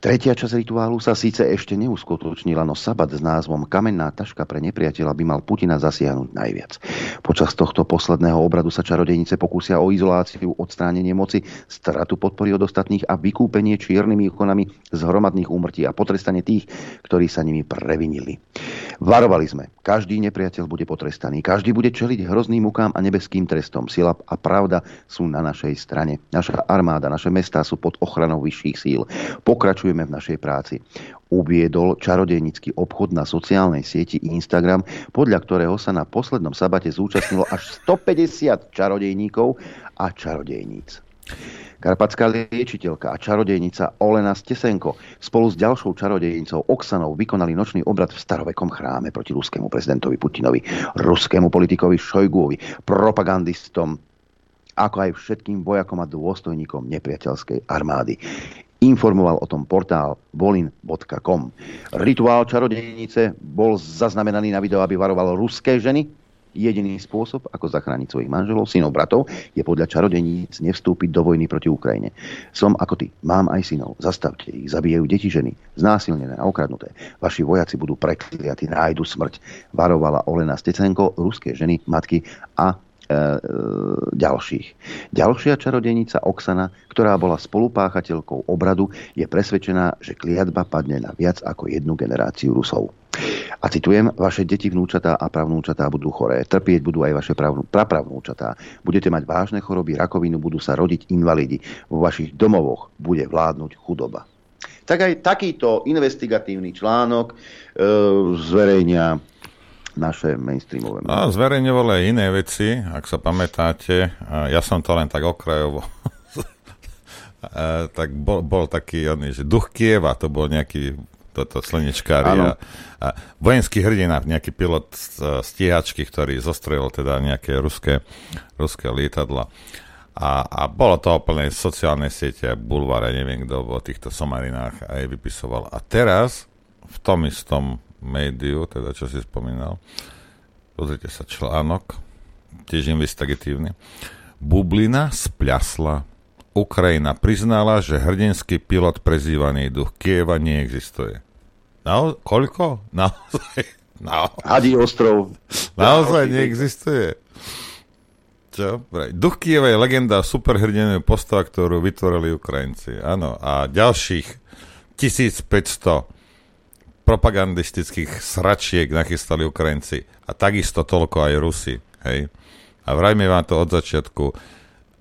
Tretia časť rituálu sa síce ešte neuskutočnila, no sabat s názvom Kamenná taška pre nepriateľa by mal Putina zasiahnuť najviac. Počas tohto posledného obradu sa čarodejnice pokúsia o izoláciu, odstránenie moci, stratu podpory od ostatných a vykúpenie čiernymi ikonami z hromadných úmrtí a potrestanie tých, ktorí sa nimi previnili. Varovali sme, každý nepriateľ bude potrestaný, každý bude čeliť hrozným mukám a nebeským trestom. Sila a pravda sú na našej strane. Naša armáda, naše mestá sú pod ochranou vyšších síl. Pokračuje pokračujeme v našej práci. Uviedol čarodejnický obchod na sociálnej sieti Instagram, podľa ktorého sa na poslednom sabate zúčastnilo až 150 čarodejníkov a čarodejníc. Karpatská liečiteľka a čarodejnica Olena Stesenko spolu s ďalšou čarodejnicou Oksanou vykonali nočný obrad v starovekom chráme proti ruskému prezidentovi Putinovi, ruskému politikovi Šojguovi, propagandistom ako aj všetkým vojakom a dôstojníkom nepriateľskej armády. Informoval o tom portál volin.com. Rituál čarodejnice bol zaznamenaný na video, aby varoval ruské ženy. Jediný spôsob, ako zachrániť svojich manželov, synov, bratov, je podľa čarodeníc nevstúpiť do vojny proti Ukrajine. Som ako ty, mám aj synov, zastavte ich, zabijajú deti ženy, znásilnené a okradnuté. Vaši vojaci budú prekliatí, nájdu smrť, varovala Olena Stecenko, ruské ženy, matky a ďalších. Ďalšia čarodenica Oksana, ktorá bola spolupáchateľkou obradu, je presvedčená, že kliatba padne na viac ako jednu generáciu Rusov. A citujem, vaše deti, vnúčatá a pravnúčatá budú choré. Trpieť budú aj vaše prapravnúčatá. Budete mať vážne choroby, rakovinu, budú sa rodiť invalidi. Vo vašich domovoch bude vládnuť chudoba. Tak aj takýto investigatívny článok e, zverejnia naše mainstreamové médiá. No, zverejňovali aj iné veci, ak sa pamätáte. Ja som to len tak okrajovo [laughs] tak bol, bol taký oný, že duch Kieva, to bol nejaký toto slnečkári a, a vojenský hrdina, nejaký pilot stíhačky, ktorý zostrelil teda nejaké ruské, ruské lietadla. A, a bolo to úplne sociálne siete, bulváre, neviem kto o týchto somarinách aj vypisoval. A teraz v tom istom médiu, teda čo si spomínal. Pozrite sa článok, tiež investigatívny. Bublina spľasla. Ukrajina priznala, že hrdinský pilot prezývaný duch Kieva neexistuje. Nao- koľko? [laughs] Naozaj? Nao- Hadí ostrov. Naozaj neexistuje. Čo? Duch Kieva je legenda superhrdinového postava, ktorú vytvorili Ukrajinci. Áno. A ďalších 1500 propagandistických sračiek nachystali Ukrajinci. A takisto toľko aj Rusi. Hej? A vrajme vám to od začiatku.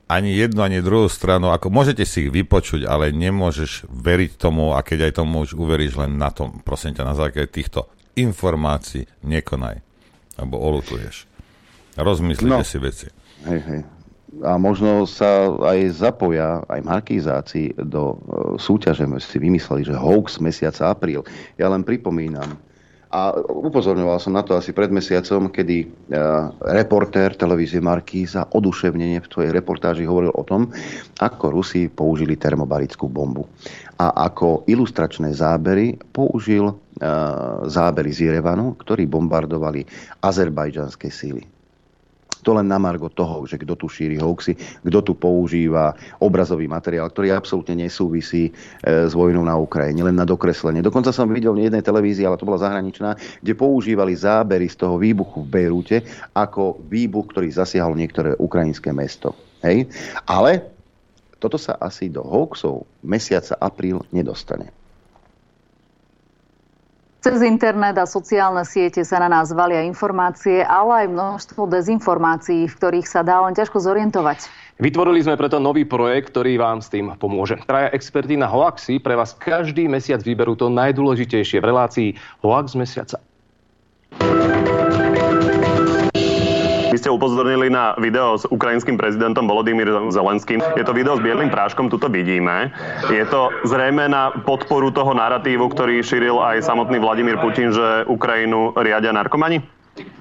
Ani jednu, ani druhú stranu, ako môžete si ich vypočuť, ale nemôžeš veriť tomu, a keď aj tomu už uveríš len na tom, prosím ťa, na základe týchto informácií, nekonaj. Alebo olutuješ. Rozmyslite no. si veci. Hej, hej a možno sa aj zapoja aj markizáci do e, súťaže. Si vymysleli, že hoax mesiaca apríl. Ja len pripomínam, A upozorňoval som na to asi pred mesiacom, kedy uh, reportér televízie Markíza oduševnenie v tvojej reportáži hovoril o tom, ako Rusi použili termobarickú bombu. A ako ilustračné zábery použil uh, zábery z Jerevanu, ktorí bombardovali azerbajdžanské síly. To len na margo toho, že kto tu šíri hoaxy, kto tu používa obrazový materiál, ktorý absolútne nesúvisí e, s vojnou na Ukrajine, len na dokreslenie. Dokonca som videl v jednej televízii, ale to bola zahraničná, kde používali zábery z toho výbuchu v Bejrúte ako výbuch, ktorý zasiahol niektoré ukrajinské mesto. Hej? Ale toto sa asi do hoaxov mesiaca apríl nedostane. Cez internet a sociálne siete sa na nás valia informácie, ale aj množstvo dezinformácií, v ktorých sa dá len ťažko zorientovať. Vytvorili sme preto nový projekt, ktorý vám s tým pomôže. Traja experti na hoaxy pre vás každý mesiac vyberú to najdôležitejšie v relácii Hoax mesiaca. Vy ste upozornili na video s ukrajinským prezidentom Volodymyr Zelenským. Je to video s bielým práškom, tuto vidíme. Je to zrejme na podporu toho narratívu, ktorý šíril aj samotný Vladimír Putin, že Ukrajinu riadia narkomani?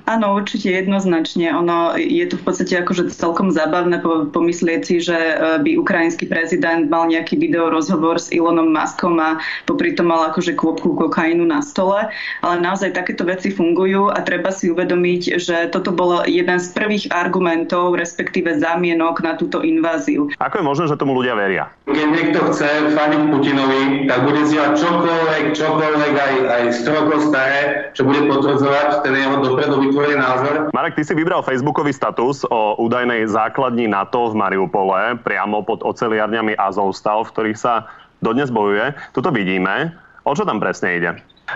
Áno, určite jednoznačne. Ono je tu v podstate akože celkom zábavné pomyslieť si, že e, by ukrajinský prezident mal nejaký video rozhovor s Elonom Muskom a popri tom mal akože kvopku kokainu na stole. Ale naozaj takéto veci fungujú a treba si uvedomiť, že toto bol jeden z prvých argumentov, respektíve zámienok na túto inváziu. Ako je možné, že tomu ľudia veria? Keď niekto chce faniť Putinovi, tak bude zdieľať čokoľvek, čokoľvek, aj, aj 100 rokov staré, čo bude potvrdzovať ten jeho dopredu vytvorený názor. Marek, ty si vybral facebookový status o údajnej základni NATO v Mariupole, priamo pod oceliarňami Azovstal, v ktorých sa dodnes bojuje. Tuto vidíme. O čo tam presne ide?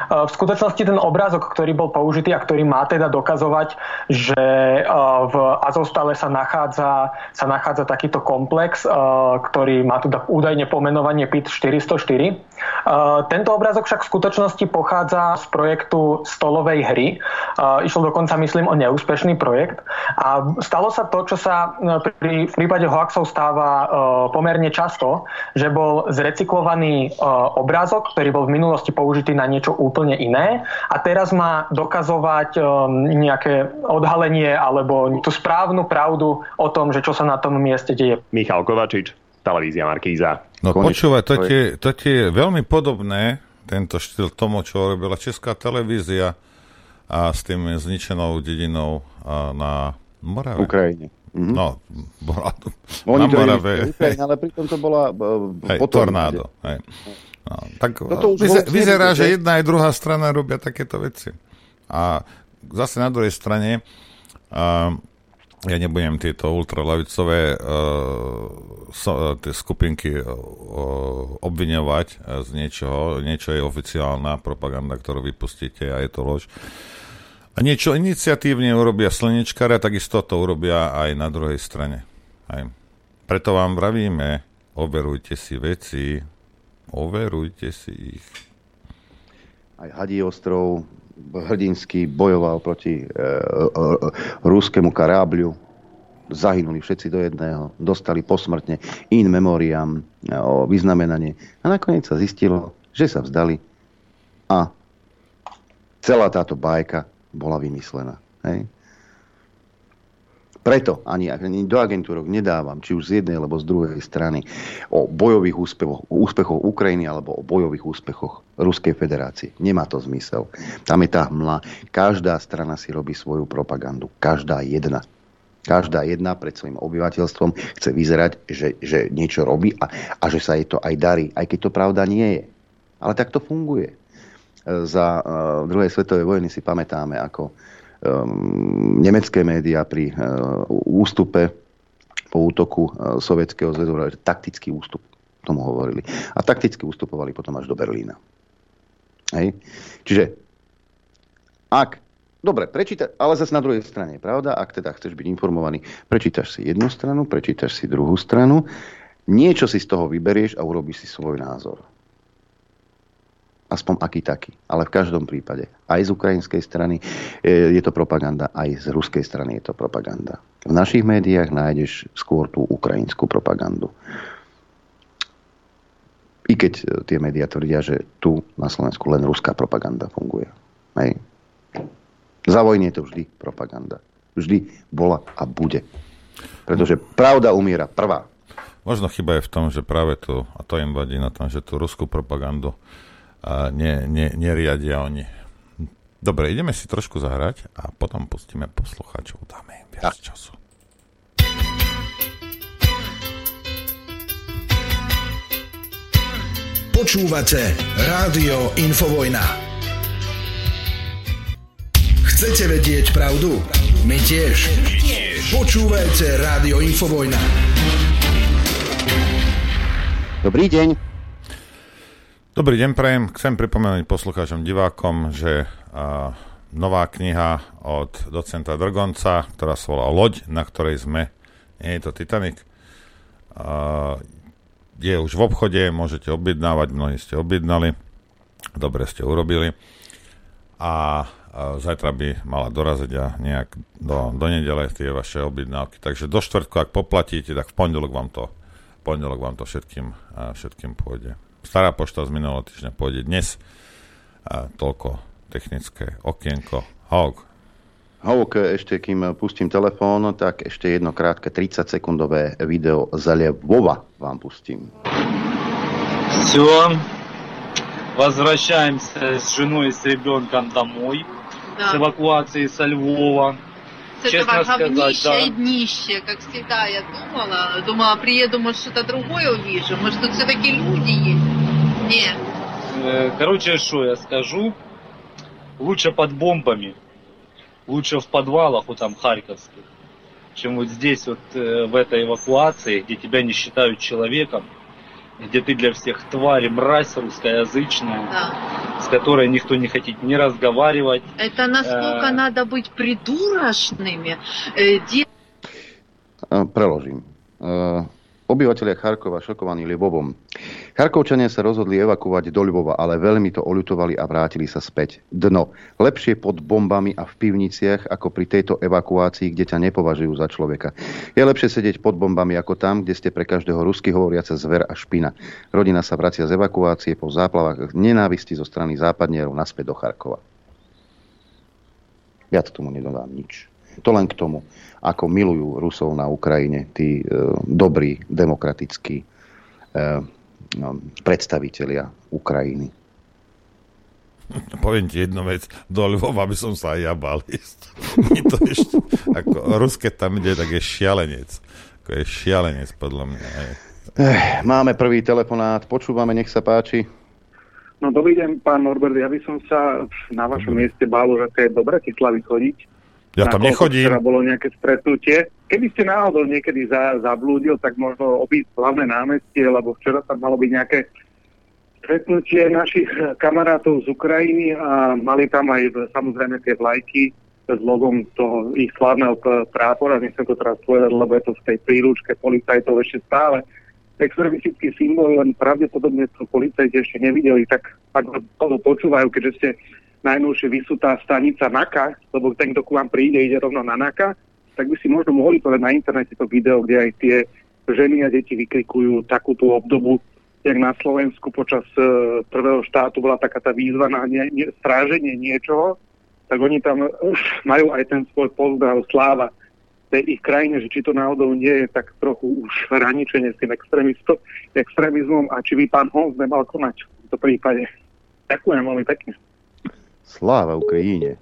V skutočnosti ten obrázok, ktorý bol použitý a ktorý má teda dokazovať, že v Azovstale sa nachádza, sa nachádza takýto komplex, ktorý má teda údajne pomenovanie PIT 404. Tento obrázok však v skutočnosti pochádza z projektu stolovej hry. Išlo dokonca, myslím, o neúspešný projekt. A stalo sa to, čo sa pri, v prípade hoaxov stáva pomerne často, že bol zrecyklovaný obrázok, ktorý bol v minulosti použitý na niečo úplne iné a teraz má dokazovať um, nejaké odhalenie alebo tú správnu pravdu o tom, že čo sa na tom mieste deje. Michal Kovačič, televízia Markíza. No počúvaj, to je, to je veľmi podobné, tento štýl tomu, čo robila Česká televízia a s tým zničenou dedinou na Morave. Ukrajine. Mm-hmm. No, bola Oni na Morave. Ukrajine, ale pritom to bola uh, hej, tornádo. Hej. No, tak no už vyzer, vyzerá, že jedna aj druhá strana robia takéto veci. A zase na druhej strane uh, ja nebudem tieto ultralavicové uh, so, tie skupinky uh, obviňovať z niečoho. Niečo je oficiálna propaganda, ktorú vypustíte a je to lož. A niečo iniciatívne urobia slnečkára, takisto to urobia aj na druhej strane. Aj. Preto vám vravíme, overujte si veci, overujte si ich. Aj Hadí ostrov hrdinsky bojoval proti e, e, ruskému karábľu. Zahynuli všetci do jedného, dostali posmrtne in memoriam e, o vyznamenanie. A nakoniec sa zistilo, že sa vzdali a celá táto bajka bola vymyslená. Hej? Preto ani, ani do agentúrok nedávam, či už z jednej alebo z druhej strany, o bojových úspechoch, úspechoch Ukrajiny alebo o bojových úspechoch Ruskej federácie. Nemá to zmysel. Tam je tá hmla. Každá strana si robí svoju propagandu. Každá jedna. Každá jedna pred svojim obyvateľstvom chce vyzerať, že, že niečo robí a, a že sa jej to aj darí, aj keď to pravda nie je. Ale tak to funguje. Za uh, druhej svetovej vojny si pamätáme, ako um, nemecké médiá pri uh, ústupe po útoku uh, Sovietskeho zväzu, taktický ústup tomu hovorili. A takticky ustupovali potom až do Berlína. Hej. Čiže ak Dobre, prečíta, ale zase na druhej strane, pravda? Ak teda chceš byť informovaný, prečítaš si jednu stranu, prečítaš si druhú stranu, niečo si z toho vyberieš a urobíš si svoj názor. Aspoň aký taký. Ale v každom prípade, aj z ukrajinskej strany je to propaganda, aj z ruskej strany je to propaganda. V našich médiách nájdeš skôr tú ukrajinskú propagandu. I keď tie médiá tvrdia, že tu na Slovensku len ruská propaganda funguje. Hej. Za vojny je to vždy propaganda. Vždy bola a bude. Pretože pravda umiera prvá. Možno chyba je v tom, že práve tu, a to im vadí na tom, že tú ruskú propagandu ne, ne, neriadia oni. Dobre, ideme si trošku zahrať a potom pustíme poslucháčov, dáme im viac času. Počúvate Rádio Infovojna. Chcete vedieť pravdu? My tiež. Počúvajte Rádio Infovojna. Dobrý deň. Dobrý deň, prajem. Chcem pripomenúť poslucháčom, divákom, že a, nová kniha od docenta Drgonca, ktorá sa volá Loď, na ktorej sme, nie je to Titanic, a, je už v obchode, môžete objednávať, mnohí ste objednali, dobre ste urobili. A, a zajtra by mala doraziť a nejak do, do nedele tie vaše objednávky. Takže do štvrtku, ak poplatíte, tak v pondelok vám to, pondelok vám to všetkým, všetkým pôjde Stará pošta z minulého týždňa pôjde dnes. A toľko technické okienko. Hog, Hovok, ešte kým pustím telefón, tak ešte jedno krátke 30-sekundové video z Lvova vám pustím. Все, возвращаемся с женой и с ребенком домой. Да. С эвакуацией со Львова. С Честно этого сказать, говнища да. и днища, как всегда я думала. Думала, приеду, может, что-то другое увижу. Может, тут все-таки люди есть. Нет. Э, Короче, что я скажу. Лучше под бомбами, лучше в подвалах, вот там харьковских, чем вот здесь вот э, в этой эвакуации, где тебя не считают человеком, где ты для всех тварь, мразь русскоязычная, с которой никто не хочет не разговаривать. Это насколько Э. надо быть придурочными. Э, де- Preložím. E, Obyvatelia Charkova šokovaní Lvovom. Charkovčania sa rozhodli evakuovať do Lvova, ale veľmi to oľutovali a vrátili sa späť. Dno. Lepšie pod bombami a v pivniciach, ako pri tejto evakuácii, kde ťa nepovažujú za človeka. Je lepšie sedieť pod bombami ako tam, kde ste pre každého rusky hovoriaca zver a špina. Rodina sa vracia z evakuácie po záplavách nenávisti zo strany západnierov naspäť do Charkova. Viac tomu nedodám nič. To len k tomu, ako milujú Rusov na Ukrajine tí e, dobrí, demokratickí e, no, predstavitelia Ukrajiny. Poviem ti jednu vec, do Lvova by som sa aj ja bal ísť. [laughs] To ešte, ako ruské tam ide, tak je šialenec. Ako je šialenec, podľa mňa. Aj. Eh, máme prvý telefonát, počúvame, nech sa páči. No dobrý deň, pán Norbert, ja by som sa na vašom mieste bál, že to je do Bratislavy chodiť. Ja tam nechodím. Včera bolo nejaké stretnutie. Keby ste náhodou niekedy za, zablúdil, tak možno obísť hlavné námestie, lebo včera tam malo byť nejaké stretnutie našich kamarátov z Ukrajiny a mali tam aj samozrejme tie vlajky s logom toho ich slavného prápora. Nechcem to teraz povedať, lebo je to v tej príručke policajtov ešte stále extremistický symbol, len pravdepodobne to policajti ešte nevideli, tak ak to počúvajú, keďže ste najnovšie vysutá stanica NAKA, lebo ten, kto ku vám príde, ide rovno na NAKA, tak by si možno mohli povedať na internete to video, kde aj tie ženy a deti vykrikujú takú tú obdobu, jak na Slovensku počas e, prvého štátu bola taká tá výzva na nie, nie, stráženie niečoho, tak oni tam už majú aj ten svoj pozdrav sláva tej ich krajine, že či to náhodou nie je tak trochu už hraničenie s tým extrémizmom a či by pán Hons nemal konať v tomto prípade. Ďakujem veľmi pekne. Sláva Ukrajine.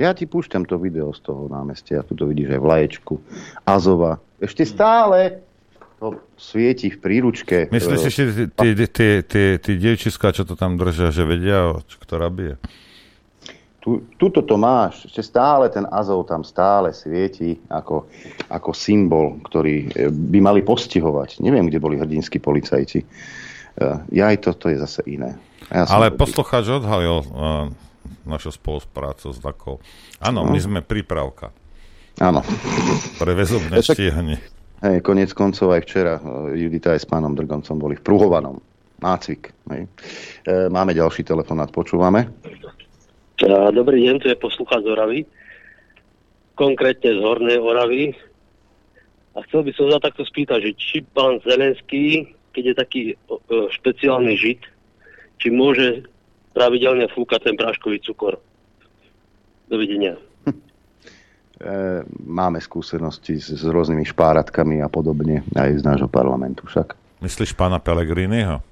Ja ti púšťam to video z toho námestia, tu to vidíš aj vlaječku. Azova. Ešte stále to svieti v príručke. Myslíš, E, že tí dievčiská, čo to tam držia, že vedia, čo- kto rabie? Tu, tuto to máš, ešte stále ten Azov tam stále svieti ako, ako symbol, ktorý e, by mali postihovať. Neviem, kde boli hrdinskí policajti. Uh, ja aj toto je zase iné. Ja Ale poslucháč odhalil našu spoluprácu s Dakou. Áno, No. my sme prípravka Áno. pre väzobné Však- stíhanie. Hej, konec koncov aj včera e, Judita aj s pánom Drgoncom boli v Pruhovanom. Nácvik. Hej. E, máme ďalší telefonát, počúvame. A, Dobrý deň, tu je poslucháč z Oravy, konkrétne z Hornej Oravy. A chcel by som sa takto spýtať, že či pán Zelenský, keď je taký špeciálny žid, či môže pravidelne fúkať ten práškový cukor. Dovidenia. [laughs] E, máme skúsenosti s, s rôznymi špáratkami a podobne aj z nášho parlamentu však. Myslíš pána Pelegriniho?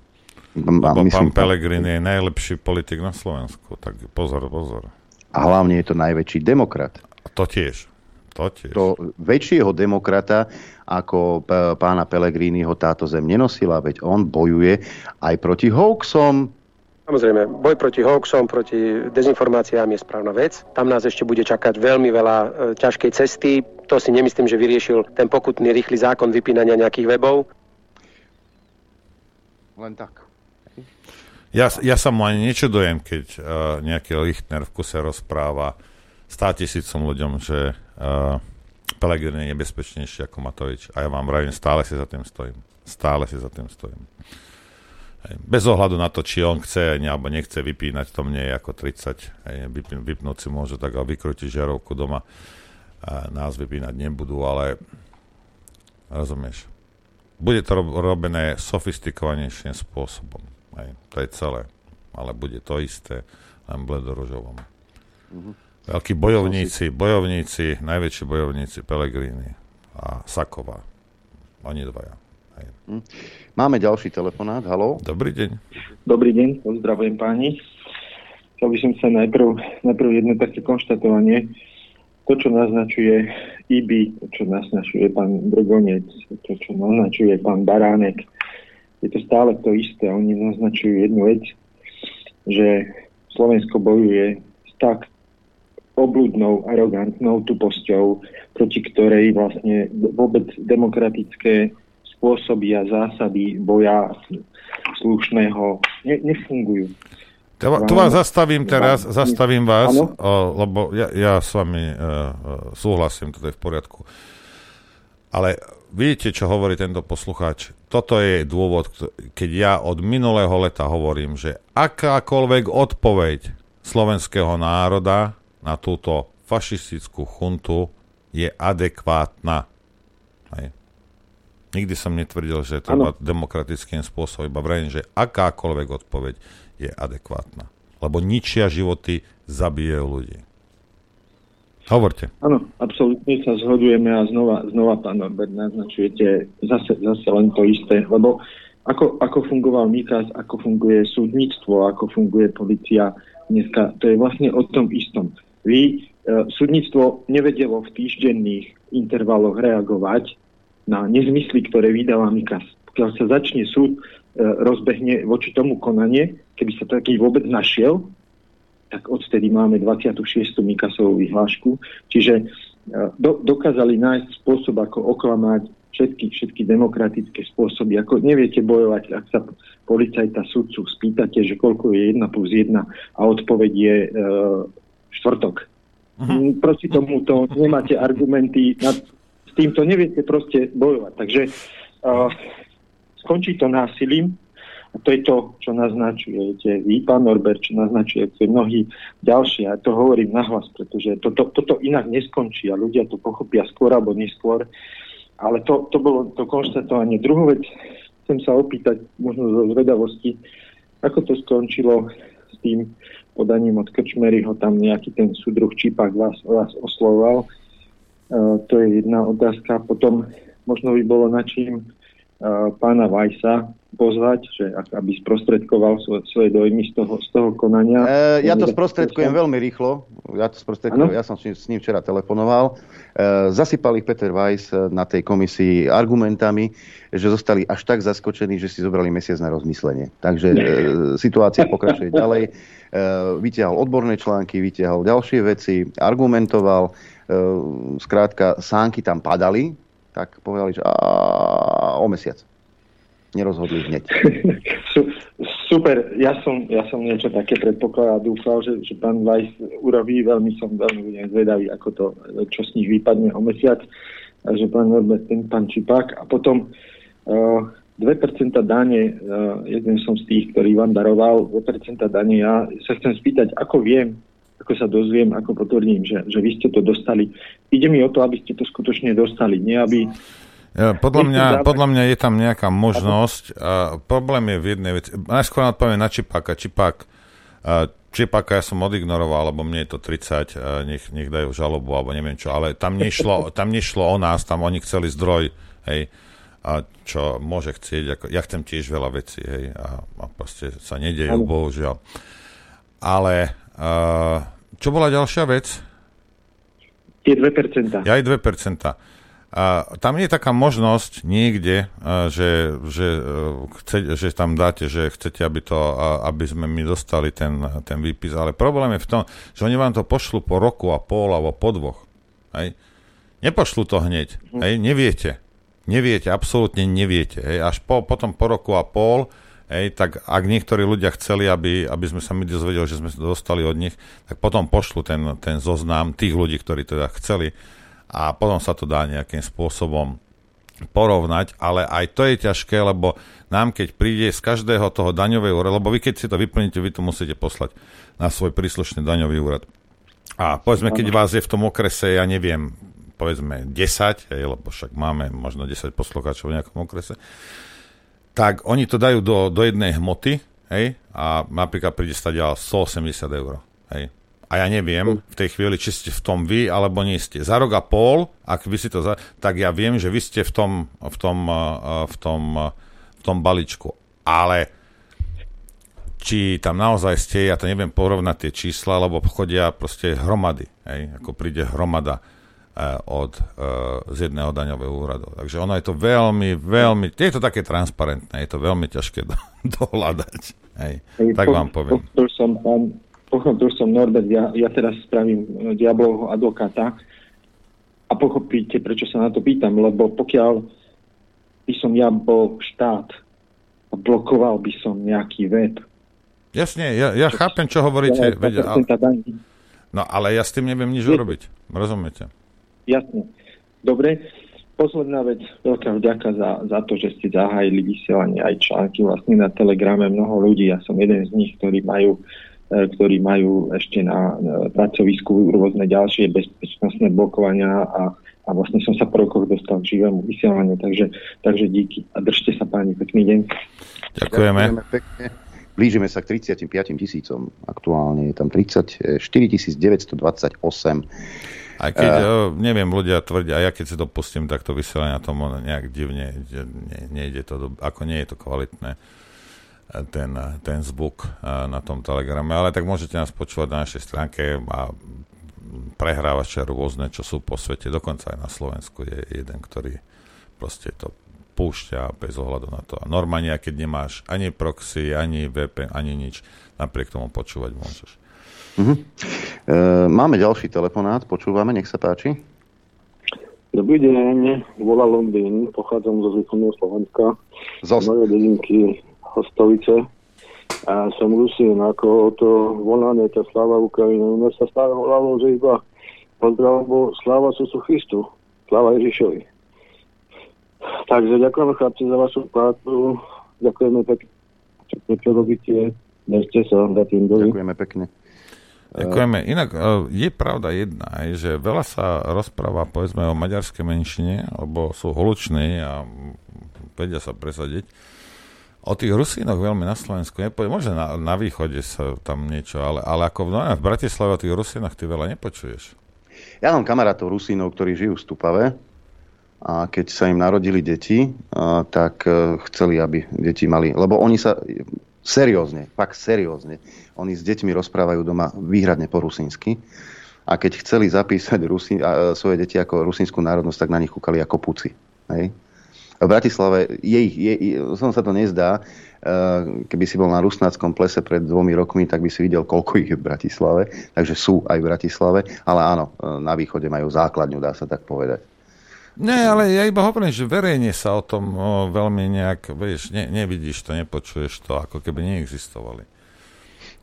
M- Lebo myslím, pán Pelegrini je najlepší politik na Slovensku, tak pozor, pozor. A hlavne je to najväčší demokrat. To tiež. To tiež. To väčšieho demokrata ako pána Pelegriniho táto zem nenosila, veď on bojuje aj proti hoaxom. Samozrejme, boj proti hoaxom, proti dezinformáciám je správna vec. Tam nás ešte bude čakať veľmi veľa e, ťažkej cesty. To si nemyslím, že vyriešil ten pokutný rýchly zákon vypínania nejakých webov. Len tak. Ja, ja sa mu ani nečudujem, keď uh, nejaký Lichtner v kuse rozpráva 100 tisícom ľuďom, že uh, Pelegrini je nebezpečnejší ako Matovič. A ja vám vravím, stále si za tým stojím. Stále si za tým stojím. Bez ohľadu na to, či on chce alebo nechce vypínať, to mne je ako 30. Hej. Vypn- vypnúť si môže tak a vykrútiť žiarovku doma. A nás vypínať nebudú, ale rozumieš. Bude to rob- robené sofistikovanejším spôsobom. Hej. To je celé. Ale bude to isté, len bledoružovom. Mhm. Veľkí bojovníci, bojovníci, najväčší bojovníci Pelegrini a Saková. Oni dvaja. Hm. Máme ďalší telefonát, halo. Dobrý deň. Dobrý deň, pozdravujem páni. Chcel by som sa najprv, najprv jedno také konštatovanie. To, čo naznačuje IBI, to, čo naznačuje pán Drogonec, to, čo naznačuje pán Baránek, je to stále to isté. Oni naznačujú jednu vec, že Slovensko bojuje s tak obludnou, arogantnou tuposťou, proti ktorej vlastne vôbec demokratické spôsoby a zásady boja slušného ne, nefungujú. Va- tu vás zastavím teraz, zastavím vás, Áno. lebo ja, ja s vami uh, súhlasím, toto je v poriadku. Ale vidíte, čo hovorí tento poslucháč? Toto je dôvod, keď ja od minulého leta hovorím, že akákoľvek odpoveď slovenského národa na túto fašistickú chuntu je adekvátna. Hej. Nikdy som netvrdil, že treba demokratickým spôsobom, iba vrajím, že akákoľvek odpoveď je adekvátna. Lebo ničia životy, zabijajú ľudí. Hovorte. Áno, absolútne sa zhodujeme a znova, znova pán Norbert, naznačujete zase, zase len to isté, lebo ako, ako fungoval Mikas, ako funguje súdnictvo, ako funguje policia dneska, to je vlastne o tom istom. Vy, e, súdnictvo nevedelo v týždenných intervaloch reagovať na nezmysly, ktoré vydáva Mikas. Pokiaľ sa začne súd, e, rozbehne voči tomu konanie, keby sa taký vôbec našiel, tak odtedy máme 26. Mikasovú vyhlášku. Čiže e, do, dokázali nájsť spôsob, ako oklamať všetky, všetky demokratické spôsoby. Ako neviete bojovať, ak sa policajta sudcu spýtate, že koľko je 1 plus 1 a odpoveď je e, štvrtok. Uh-huh. Proti tomuto nemáte argumenty, na, týmto neviete proste bojovať. Takže uh, skončí to násilím, a to je to, čo naznačujete vy, pán Norbert, čo naznačujete mnohí ďalší. A to hovorím nahlas, pretože toto, toto inak neskončí a ľudia to pochopia skôr alebo neskôr. Ale to, to bolo to konštatovanie. Druhú vec chcem sa opýtať, možno zo zvedavosti, ako to skončilo s tým podaním od Krčmeryho, tam nejaký ten súdruh Čipák vás, vás oslovoval. Uh, to je jedna otázka. Potom možno by bolo na čím uh, pána Vajsa pozvať, že aby sprostredkoval svoje, dojmy z toho, z toho konania. E, ja to sprostredkujem veľmi rýchlo. Ja to sprostredkujem, ja som s ním, včera telefonoval. E, zasypal ich Peter Weiss na tej komisii argumentami, že zostali až tak zaskočení, že si zobrali mesiac na rozmyslenie. Takže e, [laughs] situácia pokračuje ďalej. E, vytiahol odborné články, vytiahol ďalšie veci, argumentoval. E, skrátka, sánky tam padali, tak povedali, že o mesiac nerozhodli hneď. [laughs] Super, ja som, ja som niečo také predpokladal a dúfal, že, že pán Weiss urobí, veľmi som veľmi zvedavý, ako to, čo z nich vypadne o mesiac, a že pán Norbert, ten pán Čipák a potom uh, 2% dane, uh, jeden som z tých, ktorý vám daroval 2% dane, ja sa chcem spýtať, ako viem, ako sa dozviem, ako potvrdím, že, že vy ste to dostali. Ide mi o to, aby ste to skutočne dostali, nie aby ja, podľa, mňa, podľa mňa je tam nejaká možnosť a problém je v jednej veci. Najskôr odpoviem na Čipáka. Čipák Čipaka ja som odignoroval, lebo mne je to 30, a nech, nech dajú žalobu, alebo neviem čo, ale tam nešlo, [laughs] tam nešlo o nás, tam oni chceli zdroj, hej, a čo môže chcieť, ako, ja chcem tiež veľa vecí, hej, a, a proste sa nedejú, bohužiaľ. Ale uh, čo bola ďalšia vec? Tie 2%. Ja aj 2%. A tam je taká možnosť niekde, že, že, chce, že tam dáte, že chcete, aby, to, aby sme my dostali ten, ten výpis, ale problém je v tom, že oni vám to pošlu po roku a pol alebo po dvoch. Hej. Nepošlu to hneď. Mhm. Hej. Neviete. Neviete, absolútne neviete. Hej. Až po, potom po roku a pol, hej, tak ak niektorí ľudia chceli, aby, aby sme sa my dozvedeli, že sme dostali od nich, tak potom pošlu ten, ten zoznam tých ľudí, ktorí teda chceli a potom sa to dá nejakým spôsobom porovnať, ale aj to je ťažké, lebo nám keď príde z každého toho daňového úradu, lebo vy keď si to vyplníte, vy to musíte poslať na svoj príslušný daňový úrad. A povedzme, keď vás je v tom okrese, ja neviem, povedzme 10, hej, lebo však máme možno 10 poslucháčov v nejakom okrese, tak oni to dajú do, do jednej hmoty, hej, a napríklad príde stať 180 eur, hej a ja neviem v tej chvíli, či ste v tom vy, alebo nie ste. Za rok a pol, ak vy si to za, tak ja viem, že vy ste v tom, v tom, v tom, v tom balíčku. Ale či tam naozaj ste, ja to neviem porovnať tie čísla, lebo chodia proste hromady, hej, ako príde hromada eh, od, eh, z jedného daňového úradu. Takže ono je to veľmi, veľmi, je to také transparentné, je to veľmi ťažké do, [laughs] dohľadať. Hej, hej, tak po, vám poviem. To som pán, pochopil som Norbert, ja, ja teraz spravím e, diablovho advokáta a pochopíte, prečo sa na to pýtam, lebo pokiaľ by som ja bol štát a blokoval by som nejaký web. Jasne, ja, ja chápem, čo hovoríte. Ja, vedia, ale, no ale ja s tým neviem nič urobiť. Rozumiete? Jasne. Dobre. Posledná vec, veľká vďaka za, za to, že ste zahájili vysielanie aj články vlastne na Telegrame mnoho ľudí. Ja som jeden z nich, ktorí majú E, ktorí majú ešte na pracovisku rôzne ďalšie bezpečnostné blokovania a, a vlastne som sa po rokoch dostal k živému vysielaniu, takže, takže díky a držte sa páni, pekný deň. Ďakujeme. Blížime sa k 35 tisícom. Aktuálne je tam 34 928. Aj keď, uh, neviem, ľudia tvrdia, a ja keď si dopustím takto vysielania, tomu nejak divne, ne, nejde to, do, ako nie je to kvalitné ten, ten zvuk na tom telegrame, ale tak môžete nás počúvať na našej stránke a prehrávače rôzne, čo sú po svete, dokonca aj na Slovensku je jeden, ktorý proste to púšťa bez ohľadu na to. A normálne, keď nemáš ani proxy, ani VPN, ani nič, napriek tomu počúvať môžeš. Uh-huh. E, máme ďalší telefonát, počúvame, nech sa páči. Dobrý deň, volá Londýn, pochádzam zo východného Slovenska. Zo... Moje dedinky Hostovice. A som Rusín, ako to volanie, tá sláva Ukrajiny. U nás sa stále volalo, že iba pozdravom sláva Susu Christu, sláva Ježišovi. Takže ďakujeme chlapci za vašu prácu, ďakujeme pekne, čo robíte, držte sa za tým doli. Ďakujeme pekne. Ďakujeme. Inak e, je pravda jedna, že veľa sa rozpráva povedzme o maďarskej menšine, lebo sú holuční a vedia sa presadiť. O tých Rusínoch veľmi na Slovensku nepoviem. Možno na, na východe sa tam niečo, ale, ale ako v, no, v Bratislave o tých Rusínoch ty veľa nepočuješ. Ja mám kamarátov Rusínov, ktorí žijú v Stupave a keď sa im narodili deti, a, tak e, chceli, aby deti mali, lebo oni sa seriózne, fakt seriózne, oni s deťmi rozprávajú doma výhradne po rusínsky a keď chceli zapísať Rusi, a, a, svoje deti ako rusínsku národnosť, tak na nich kúkali ako puci. Hej? v Bratislave, je, je, som sa to nezdá, eh, keby si bol na Rusnáckom plese pred dvomi rokmi, tak by si videl, koľko ich je v Bratislave. Takže sú aj v Bratislave, ale áno, eh, na východe majú základňu, dá sa tak povedať. Nie, ale ja iba hovorím, že verejne sa o tom o, veľmi nejak, vieš, ne, nevidíš to, nepočuješ to, ako keby neexistovali.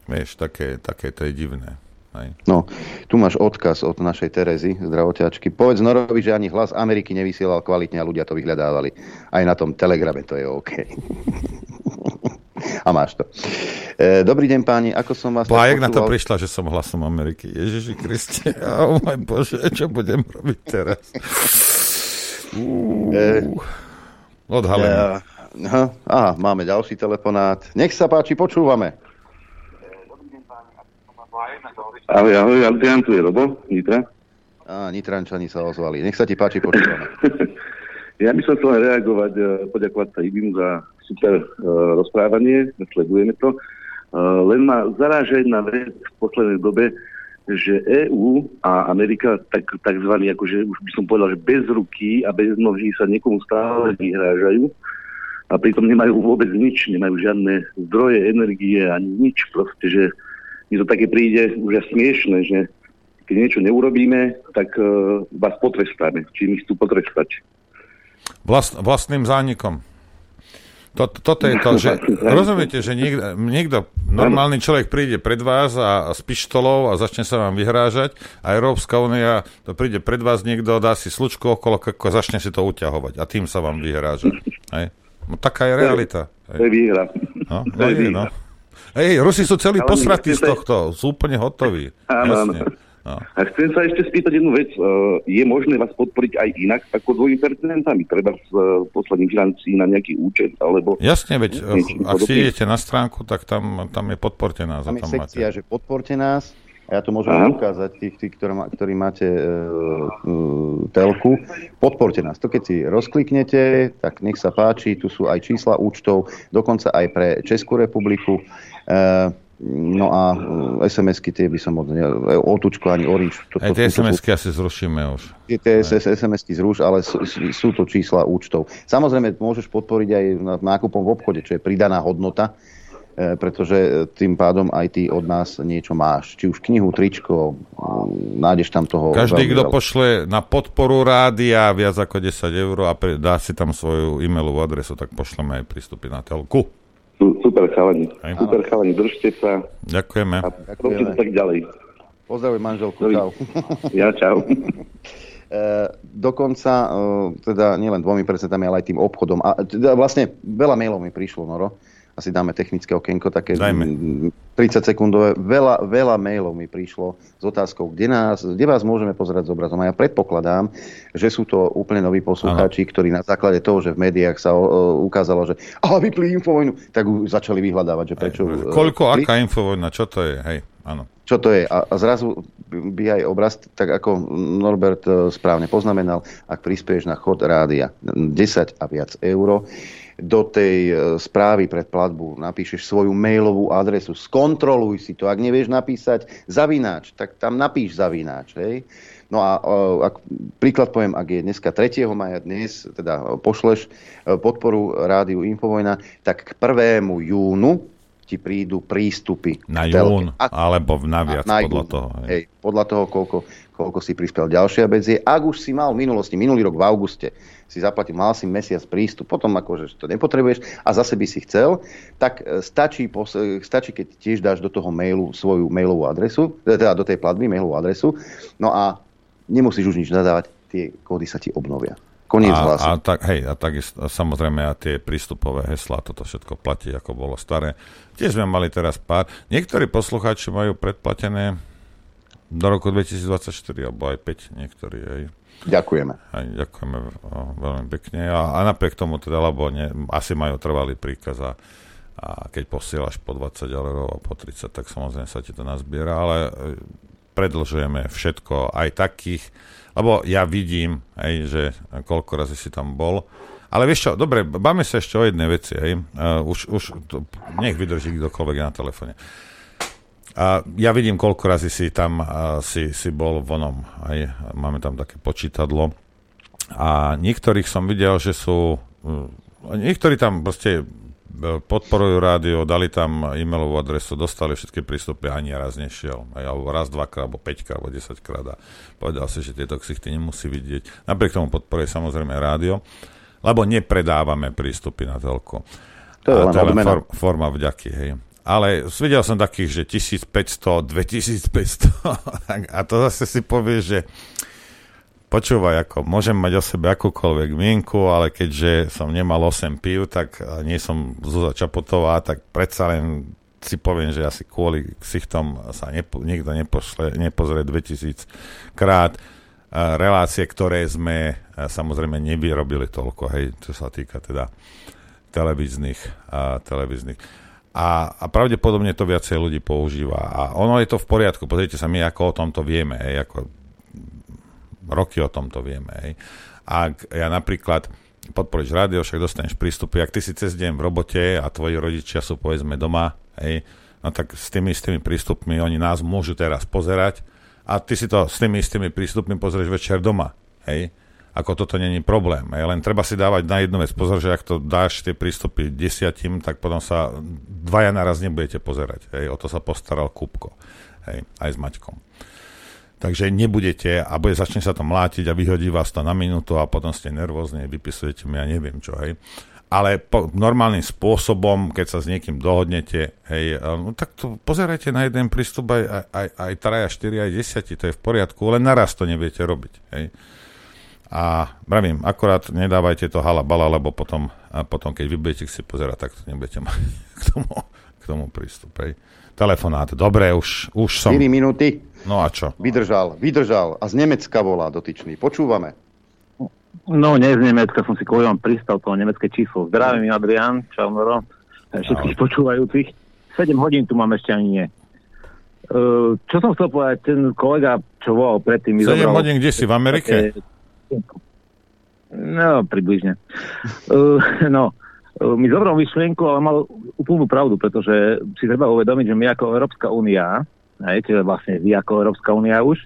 Vieš, také, také to je divné. Hej. No, tu máš odkaz od našej Terezy, zdravotiačky. Povedz Norovi, že ani hlas Ameriky nevysielal kvalitne a ľudia to vyhľadávali. Aj na tom telegrame to je OK. [laughs] a máš to. E, dobrý deň páni, ako som vás... Bájek na to prišla, že som hlasom Ameriky. Ježiši Kriste, [laughs] oh môj Bože, čo budem robiť teraz? Uh, odhalenie. E, aha, máme ďalší telefonát. Nech sa páči, počúvame. Ahoj, ahoj, Adrian, tu je Robo, Nitra. Á, Nitrančani sa ozvali. Nech sa ti páči, počúvame. [laughs] Ja by som chcel reagovať, e, poďakovať sa Ibimu za super uh, rozprávanie, sledujeme to. Uh, len ma zaráža jedna vec v poslednej dobe, že EÚ a Amerika tak, takzvaný, akože už by som povedal, že bez ruky a bez noží sa niekomu stále vyhrážajú a pritom nemajú vôbec nič, nemajú žiadne zdroje, energie ani nič proste, že mi to také príde už smiešne, že keď niečo neurobíme, tak uh, vás potrestáme. Čím ich chcú potrestať? Vlast, vlastným zánikom. To, toto je to, [laughs] že rozumiete, že niekto, niekto, normálny človek príde pred vás a, a s pištolou a začne sa vám vyhrážať a Európska únia to príde pred vás, niekto dá si slučku okolo a začne si to uťahovať a tým sa vám vyhráža. [laughs] Hej? No, taká je realita. To je výhra. No, no, je, no. Hej, Rusi sú celí posratí z tohto, sú úplne hotoví. [laughs] Áno, áno. No. A chcem sa ešte spýtať jednu vec. E, je možné vás podporiť aj inak ako dvojimi percentami? Treba s e, posledným financí na nejaký účet? Alebo Jasne, veď ak si idete na stránku, tak tam, tam je podporte nás. Tam je sekcia, máte. že podporte nás. A ja to môžem Aha. ukázať, tých, tých ktorí, ktorí máte e, e, telku. Podporte nás. To keď si rozkliknete, tak nech sa páči, tu sú aj čísla účtov, dokonca aj pre Českú republiku. E, No a e, SMS-ky tie by som od Otučko ani Orange. To, Aj tie SMS-ky asi zrušíme už. Tie SMS-ky zruš, ale sú, sú to čísla účtov. Samozrejme, môžeš podporiť aj nákupom v obchode, čo je pridaná hodnota, pretože tým pádom aj ty od nás niečo máš. Či už knihu, tričko, nájdeš tam toho... Každý, kto pošle na podporu rádia viac ako 10 eur a dá si tam svoju e-mailovú adresu, tak pošleme aj prístupy na telku. Super chalani. Aj. Super chalani, držte sa. Ďakujeme. A Ďakujeme. tak ďalej. Pozdravuj manželku, čau. [laughs] Ja čau. [laughs] E, dokonca, e, teda nielen dvomi percentami, ale aj tým obchodom. A teda vlastne veľa mailov mi prišlo, Noro asi dáme technické okienko, také Dajme. 30 sekundové. Veľa, veľa mailov mi prišlo s otázkou, kde, nás, kde vás môžeme pozerať s obrazom. A ja predpokladám, že sú to úplne noví poslucháči, ktorí na základe toho, že v médiách sa o, ukázalo, že a vypli infovojnu, tak začali vyhľadávať, že prečo... Aj, koľko, uh, aká infovojna, čo to je, hej, áno. Čo to je? A, a zrazu by aj obraz, tak ako Norbert e, správne poznamenal, ak prispieš na chod rádia 10 a viac euro, do tej e, správy pred platbu napíšeš svoju mailovú adresu, skontroluj si to. Ak nevieš napísať zavináč, tak tam napíš zavináč. Hej? No a e, ak, príklad poviem, ak je dneska 3. maja, dnes teda pošleš e, podporu rádiu Infovojna, tak k 1. júnu ti prídu prístupy. Na jún, alebo na viac, na podľa jún, toho. Hej. hej, podľa toho, koľko, koľko si prispel. Ďalšia vec je, ak už si mal v minulosti, minulý rok v auguste, si zaplatil, mal si mesiac prístup, potom akože to nepotrebuješ a zase by si chcel, tak e, stačí, e, stačí, keď tiež dáš do toho mailu svoju mailovú adresu, e, teda do tej platby mailovú adresu, no a nemusíš už nič nadávať, tie kódy sa ti obnovia. Koniec a, a, tak, hej, a takisto, a samozrejme a tie prístupové heslá, toto všetko platí, ako bolo staré. Tiež sme mali teraz pár. Niektorí poslucháči majú predplatené do roku 2024, alebo aj 5 niektorí. Hej. Ďakujeme. Aj, ďakujeme veľmi pekne. A, a napriek tomu teda, lebo ne, asi majú trvalý príkaz a, a keď posielaš po 20 eur a po 30, tak samozrejme sa ti to nazbiera, ale e, predlžujeme všetko, aj takých, lebo ja vidím, aj, že koľko razy si tam bol, ale vieš čo, dobre, báme sa ešte o jednej veci, hej. Uh, už, už to, nech vydrží kdokoľvek na telefóne. A ja vidím, koľko razy si tam si, si bol vonom. Aj máme tam také počítadlo. A niektorých som videl, že sú... Uh, niektorí tam proste e, podporujú rádio, dali tam e-mailovú adresu, dostali všetky prístupy, ani raz nešiel. Alebo raz, dvakrát, alebo peťka, alebo desaťkrát a povedal si, že tieto ksichty nemusí vidieť. Napriek tomu podporuje samozrejme rádio, lebo nepredávame prístupy na telko. To je len, to je len for, forma vďaky, hej ale videl som takých, že 1500, 2500 [laughs] a to zase si povie, že počúvaj, ako môžem mať o sebe akúkoľvek mienku, ale keďže som nemal 8 pív, tak nie som Zuza Čapotová, tak predsa len si poviem, že asi kvôli ksichtom sa nepo, nikto nepošle, nepozrie 2000 krát. Relácie, ktoré sme samozrejme nevyrobili toľko, hej, čo sa týka teda televíznych televíznych A, a pravdepodobne to viacej ľudí používa. A ono je to v poriadku. Pozrite sa, my ako o tomto vieme. Hej, ako roky o tomto vieme. Hej. Ak ja napríklad podporíš rádio, však dostaneš prístupy. Ak ty si cez deň v robote a tvoji rodičia sú povedzme doma, hej, no tak s tými istými prístupmi oni nás môžu teraz pozerať a ty si to s tými istými prístupmi pozrieš večer doma. Hej? Ako toto není problém. Hej? Len treba si dávať na jednu vec pozor, že ak to dáš tie prístupy desiatim, tak potom sa dvaja naraz nebudete pozerať. Hej? O to sa postaral Kupko. Hej? Aj s Maťkom. Takže nebudete a bude, začne sa to mlátiť a vyhodí vás to na minútu a potom ste nervózni, vypisujete mi, ja neviem čo, hej. Ale po, normálnym spôsobom, keď sa s niekým dohodnete, hej, no, tak to pozerajte na jeden prístup aj, aj, aj, aj traja, štyri, aj desiati, to je v poriadku, len naraz to neviete robiť, hej. A pravím, akorát nedávajte to halabala, lebo potom, a potom keď vy budete si pozerať, tak to nebudete mať [laughs] k tomu, k tomu prístup, hej. Telefonát, dobre, už, už som... 4 minúty. No a čo? Vydržal, vydržal. A z Nemecka volá dotyčný. Počúvame. No, nie z Nemecka, som si kvôli vám pristal to nemecké číslo. Zdravím, Adrian, čau, Noro. Všetkých no. počúvajúcich. 7 hodín tu mám ešte ani nie. Uh, čo som chcel povedať, ten kolega, čo volal predtým... 7 zobral, hodín, kde si, v Amerike? No, približne. Uh, [laughs] no, uh, mi zobral myšlienku, ale mal úplnú pravdu, pretože si treba uvedomiť, že my ako Európska únia hej, čiže vlastne vy ako Európska únia už.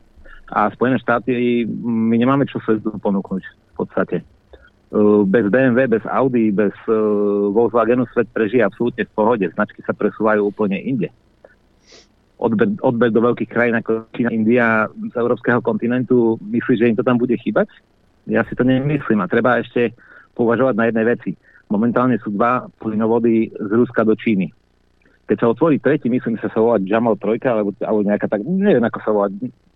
A Spojené štáty, my nemáme čo svetu ponúknuť v podstate. Uh, bez BMW, bez Audi, bez uh, Volkswagenu svet prežije absolútne v pohode. Značky sa presúvajú úplne inde. Odber, odber do veľkých krajín ako Čína, India z európskeho kontinentu, myslíš, že im to tam bude chýbať? Ja si to nemyslím a treba ešte považovať na jednej veci. Momentálne sú dva plynovody z Ruska do Číny keď sa otvorí tretí, myslím, že sa volá Jamal Trojka, alebo, alebo nejaká tak, neviem ako sa volá,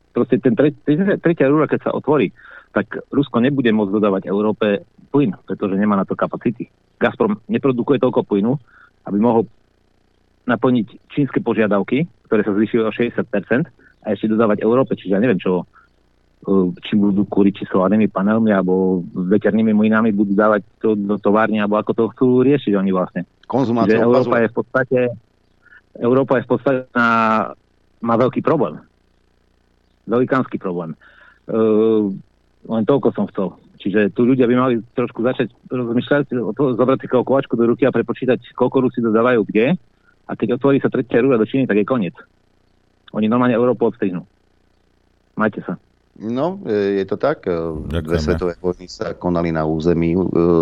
proste ten tretí, tretia rúra, keď sa otvorí, tak Rusko nebude môcť dodávať Európe plyn, pretože nemá na to kapacity. Gazprom neprodukuje toľko plynu, aby mohol naplniť čínske požiadavky, ktoré sa zvýšili o 60% a ešte dodávať Európe, čiže ja neviem čo, či budú kúriť solárnymi panelmi alebo veternými mlynami budú dávať to do továrne, alebo ako to chcú riešiť oni vlastne. Konzumácia Európa je v podstate Európa je v podstate na, má veľký problém. Velikánsky problém. Uh, len toľko som chcel. Čiže tu ľudia by mali trošku začať rozmýšľať, zobrať si kalkulačku do ruky a prepočítať, koľko Rusi dodávajú kde. A keď otvorí sa tretia rúra do Číny, tak je koniec. Oni normálne Európu odstrihnú. Majte sa. No, je to tak. Ďakujeme. Dve svetové vojny sa konali na území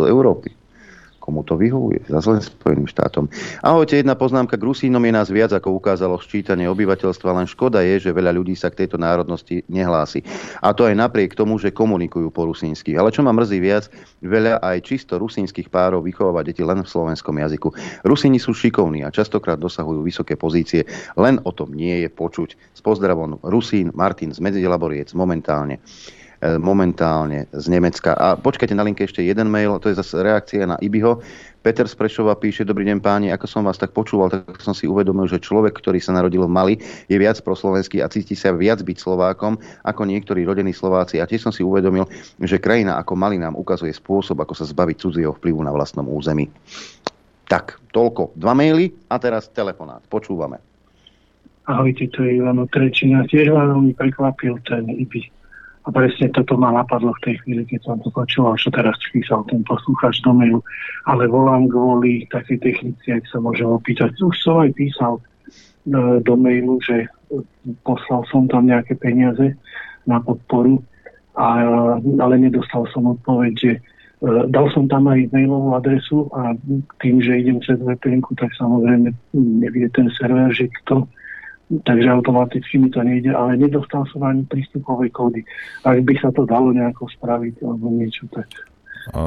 Európy komu to vyhovuje, za zlen Spojeným štátom. Ahojte, jedna poznámka k Rusínom je nás viac, ako ukázalo ščítanie obyvateľstva, len škoda je, že veľa ľudí sa k tejto národnosti nehlási. A to aj napriek tomu, že komunikujú po rusínsky. Ale čo ma mrzí viac, veľa aj čisto rusínskych párov vychováva deti len v slovenskom jazyku. Rusíni sú šikovní a častokrát dosahujú vysoké pozície, len o tom nie je počuť. S pozdravom Rusín Martin z Medzilaboriec momentálne. E, momentálne z Nemecka. A počkajte na linke ešte jeden mail, to je zase reakcia na Ibiho. Peter z píše, dobrý deň páni, ako som vás tak počúval, tak som si uvedomil, že človek, ktorý sa narodil v Mali, je viac proslovenský a cíti sa viac byť Slovákom ako niektorí rodení Slováci. A tiež som si uvedomil, že krajina ako Mali nám ukazuje spôsob, ako sa zbaviť cudzieho vplyvu na vlastnom území. Tak, toľko. Dva maily a teraz telefonát. Počúvame. Ahojte, to je Ivano Trečina. Tiež vám veľmi prekvapil ten IBI a presne toto ma napadlo v tej chvíli, keď som to počúval, čo teraz písal ten poslúchač do mailu. Ale volám kvôli takej technici, ak sa môžem opýtať. Už som aj písal e, do mailu, že poslal som tam nejaké peniaze na podporu, a, ale nedostal som odpoveď, že e, dal som tam aj mailovú adresu a tým, že idem cez vpn tak samozrejme nevie ten server, že kto takže automaticky mi to nejde, ale nedostal som ani prístupové kódy. Ak by sa to dalo nejako spraviť alebo niečo, tak...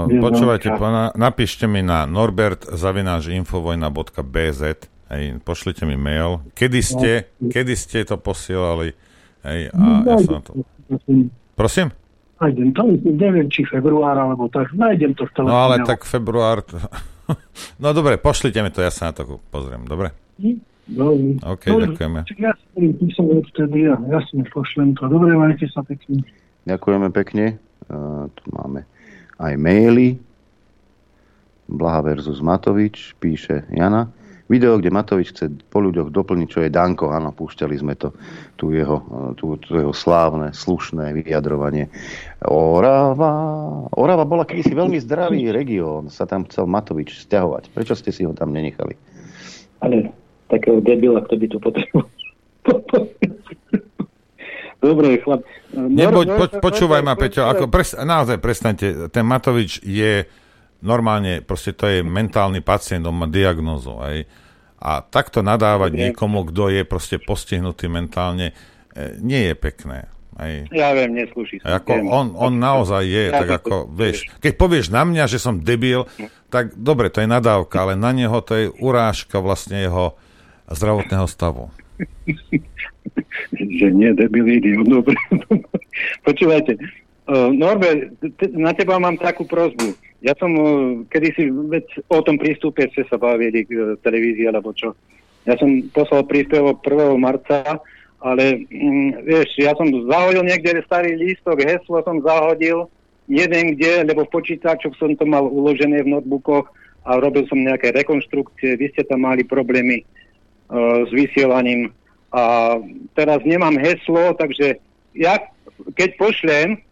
Počúvajte, pána, napíšte mi na norbert.infovojna.bz hej, pošlite mi mail. Kedy ste, no. kedy ste to posielali? Hej, a no, ja som to... Prosím? Nájdem to, neviem, či február, alebo tak, nájdem to v No ale tak február... [laughs] no dobre, pošlite mi to, ja sa na to pozriem, dobre? Hm? Dobre. OK, Dobre. ďakujeme. Ja som vtedy ja jasne pošlem to. Dobre, majte sa pekne. Ďakujeme pekne. Uh, tu máme aj maily. Blaha versus Matovič, píše Jana. Video, kde Matovič chce po ľuďoch doplniť, čo je Danko. Áno, púšťali sme to, tu jeho, tu, tu jeho slávne, slušné vyjadrovanie. Orava. Orava bola kedysi veľmi zdravý región. Sa tam chcel Matovič stiahovať. Prečo ste si ho tam nenechali? Ale takého debila, kto by to potreboval. [laughs] Dobre, chlap. Nebuď, po, počúvaj ma, Peťo, ako pres, naozaj prestaňte, ten Matovič je normálne, proste to je mentálny pacient, on má diagnózu. Aj. A takto nadávať niekomu, kto je proste postihnutý mentálne, e, nie je pekné. Aj. Ja viem, neslúši sa. Ako on, on naozaj je, ja tak ako, vieš, keď povieš na mňa, že som debil, tak dobre, to je nadávka, ale na neho to je urážka vlastne jeho zdravotného stavu. [laughs] že nie, debil idiot, dobre. [laughs] Počúvajte, uh, Norbe, na teba mám takú prozbu. Ja som uh, kedysi, veď o tom prístupe ste sa bavili uh, televízii alebo čo. Ja som poslal príspevok 1. marca, ale um, vieš, ja som zahodil niekde starý lístok, heslo som zahodil, neviem kde, lebo v počítačoch som to mal uložené v notebookoch a robil som nejaké rekonštrukcie, vy ste tam mali problémy s vysielaním a teraz nemám heslo, takže ja keď pošlem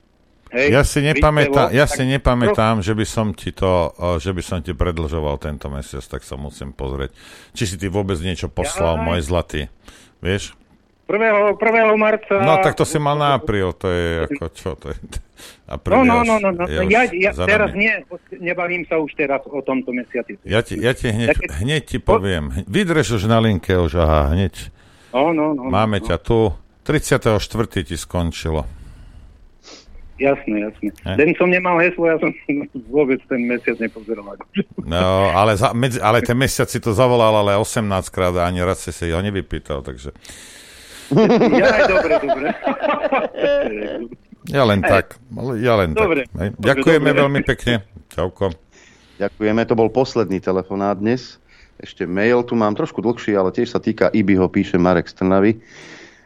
Hej, ja si nepamätám, ja si nepamätám, že by som ti to, že by som ti predlžoval tento mesiac, tak sa musím pozrieť. Či si ty vôbec niečo poslal, ja, môj zlatý. Vieš? 1. 1. marca... No tak to si mal na apríl, to je ako čo, to je... Apríl no, no, no, no, no. Ja, ja teraz nie, nebavím sa už teraz o tomto mesiaci. Ja ti, ja ti hneď, ja hneď ti poviem. Vydrž už na linke, už aha, hneď. No, no, no. Máme no. ťa tu. 34. ti skončilo. Jasné, jasné. Eh? Den som nemal heslo, ja som [laughs] vôbec ten mesiac nepozeral. No, ale, za, medzi, ale ten mesiac si to zavolal ale 18 krát a ani raz si si ho nevypýtal, takže... Ja aj dobre, dobre. Ja len tak. Ja len dobre. tak. Ďakujeme dobre. veľmi pekne. Čauko. Ďakujeme, to bol posledný telefonát dnes. Ešte mail tu mám trošku dlhší, ale tiež sa týka IBIho, píše Marek Strnavy.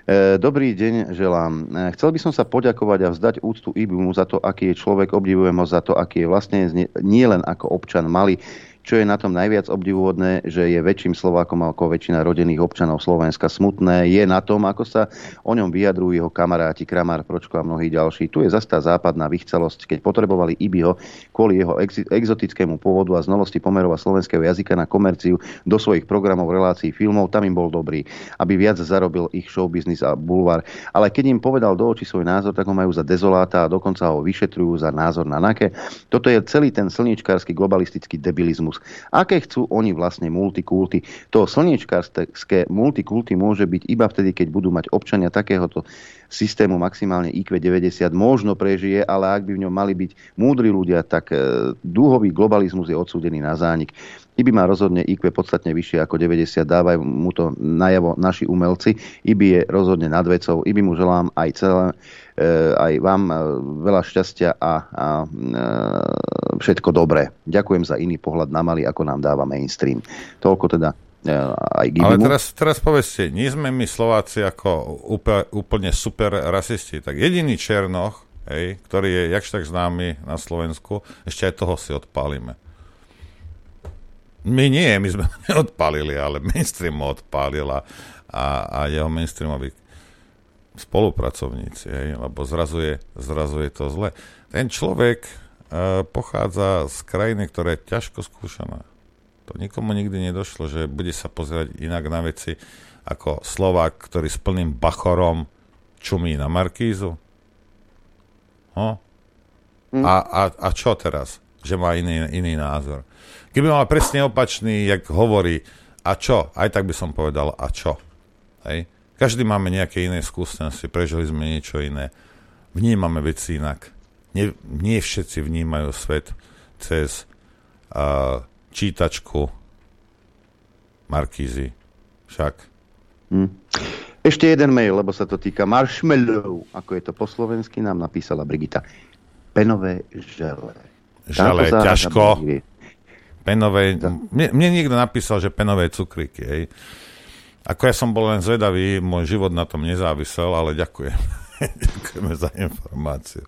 E, dobrý deň, želám. E, chcel by som sa poďakovať a vzdať úctu IBImu za to, aký je človek, obdivujem ho za to, aký je vlastne nie len ako občan malý, čo je na tom najviac obdivuhodné, že je väčším Slovákom ako väčšina rodených občanov Slovenska. Smutné je na tom, ako sa o ňom vyjadrujú jeho kamaráti Kramár, Pročko a mnohí ďalší. Tu je zastá západná vychcelosť, keď potrebovali Ibiho kvôli jeho ex- exotickému pôvodu a znalosti pomerov a slovenského jazyka na komerciu do svojich programov, relácií, filmov, tam im bol dobrý, aby viac zarobil ich showbiznis a bulvár. Ale keď im povedal do očí svoj názor, tak ho majú za dezoláta a dokonca ho vyšetrujú za názor na nake. Toto je celý ten slniečkársky globalistický debilizmus Kristus. Aké chcú oni vlastne multikulty? To slniečkárske multikulty môže byť iba vtedy, keď budú mať občania takéhoto systému maximálne IQ 90 možno prežije, ale ak by v ňom mali byť múdri ľudia, tak e, dúhový globalizmus je odsúdený na zánik. IBI má rozhodne IQ podstatne vyššie ako 90, dávajú mu to najavo naši umelci. IBI je rozhodne nad vecou. IBI mu želám aj celé, e, aj vám e, veľa šťastia a, a všetko dobré. Ďakujem za iný pohľad na malý, ako nám dáva mainstream. Toľko teda aj Gibimu. Ale teraz, teraz povedzte, nie sme my Slováci ako úplne, úplne super rasisti. Tak jediný Černoch, hej, ktorý je jakž tak známy na Slovensku, ešte aj toho si odpálime. My nie, my sme [laughs] neodpálili, ale mainstream ho odpálil a, a jeho mainstreamoví spolupracovníci, hej, lebo zrazu je, zrazu je to zle. Ten človek uh, pochádza z krajiny, ktorá je ťažko skúšaná. To nikomu nikdy nedošlo, že bude sa pozerať inak na veci ako Slovák, ktorý s plným bachorom čumí na Markízu. Hm? A, a, a čo teraz? Že má iný, iný názor. Keby mal presne opačný, jak hovorí, a čo? Aj tak by som povedal, a čo? Hej? Každý máme nejaké iné skúsenosti, prežili sme niečo iné, vnímame veci inak. Nie, nie všetci vnímajú svet cez uh, čítačku Markízy. Však. Hm. Ešte jeden mail, lebo sa to týka marshmallow, ako je to po slovensky, nám napísala Brigita. Penové žele. Žele, ťažko. Penové, mne, mne niekto napísal, že penové cukríky, hej. Ako ja som bol len zvedavý, môj život na tom nezávisel, ale ďakujem. [laughs] Ďakujeme za informáciu.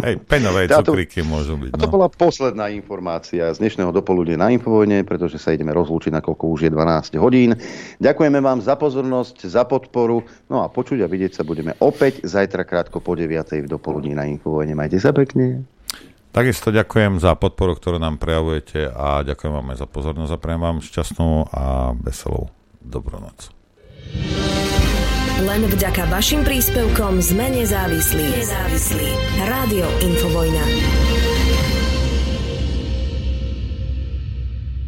Hej, penové cukríky môžu byť. To no. bola posledná informácia z dnešného dopoludne na Infovojne, pretože sa ideme rozlúčiť, nakoľko už je 12 hodín. Ďakujeme vám za pozornosť, za podporu. No a počuť a vidieť sa budeme opäť zajtra krátko po 9. v dopoludní na Infovojne. Majte sa pekne. Takisto ďakujem za podporu, ktorú nám prejavujete a ďakujem vám aj za pozornosť a prejem vám šťastnú a veselú dobrú noc. Len vďaka vašim príspevkom sme nezávislí. Nezávislí. Rádio Infovojna.